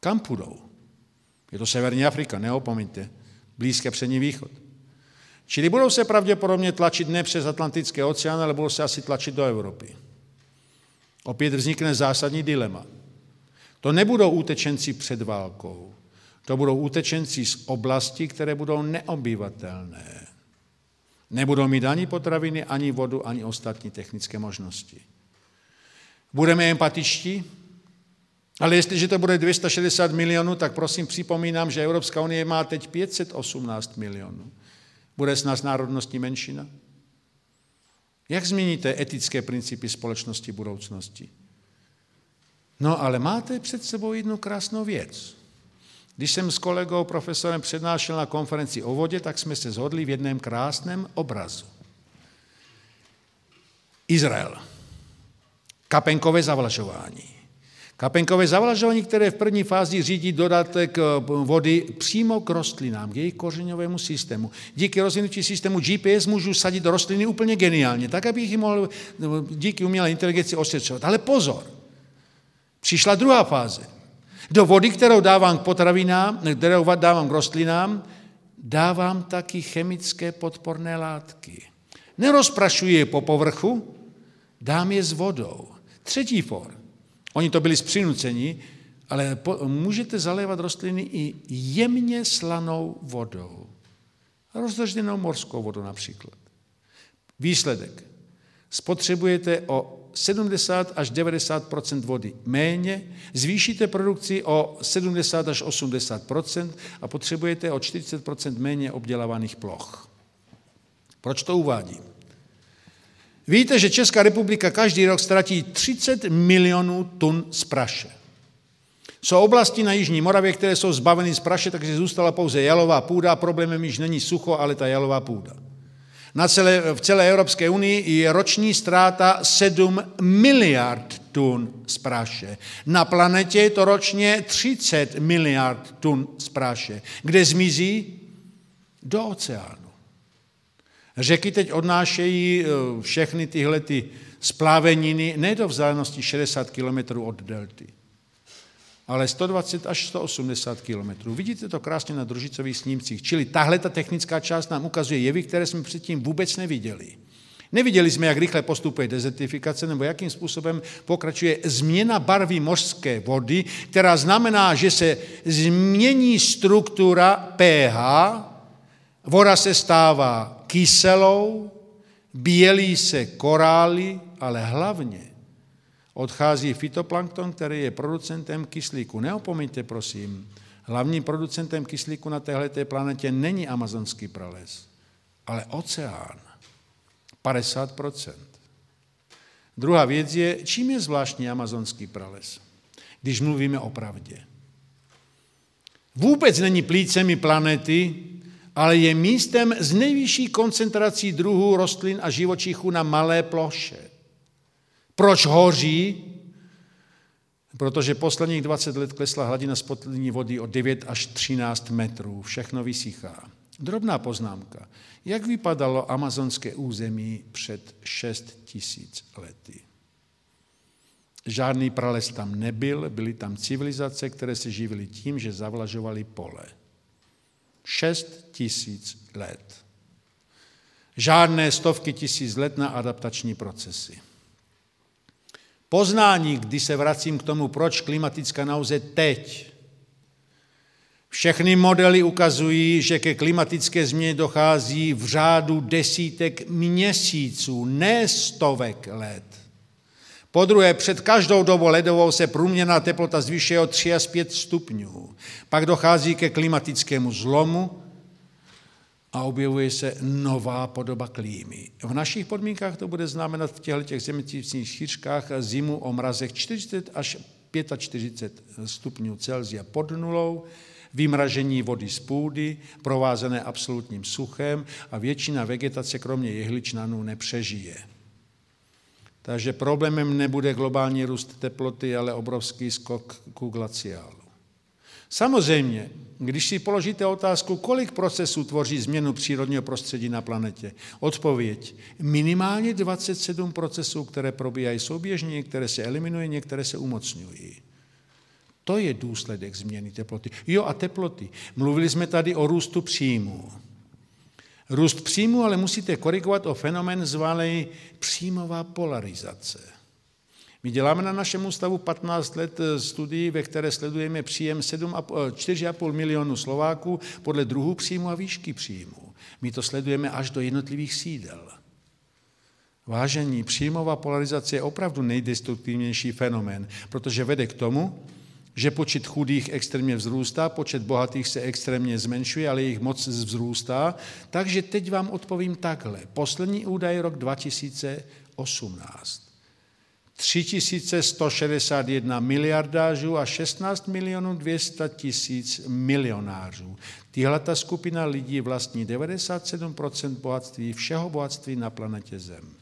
Speaker 7: Kam půjdou? Je to Severní Afrika, neopomeňte. Blízké přední východ. Čili budou se pravděpodobně tlačit ne přes Atlantické oceán, ale budou se asi tlačit do Evropy. Opět vznikne zásadní dilema. To nebudou útečenci před válkou, to budou útečenci z oblasti, které budou neobyvatelné. Nebudou mít ani potraviny, ani vodu, ani ostatní technické možnosti. Budeme empatičtí, ale jestliže to bude 260 milionů, tak prosím připomínám, že Evropská unie má teď 518 milionů. Bude s nás národnostní menšina? Jak změníte etické principy společnosti budoucnosti? No ale máte před sebou jednu krásnou věc. Když jsem s kolegou profesorem přednášel na konferenci o vodě, tak jsme se zhodli v jednom krásném obrazu. Izrael. Kapenkové zavlažování. Kapenkové zavlažování, které v první fázi řídí dodatek eh, vody přímo k rostlinám, k jejich kořeňovému systému. Díky rozvinutí systému GPS můžu sadit rostliny úplně geniálně, tak, abych ji mohl díky umělé inteligenci ošetřovat. Ale pozor, přišla druhá fáze. Do vody, kterou dávám k potravinám, kterou dávám k rostlinám, dávám taky chemické podporné látky. Nerozprašuji je po povrchu, dám je s vodou. Třetí for. Oni to byli přinuceni, ale po, můžete zalévat rostliny i jemně slanou vodou. Rozdržděnou morskou vodu například. Výsledek. Spotřebujete o 70 až 90 vody méně, zvýšíte produkci o 70 až 80% a potřebujete o 40% méně obdělávaných ploch. Proč to uvádím? Víte, že Česká republika každý rok ztratí 30 milionů tun z praše. Jsou oblasti na Jižní Moravě, které jsou zbaveny z praše, takže zůstala pouze jalová půda. Problémem již není sucho, ale ta jalová půda. Na celé, v celé Evropské unii je roční ztráta 7 miliard tun z praše. Na planetě je to ročně 30 miliard tun z praše. Kde zmizí? Do oceánu. Řeky teď odnášejí eh, všechny tyhle ty spláveniny ne do vzdálenosti 60 km od delty, ale 120 až 180 km. Vidíte to krásně na družicových snímcích. Čili tahle ta technická část nám ukazuje jevy, které jsme předtím vůbec neviděli. Neviděli jsme, jak rychle postupuje dezertifikace nebo jakým způsobem pokračuje změna barvy mořské vody, která znamená, že se změní struktura pH, voda se stává kyselou, bělí se korály, ale hlavně odchází fitoplankton, který je producentem kyslíku. Neopomeňte, prosím, hlavním producentem kyslíku na této planetě není amazonský prales, ale oceán. 50%. Druhá věc je, čím je zvláštní amazonský prales, když mluvíme o pravdě. Vůbec není plícemi planety, ale je místem s nejvyšší koncentrací druhů rostlin a živočichů na malé ploše. Proč hoří? Protože posledních 20 let klesla hladina spodní vody o 9 až 13 metrů. Všechno vysychá. Drobná poznámka. Jak vypadalo amazonské území před 6 tisíc lety? Žádný prales tam nebyl, byly tam civilizace, které se živily tím, že zavlažovaly pole. 6 tisíc let. Žádné stovky tisíc let na adaptační procesy. Poznání, kdy se vracím k tomu, proč klimatická nauze teď. Všechny modely ukazují, že ke klimatické změně dochází v řádu desítek měsíců, ne stovek let. Po druhé, před každou dobou ledovou se průměrná teplota zvyšuje o 3 až 5 stupňů. Pak dochází ke klimatickému zlomu a objevuje se nová podoba klímy. V našich podmínkách to bude znamenat v těchto těch šířkách zimu o mrazech 40 až 45 stupňů Celsia pod nulou, vymražení vody z půdy, provázené absolutním suchem a většina vegetace kromě jehličnanů nepřežije. Takže problémem nebude globální růst teploty, ale obrovský skok ku glaciálu. Samozřejmě, když si položíte otázku, kolik procesů tvoří změnu přírodního prostředí na planetě, odpověď minimálně 27 procesů, které probíhají souběžně, některé se eliminují, některé se umocňují. To je důsledek změny teploty. Jo a teploty. Mluvili jsme tady o růstu příjmů. Růst příjmu ale musíte korigovat o fenomén zvaný příjmová polarizace. My děláme na našem ústavu 15 let eh, studií, ve které sledujeme příjem 4,5 milionu Slováků podle druhu příjmu a výšky příjmu. My to sledujeme až do jednotlivých sídel. Vážení, příjmová polarizace je opravdu nejdestruktivnější fenomén, protože vede k tomu, že počet chudých extrémně vzrůstá, počet bohatých se extrémně zmenšuje, ale jejich moc vzrůstá. Takže teď vám odpovím takhle. Poslední údaj rok 2018. 3161 miliardářů a 16 milionů 200 tisíc milionářů. Tyhle ta skupina lidí vlastní 97% bohatství, všeho bohatství na planetě Zem.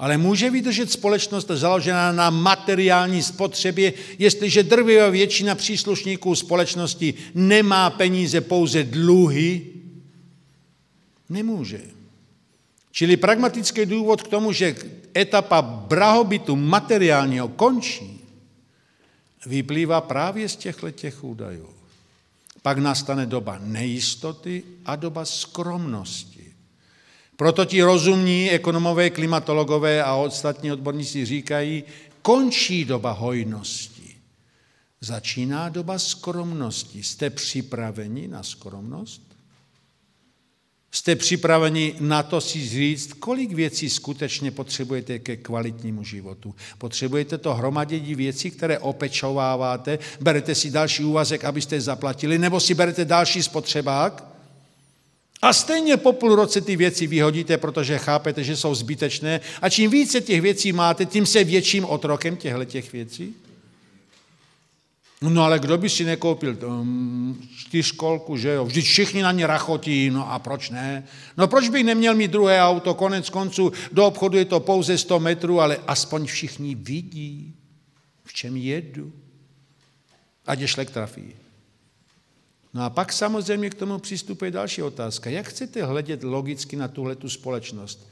Speaker 7: Ale může vydržet společnost založená na materiální spotřebě, jestliže drvivá většina příslušníků společnosti nemá peníze, pouze dluhy? Nemůže. Čili pragmatický důvod k tomu, že etapa brahobytu materiálního končí, vyplývá právě z těchto těch údajů. Pak nastane doba nejistoty a doba skromnosti. Proto ti rozumní ekonomové, klimatologové a ostatní odborníci říkají, končí doba hojnosti. Začíná doba skromnosti. Jste připraveni na skromnost? Jste připraveni na to si říct, kolik věcí skutečně potřebujete ke kvalitnímu životu. Potřebujete to hromadění věcí, které opečováváte, berete si další úvazek, abyste je zaplatili, nebo si berete další spotřebák a stejně po půl roce ty věci vyhodíte, protože chápete, že jsou zbytečné a čím více těch věcí máte, tím se větším otrokem těchto těch věcí. No ale kdo by si nekoupil um, čtyřkolku, že jo? Vždyť všichni na ně rachotí, no a proč ne? No proč bych neměl mít druhé auto? Konec konců do obchodu je to pouze 100 metrů, ale aspoň všichni vidí, v čem jedu. Ať je šlek trafí. No a pak samozřejmě k tomu přistupuje další otázka. Jak chcete hledět logicky na tuhle tu společnost?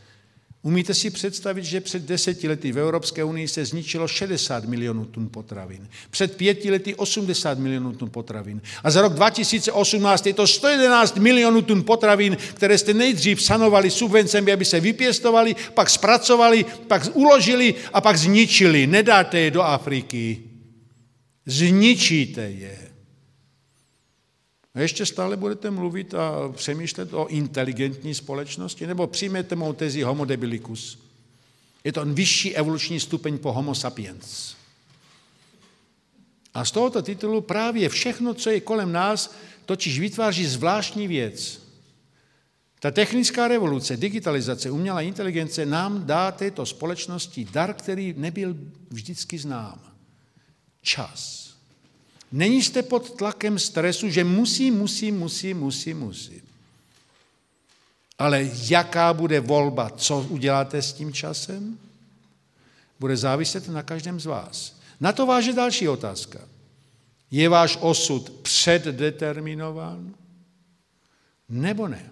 Speaker 7: Umíte si představit, že před deseti lety v Evropské unii se zničilo 60 milionů tun potravin. Před pěti lety 80 milionů tun potravin. A za rok 2018 je to 111 milionů tun potravin, které jste nejdřív sanovali subvencemi, aby se vypěstovali, pak zpracovali, pak uložili a pak zničili. Nedáte je do Afriky. Zničíte je. A ještě stále budete mluvit a přemýšlet o inteligentní společnosti, nebo přijmete mou tezi homo debilicus. Je to vyšší evoluční stupeň po homo sapiens. A z tohoto titulu právě všechno, co je kolem nás, totiž vytváří zvláštní věc. Ta technická revoluce, digitalizace, umělá inteligence nám dá této společnosti dar, který nebyl vždycky znám. Čas. Není jste pod tlakem stresu, že musí, musí, musí, musí, musí. Ale jaká bude volba, co uděláte s tím časem, bude záviset na každém z vás. Na to váže další otázka. Je váš osud předdeterminován nebo ne?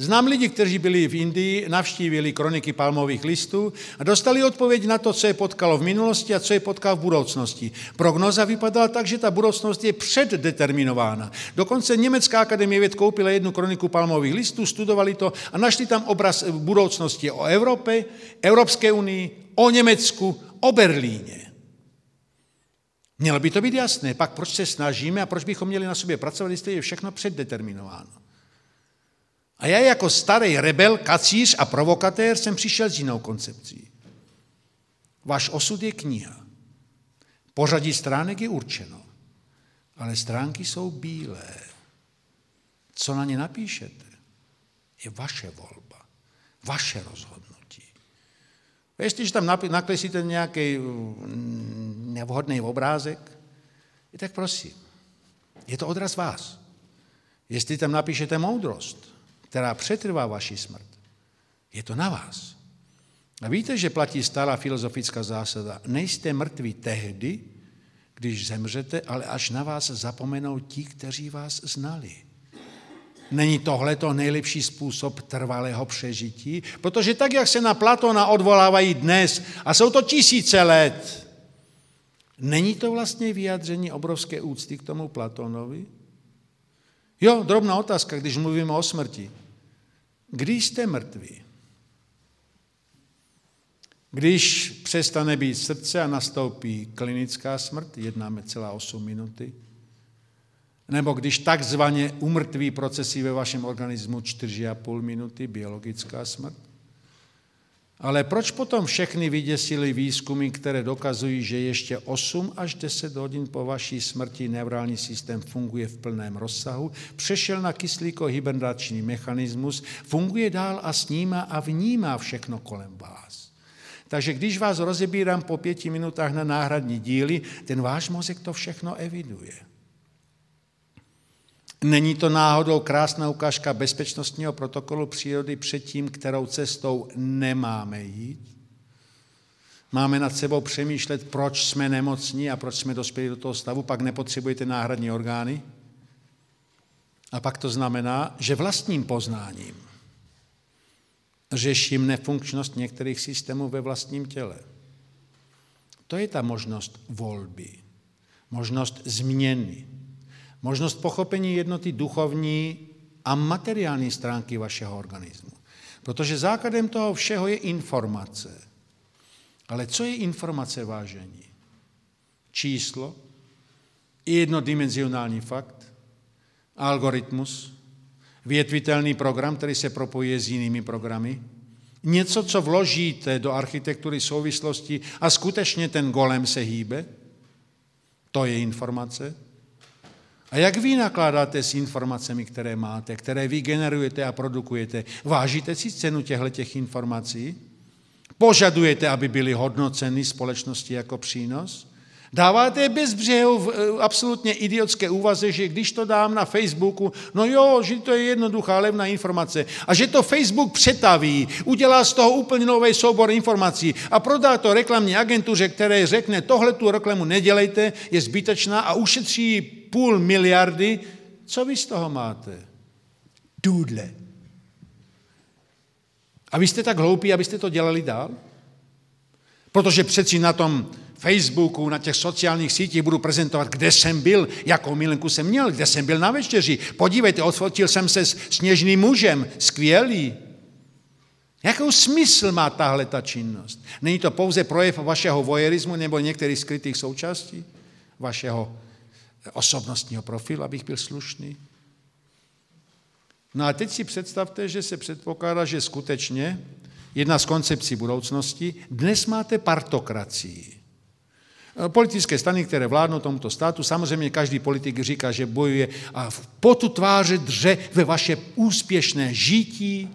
Speaker 7: Znám lidi, kteří byli v Indii, navštívili kroniky palmových listů a dostali odpověď na to, co je potkalo v minulosti a co je potkalo v budoucnosti. Prognoza vypadala tak, že ta budoucnost je předdeterminována. Dokonce Německá akademie věd koupila jednu kroniku palmových listů, studovali to a našli tam obraz budoucnosti o Evropě, Evropské unii, o Německu, o Berlíně. Mělo by to být jasné, pak proč se snažíme a proč bychom měli na sobě pracovat, jestli je všechno předdeterminováno. A já jako starý rebel, kacíř a provokatér jsem přišel s jinou koncepcí. Váš osud je kniha. Pořadí stránek je určeno, ale stránky jsou bílé. Co na ně napíšete, je vaše volba, vaše rozhodnutí. A jestliže tam nakreslíte nějaký mm, nevhodný obrázek, tak prosím, je to odraz vás. Jestli tam napíšete moudrost, která přetrvá vaši smrt, je to na vás. A víte, že platí stará filozofická zásada. Nejste mrtví tehdy, když zemřete, ale až na vás zapomenou ti, kteří vás znali. Není tohle to nejlepší způsob trvalého přežití? Protože tak, jak se na Platona odvolávají dnes, a jsou to tisíce let, není to vlastně vyjádření obrovské úcty k tomu Platonovi? Jo, drobná otázka, když mluvíme o smrti. Když jste mrtví, když přestane být srdce a nastoupí klinická smrt, 1,8 minuty, nebo když takzvaně umrtví procesy ve vašem organismu 4,5 minuty, biologická smrt, ale proč potom všechny vyděsily výzkumy, které dokazují, že ještě 8 až 10 hodin po vaší smrti neurální systém funguje v plném rozsahu, přešel na kyslíko-hibernační mechanismus, funguje dál a snímá a vnímá všechno kolem vás. Takže když vás rozebírám po pěti minutách na náhradní díly, ten váš mozek to všechno eviduje. Není to náhodou krásná ukážka bezpečnostního protokolu přírody před tím, kterou cestou nemáme jít? Máme nad sebou přemýšlet, proč jsme nemocní a proč jsme dospěli do toho stavu, pak nepotřebujete náhradní orgány. A pak to znamená, že vlastním poznáním řeším nefunkčnost některých systémů ve vlastním těle. To je ta možnost volby, možnost změny, možnost pochopení jednoty duchovní a materiální stránky vašeho organismu. Protože základem toho všeho je informace. Ale co je informace vážení? Číslo, jednodimenzionální fakt, algoritmus, větvitelný program, který se propojuje s jinými programy, něco, co vložíte do architektury souvislosti a skutečně ten golem se hýbe, to je informace. A jak vy nakládáte s informacemi, které máte, které vy generujete a produkujete? Vážíte si cenu těchto informací? Požadujete, aby byly hodnoceny společnosti jako přínos? Dáváte bez břehu eh, absolutně idiotské úvaze, že když to dám na Facebooku, no jo, že to je jednoduchá, levná informace. A že to Facebook přetaví, udělá z toho úplně nový soubor informací a prodá to reklamní agentuře, které řekne, tohle tu reklamu nedělejte, je zbytečná a ušetří půl miliardy. Co vy z toho máte? Důdle. A vy jste tak hloupí, abyste to dělali dál? Protože přeci na tom Facebooku, na těch sociálních sítích budu prezentovat, kde jsem byl, jakou milenku jsem měl, kde jsem byl na večeři. Podívejte, odfotil jsem se s sněžným mužem, skvělý. Jakou smysl má tahle ta činnost? Není to pouze projev vašeho vojerismu nebo některých skrytých součástí vašeho osobnostního profilu, abych byl slušný? No a teď si představte, že se předpokládá, že skutečně jedna z koncepcí budoucnosti, dnes máte partokracii. Eh, politické strany, které vládnou tomuto státu, samozřejmě každý politik říká, že bojuje a v potu tváře dře ve vaše úspěšné žití.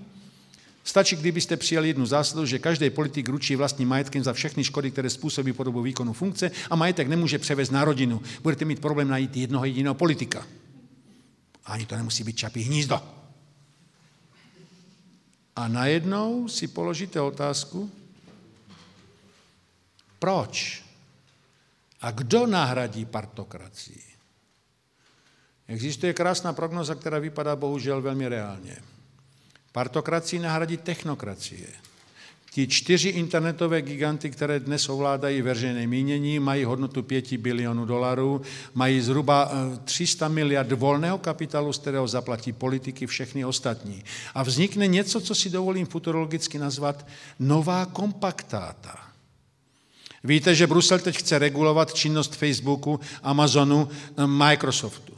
Speaker 7: Stačí, kdybyste přijali jednu zásadu, že každý politik ručí vlastním majetkem za všechny škody, které způsobí po dobu výkonu funkce a majetek nemůže převést na rodinu. Budete mít problém najít jednoho jediného politika. A ani to nemusí být čapí hnízdo. A najednou si položíte otázku, proč a kdo nahradí partokracii? Existuje krásná prognoza, která vypadá bohužel velmi reálně. Partokracii nahradí technokracie. Ti čtyři internetové giganty, které dnes ovládají veřejné mínění, mají hodnotu 5 bilionů dolarů, mají zhruba 300 eh, miliard volného kapitálu, z kterého zaplatí politiky všechny ostatní. A vznikne něco, co si dovolím futurologicky nazvat nová kompaktáta. Víte, že Brusel teď chce regulovat činnost Facebooku, Amazonu, eh, Microsoftu.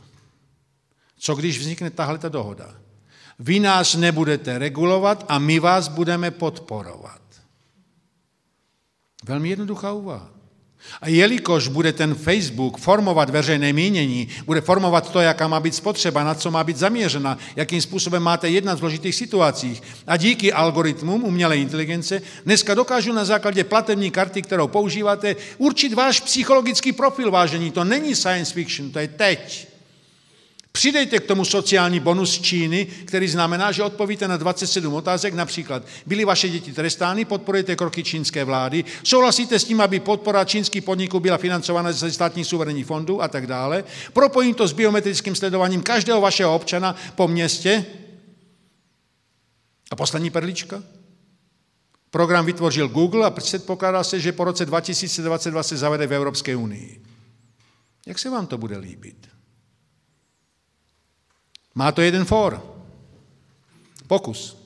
Speaker 7: Co když vznikne tahle dohoda? Vy nás nebudete regulovat a my vás budeme podporovat. Velmi jednoduchá úvaha. A jelikož bude ten Facebook formovat veřejné mínění, bude formovat to, jaká má být spotřeba, na co má být zaměřena, jakým způsobem máte jednat v složitých situacích. A díky algoritmům umělé inteligence dneska dokážu na základě platební karty, kterou používáte, určit váš psychologický profil vážení. To není science fiction, to je teď. Přidejte k tomu sociální bonus Číny, který znamená, že odpovíte na 27 otázek, například byly vaše děti trestány, podporujete kroky čínské vlády, souhlasíte s tím, aby podpora čínských podniků byla financována ze státních suverénních fondů a tak dále. Propojím to s biometrickým sledováním každého vašeho občana po městě. A poslední perlička. Program vytvořil Google a předpokládá se, že po roce 2022 se zavede v Evropské unii. Jak se vám to bude líbit? Má to jeden for. Pokus.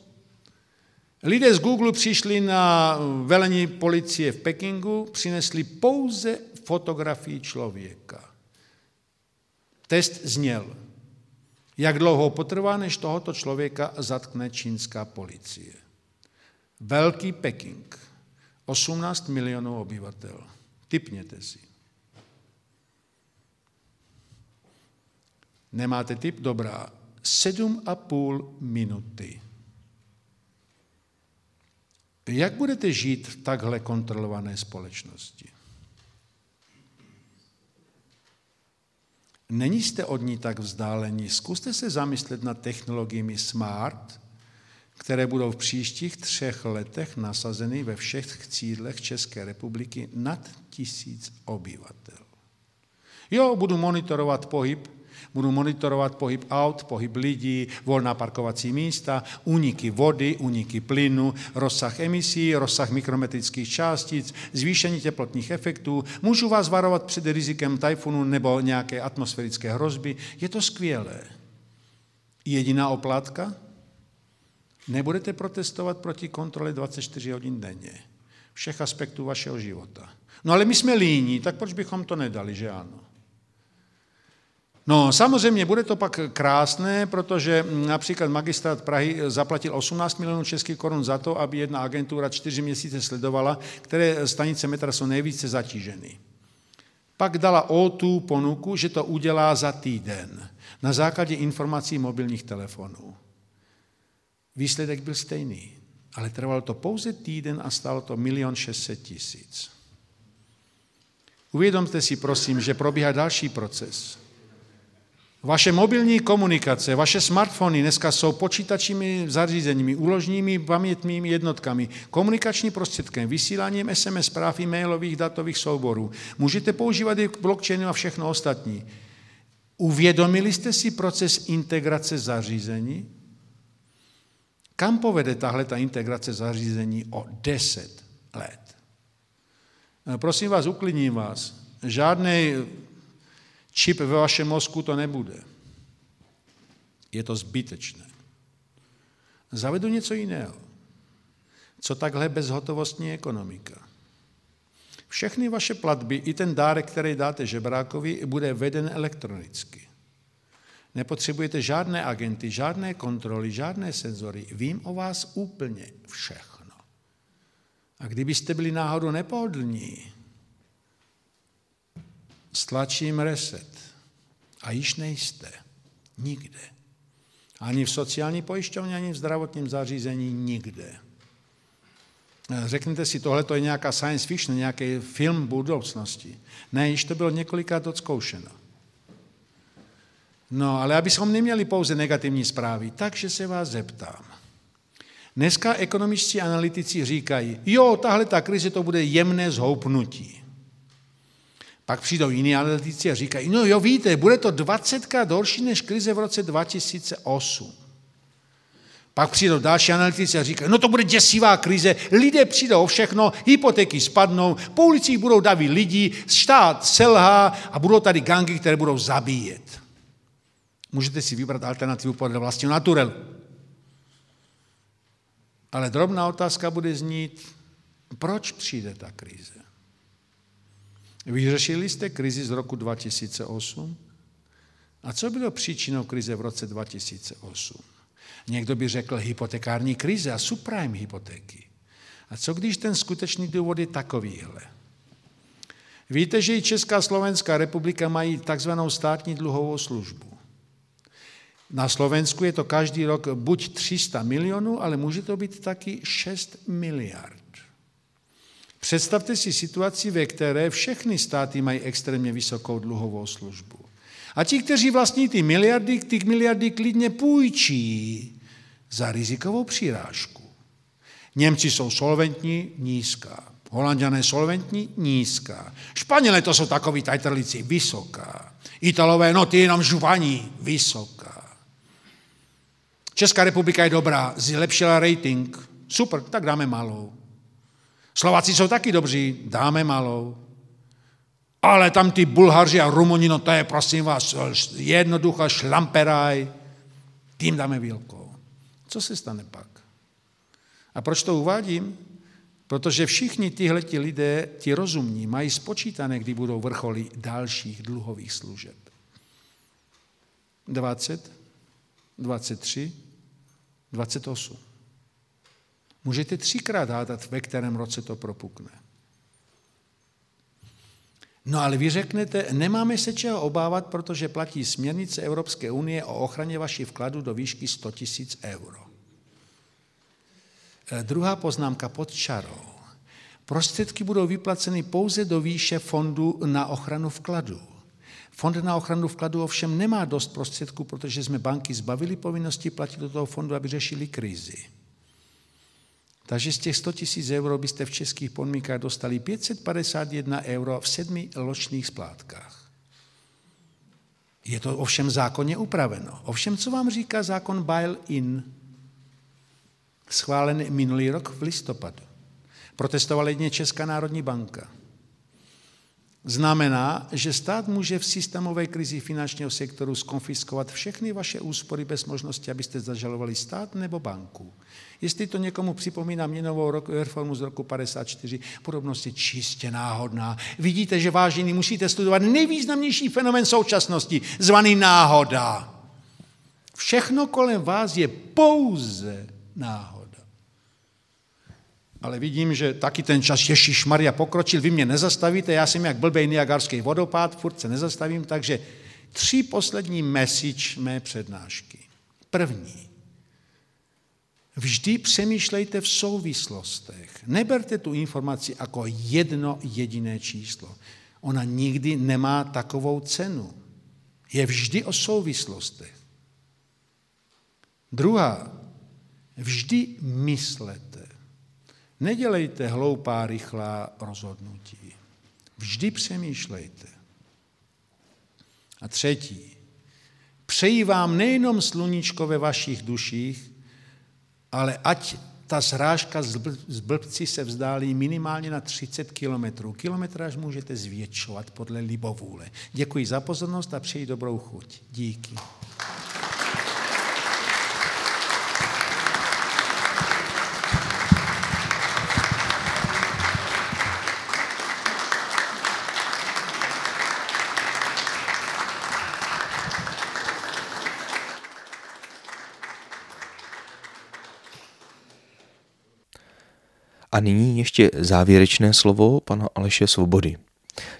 Speaker 7: Lidé z Google přišli na velení policie v Pekingu, přinesli pouze fotografii člověka. Test zněl, jak dlouho potrvá, než tohoto člověka zatkne čínská policie. Velký Peking, 18 milionů obyvatel. Typněte si. Nemáte typ? Dobrá. Sedm a půl minuty. Jak budete žít v takhle kontrolované společnosti? Není jste od ní tak vzdálení. Zkuste se zamyslet nad technologiemi smart, které budou v příštích třech letech nasazeny ve všech cídlech České republiky nad tisíc obyvatel. Jo, budu monitorovat pohyb Budu monitorovat pohyb aut, pohyb lidí, volná parkovací místa, úniky vody, úniky plynu, rozsah emisí, rozsah mikrometrických částic, zvýšení teplotních efektů. Můžu vás varovat před rizikem tajfunu nebo nějaké atmosférické hrozby. Je to skvělé. Jediná oplátka? Nebudete protestovat proti kontrole 24 hodin denně. Všech aspektů vašeho života. No ale my jsme líní, tak proč bychom to nedali, že ano? No samozřejmě bude to pak krásné, protože například magistrát Prahy zaplatil 18 milionů českých korun za to, aby jedna agentura čtyři měsíce sledovala, které stanice metra jsou nejvíce zatíženy. Pak dala O2 ponuku, že to udělá za týden na základě informací mobilních telefonů. Výsledek byl stejný, ale trvalo to pouze týden a stálo to milion 600 tisíc. Uvědomte si prosím, že probíhá další proces. Vaše mobilní komunikace, vaše smartfony dneska jsou počítačími zařízeními, úložními pamětnými jednotkami, komunikační prostředkem, vysíláním SMS zpráv e-mailových datových souborů. Můžete používat i blockchain a všechno ostatní. Uvědomili jste si proces integrace zařízení? Kam povede tahle ta integrace zařízení o 10 let? Prosím vás, uklidním vás. Žádný Čip ve vašem mozku to nebude. Je to zbytečné. Zavedu něco jiného. Co takhle bezhotovostní ekonomika? Všechny vaše platby, i ten dárek, který dáte žebrákovi, bude veden elektronicky. Nepotřebujete žádné agenty, žádné kontroly, žádné senzory. Vím o vás úplně všechno. A kdybyste byli náhodou nepohodlní, stlačím reset a již nejste. Nikde. Ani v sociální pojišťovně, ani v zdravotním zařízení nikde. Řeknete si, tohle to je nějaká science fiction, nějaký film budoucnosti. Ne, již to bylo několikrát odzkoušeno. No, ale abychom neměli pouze negativní zprávy, takže se vás zeptám. Dneska ekonomičtí analytici říkají, jo, tahle ta krize to bude jemné zhoupnutí. Pak přijdou jiní analytici a říkají, no jo, víte, bude to 20krát horší než krize v roce 2008. Pak přijdou další analytici a říkají, no to bude děsivá krize, lidé přijdou o všechno, hypotéky spadnou, po ulicích budou davit lidi, štát selhá a budou tady gangy, které budou zabíjet. Můžete si vybrat alternativu podle vlastního naturelu. Ale drobná otázka bude znít, proč přijde ta krize? Vyřešili jste krizi z roku 2008? A co bylo příčinou krize v roce 2008? Někdo by řekl hypotekární krize a subprime hypotéky. A co když ten skutečný důvod je takovýhle? Víte, že i Česká a Slovenská republika mají takzvanou státní dluhovou službu. Na Slovensku je to každý rok buď 300 milionů, ale může to být taky 6 miliard. Představte si situaci, ve které všechny státy mají extrémně vysokou dluhovou službu. A ti, kteří vlastní ty miliardy, ty miliardy klidně půjčí za rizikovou přirážku. Němci jsou solventní, nízká. Holanděné solventní, nízká. Španělé to jsou takový tajtrlici, vysoká. Italové, no ty jenom žuvaní, vysoká. Česká republika je dobrá, zlepšila rating, super, tak dáme malou. Slováci jsou taky dobří, dáme malou. Ale tam ty Bulharži a Rumuni, no to je prosím vás jednoduchá šlamperaj, tým dáme velkou. Co se stane pak? A proč to uvádím? Protože všichni tyhle lidé, ti rozumní, mají spočítané, kdy budou vrcholy dalších dluhových služeb. 20, 23, 28. Můžete třikrát hádat, ve kterém roce to propukne. No ale vy řeknete, nemáme se čeho obávat, protože platí směrnice Evropské unie o ochraně vašich vkladů do výšky 100 tisíc euro. E, druhá poznámka pod čarou. Prostředky budou vyplaceny pouze do výše fondu na ochranu vkladů. Fond na ochranu vkladu ovšem nemá dost prostředků, protože jsme banky zbavili povinnosti platit do toho fondu, aby řešili krizi. Takže z těch 100 tisíc euro byste v českých podmínkách dostali 551 euro v sedmi ločných splátkách. Je to ovšem zákonně upraveno. Ovšem, co vám říká zákon Bail-in, schválený minulý rok v listopadu? Protestovala jedině Česká národní banka znamená, že stát může v systémové krizi finančního sektoru skonfiskovat všechny vaše úspory bez možnosti, abyste zažalovali stát nebo banku. Jestli to někomu připomíná měnovou reformu z roku 54, podobnost je čistě náhodná. Vidíte, že vážení musíte studovat nejvýznamnější fenomen současnosti, zvaný náhoda. Všechno kolem vás je pouze náhoda ale vidím, že taky ten čas Ježíš Maria pokročil, vy mě nezastavíte, já jsem jak blbej Niagarský vodopád, furt se nezastavím, takže tři poslední message mé přednášky. První. Vždy přemýšlejte v souvislostech. Neberte tu informaci jako jedno jediné číslo. Ona nikdy nemá takovou cenu. Je vždy o souvislostech. Druhá. Vždy myslete. Nedělejte hloupá, rychlá rozhodnutí. Vždy přemýšlejte. A třetí. Přeji vám nejenom sluníčko ve vašich duších, ale ať ta zrážka z blbci se vzdálí minimálně na 30 kilometrů. Kilometráž můžete zvětšovat podle libovůle. Děkuji za pozornost a přeji dobrou chuť. Díky.
Speaker 1: Nyní ještě závěrečné slovo pana Aleše Svobody.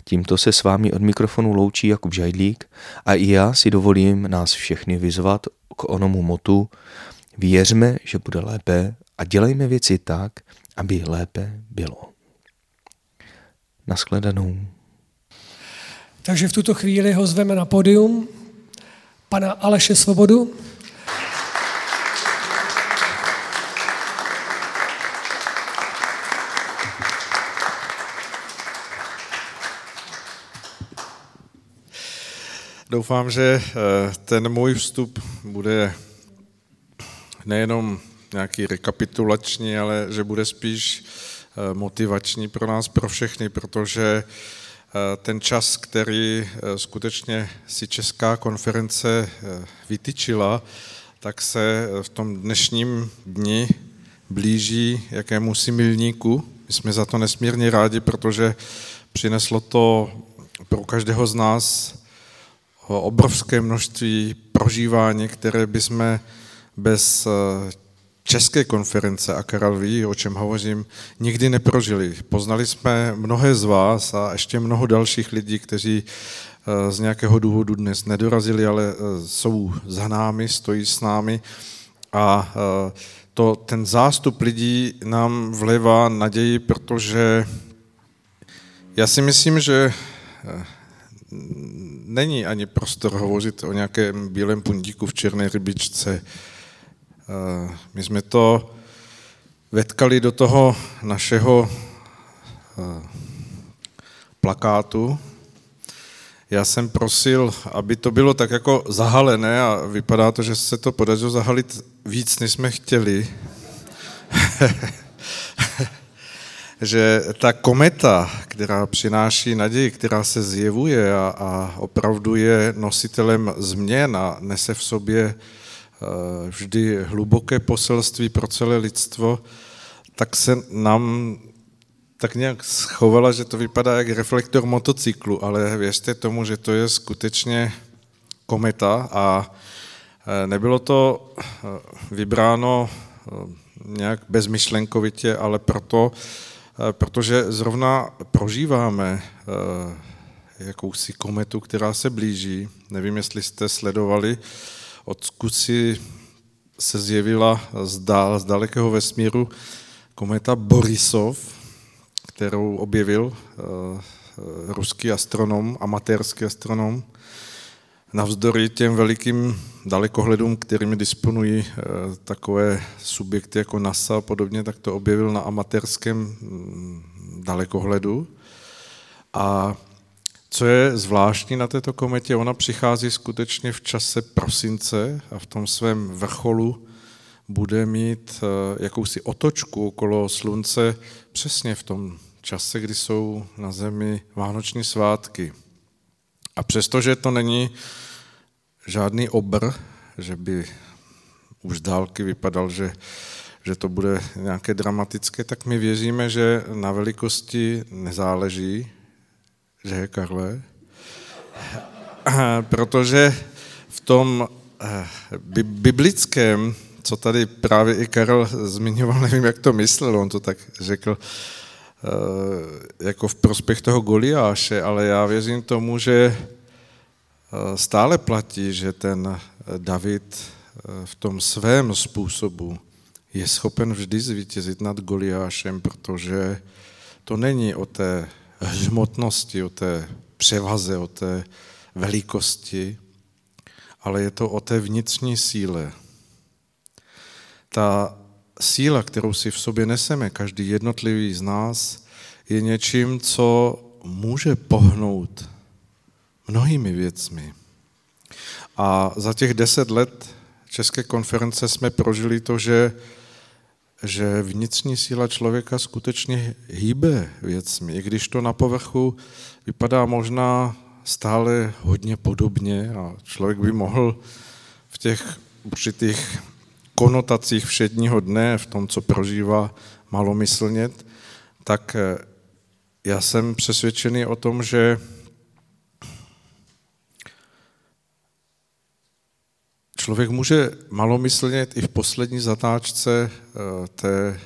Speaker 1: Tímto se s vámi od mikrofonu loučí Jakub Žajdlík a i já si dovolím nás všechny vyzvat k onomu motu Věřme, že bude lépe a dělejme věci tak, aby lépe bylo. Naschledanou.
Speaker 3: Takže v tuto chvíli ho zveme na podium pana Aleše Svobodu.
Speaker 4: Doufám, že eh, ten můj vstup bude nejenom nějaký rekapitulační, ale že bude spíš eh, motivační pro nás, pro všechny, protože eh, ten čas, který skutečně si Česká konference vytyčila, tak se v tom dnešním dni blíží jakému si milníku. My jsme za to nesmírně rádi, protože přineslo to pro každého z nás obrovské množství prožívání, které bychom bez eh, České konference a Karel ví, o čem hovořím, nikdy neprožili. Poznali jsme mnohé z vás a ještě mnoho dalších lidí, kteří eh, z nějakého důvodu dnes nedorazili, ale eh, jsou za námi, stojí s námi a to, ten zástup lidí nám vlevá naději, protože já si myslím, že není ani prostor hovořit o nějakém bílém pundíku v černé rybičce. Eh, my jsme to vetkali do toho našeho eh, plakátu. Já jsem prosil, aby to bylo tak jako zahalené a vypadá to, že se to podařilo zahalit víc, než jsme chtěli. [LAUGHS] že ta kometa, která přináší naději, která se zjevuje a, a opravdu je nositelem změn a nese v sobě eh, vždy hluboké poselství pro celé lidstvo, tak se nám tak nějak schovala, že to vypadá jak reflektor motocyklu, ale věřte tomu, že to je skutečně kometa a eh, nebylo to eh, vybráno nějak bezmyšlenkovitě, ale proto, protože zrovna prožíváme eh, jakousi kometu, která se blíží. Nevím, jestli jste sledovali, od zkusy se zjevila z, dál, z dalekého vesmíru kometa Borisov, kterou objevil eh, ruský astronom, amatérský astronom, Navzdory těm velikým dalekohledům, kterými disponují eh, takové subjekty jako NASA a podobně, tak to objevil na amatérském mm, dalekohledu. A co je zvláštní na této kometě, ona přichází skutečně v čase prosince a v tom svém vrcholu bude mít eh, jakousi otočku okolo slunce přesně v tom čase, kdy jsou na Zemi vánoční svátky. A přestože to není žádný obr, že by už z dálky vypadal, že, že to bude nějaké dramatické, tak my věříme, že na velikosti nezáleží, že je Karle, protože v tom eh, biblickém, co tady právě i Karel zmiňoval, nevím, jak to myslel, on to tak řekl, eh, jako v prospěch toho Goliáše, ale já věřím tomu, že stále platí, že ten David eh, v tom svém způsobu je schopen vždy zvítězit nad Goliášem, protože to není o té hmotnosti, o té převaze, o té velikosti, ale je to o té vnitřní síle. Ta síla, kterou si v sobě neseme, každý jednotlivý z nás, je něčím, co může pohnout mnohými věcmi. A za těch deset let České konference jsme prožili to, že, že vnitřní síla člověka skutečně hýbe věcmi, i když to na povrchu vypadá možná stále hodně podobně a člověk by mohl v těch určitých konotacích všedního dne, v tom, co prožívá, malomyslnět, tak já jsem přesvědčený o tom, že Člověk může malomyslnět i v poslední zatáčce eh, té,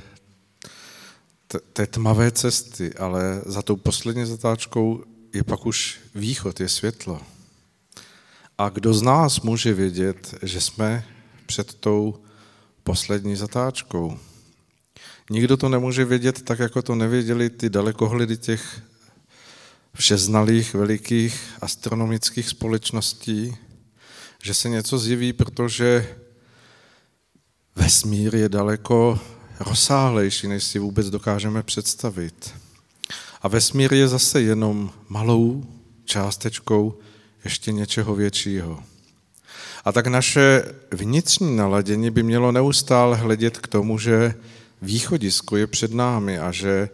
Speaker 4: té tmavé cesty, ale za tou poslední zatáčkou je pak už východ, je světlo. A kdo z nás může vědět, že jsme před tou poslední zatáčkou? Nikdo to nemůže vědět tak, jako to nevěděli ty dalekohledy těch všeznalých velikých astronomických společností, že se něco zjeví, protože vesmír je daleko rozsáhlejší, než si vůbec dokážeme představit. A vesmír je zase jenom malou částečkou ještě něčeho většího. A tak naše vnitřní naladění by mělo neustále hledět k tomu, že východisko je před námi a že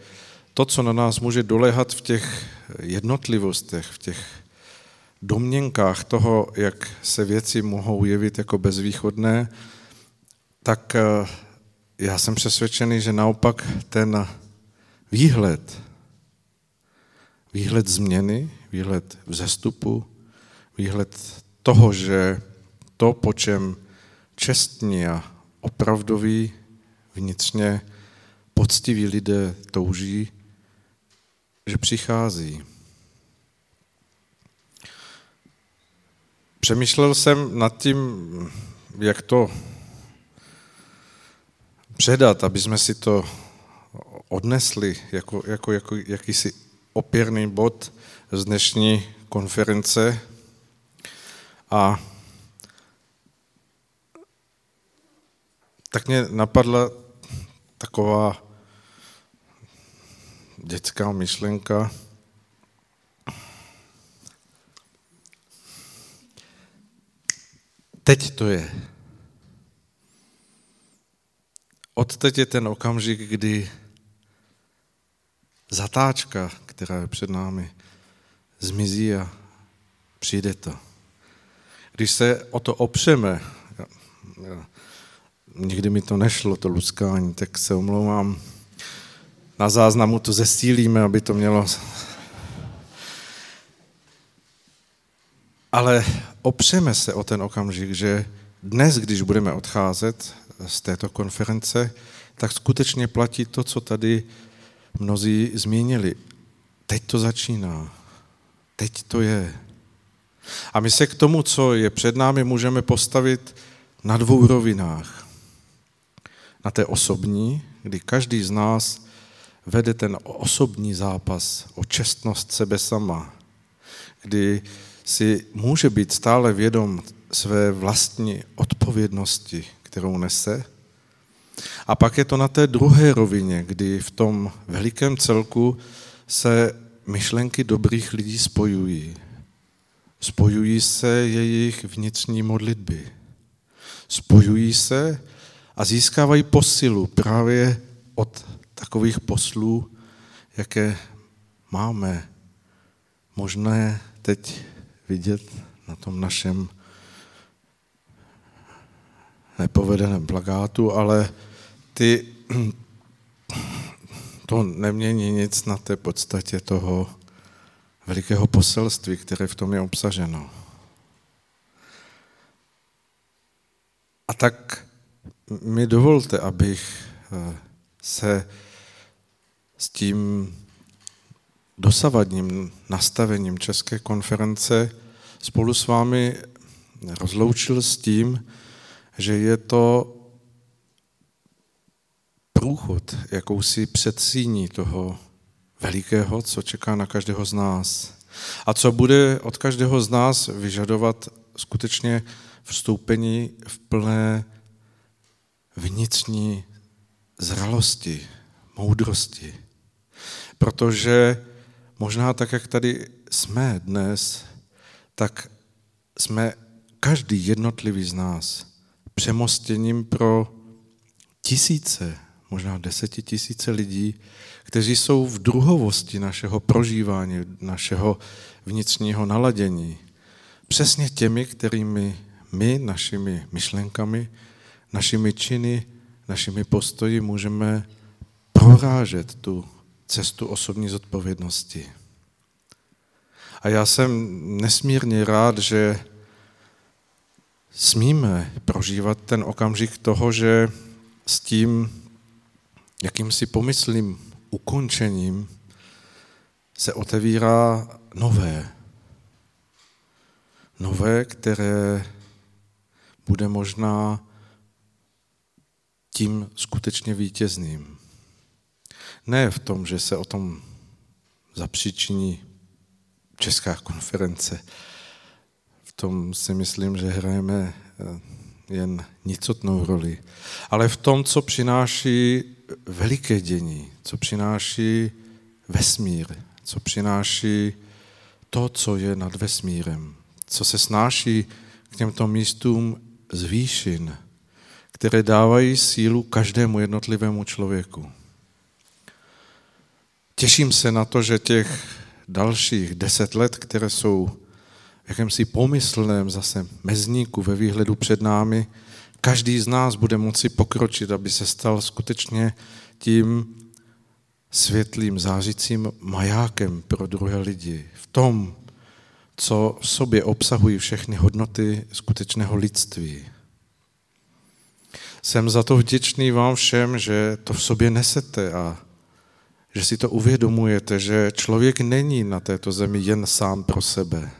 Speaker 4: to, co na nás může dolehat v těch jednotlivostech, v těch domněnkách toho, jak se věci mohou jevit jako bezvýchodné, tak eh, já jsem přesvědčený, že naopak ten výhled, výhled změny, výhled vzestupu, výhled toho, že to, po čem čestní a opravdoví vnitřně poctiví lidé touží, že přichází. Přemýšlel jsem nad tím, jak to předat, aby jsme si to odnesli jako, jako, jako jakýsi opěrný bod z dnešní konference. A tak mě napadla taková dětská myšlenka. Teď to je. Odteď je ten okamžik, kdy zatáčka, která je před námi, zmizí a přijde to. Když se o to opřeme, já, já, nikdy mi to nešlo, to luskání, tak se omlouvám. Na záznamu to zesílíme, aby to mělo... Ale opřeme se o ten okamžik, že dnes, když budeme odcházet z této konference, tak skutečně platí to, co tady mnozí zmínili. Teď to začíná. Teď to je. A my se k tomu, co je před námi, můžeme postavit na dvou rovinách na té osobní, kdy každý z nás vede ten osobní zápas o čestnost sebe sama, kdy si může být stále vědom své vlastní odpovědnosti, kterou nese. A pak je to na té druhé rovině, kdy v tom velikém celku se myšlenky dobrých lidí spojují. Spojují se jejich vnitřní modlitby. Spojují se a získávají posilu právě od takových poslů, jaké máme možné teď vidět na tom našem nepovedeném plagátu, ale ty, [CLEARS THROAT] to nemění nic na té podstatě toho velikého poselství, které v tom je obsaženo. A tak mi dovolte, abych eh, se s tím dosavadním nastavením České konference spolu s vámi rozloučil s tím, že je to průchod, jakousi předsíní toho velikého, co čeká na každého z nás. A co bude od každého z nás vyžadovat skutečně vstoupení v plné vnitřní zralosti, moudrosti. Protože možná tak, jak tady jsme dnes, tak jsme každý jednotlivý z nás přemostěním pro tisíce, možná desetitisíce lidí, kteří jsou v druhovosti našeho prožívání, našeho vnitřního naladění. Přesně těmi, kterými my našimi myšlenkami našimi činy, našimi postoji můžeme prorážet tu cestu osobní zodpovědnosti. A já jsem nesmírně rád, že smíme prožívat ten okamžik toho, že s tím jakýmsi pomyslným ukončením se otevírá nové. Nové, které bude možná tím skutečně vítězným. Ne v tom, že se o tom zapříčiní Česká konference. V tom si myslím, že hrajeme eh, jen nicotnou roli. Ale v tom, co přináší veliké dění, co přináší vesmír, co přináší to, co je nad vesmírem, co se snáší k těmto místům z výšin, které dávají sílu každému jednotlivému člověku. Těším se na to, že těch dalších deset let, které jsou v jakémsi pomyslném zase mezníku ve výhledu před námi, každý z nás bude moci pokročit, aby se stal skutečně tím světlým, zářícím majákem pro druhé lidi. V tom, co v sobě obsahují všechny hodnoty skutečného lidství. Jsem za to vděčný vám všem, že to v sobě nesete a že si to uvědomujete, že člověk není na této zemi jen sám pro sebe.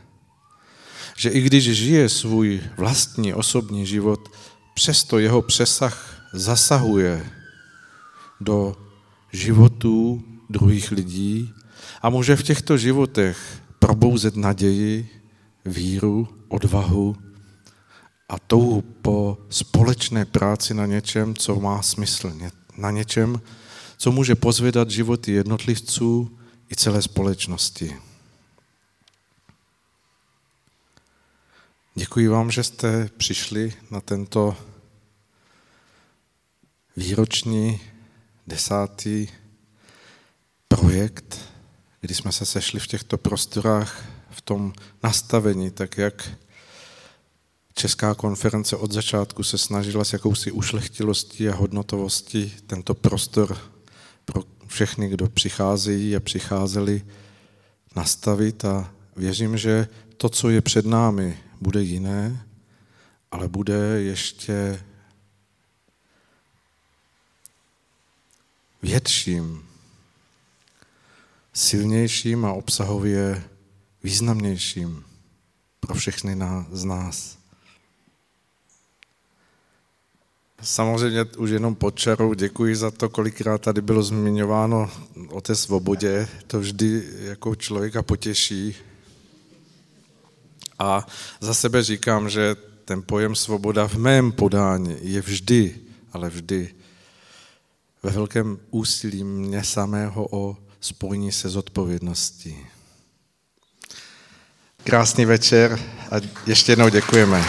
Speaker 4: Že i když žije svůj vlastní osobní život, přesto jeho přesah zasahuje do životů druhých lidí a může v těchto životech probouzet naději, víru, odvahu a touhu po společné práci na něčem, co má smysl, na něčem, co může pozvědat životy jednotlivců i celé společnosti. Děkuji vám, že jste přišli na tento výroční desátý projekt, kdy jsme se sešli v těchto prostorách v tom nastavení, tak jak Česká konference od začátku se snažila s jakousi ušlechtilostí a hodnotovostí tento prostor pro všechny, kdo přicházejí a přicházeli, nastavit a věřím, že to, co je před námi, bude jiné, ale bude ještě větším, silnějším a obsahově významnějším pro všechny z nás. Samozřejmě už jenom pod čarou děkuji za to, kolikrát tady bylo zmiňováno o té svobodě. To vždy jako člověka potěší. A za sebe říkám, že ten pojem svoboda v mém podání je vždy, ale vždy ve velkém úsilí mě samého o spojení se zodpovědností. Krásný večer a ještě jednou děkujeme.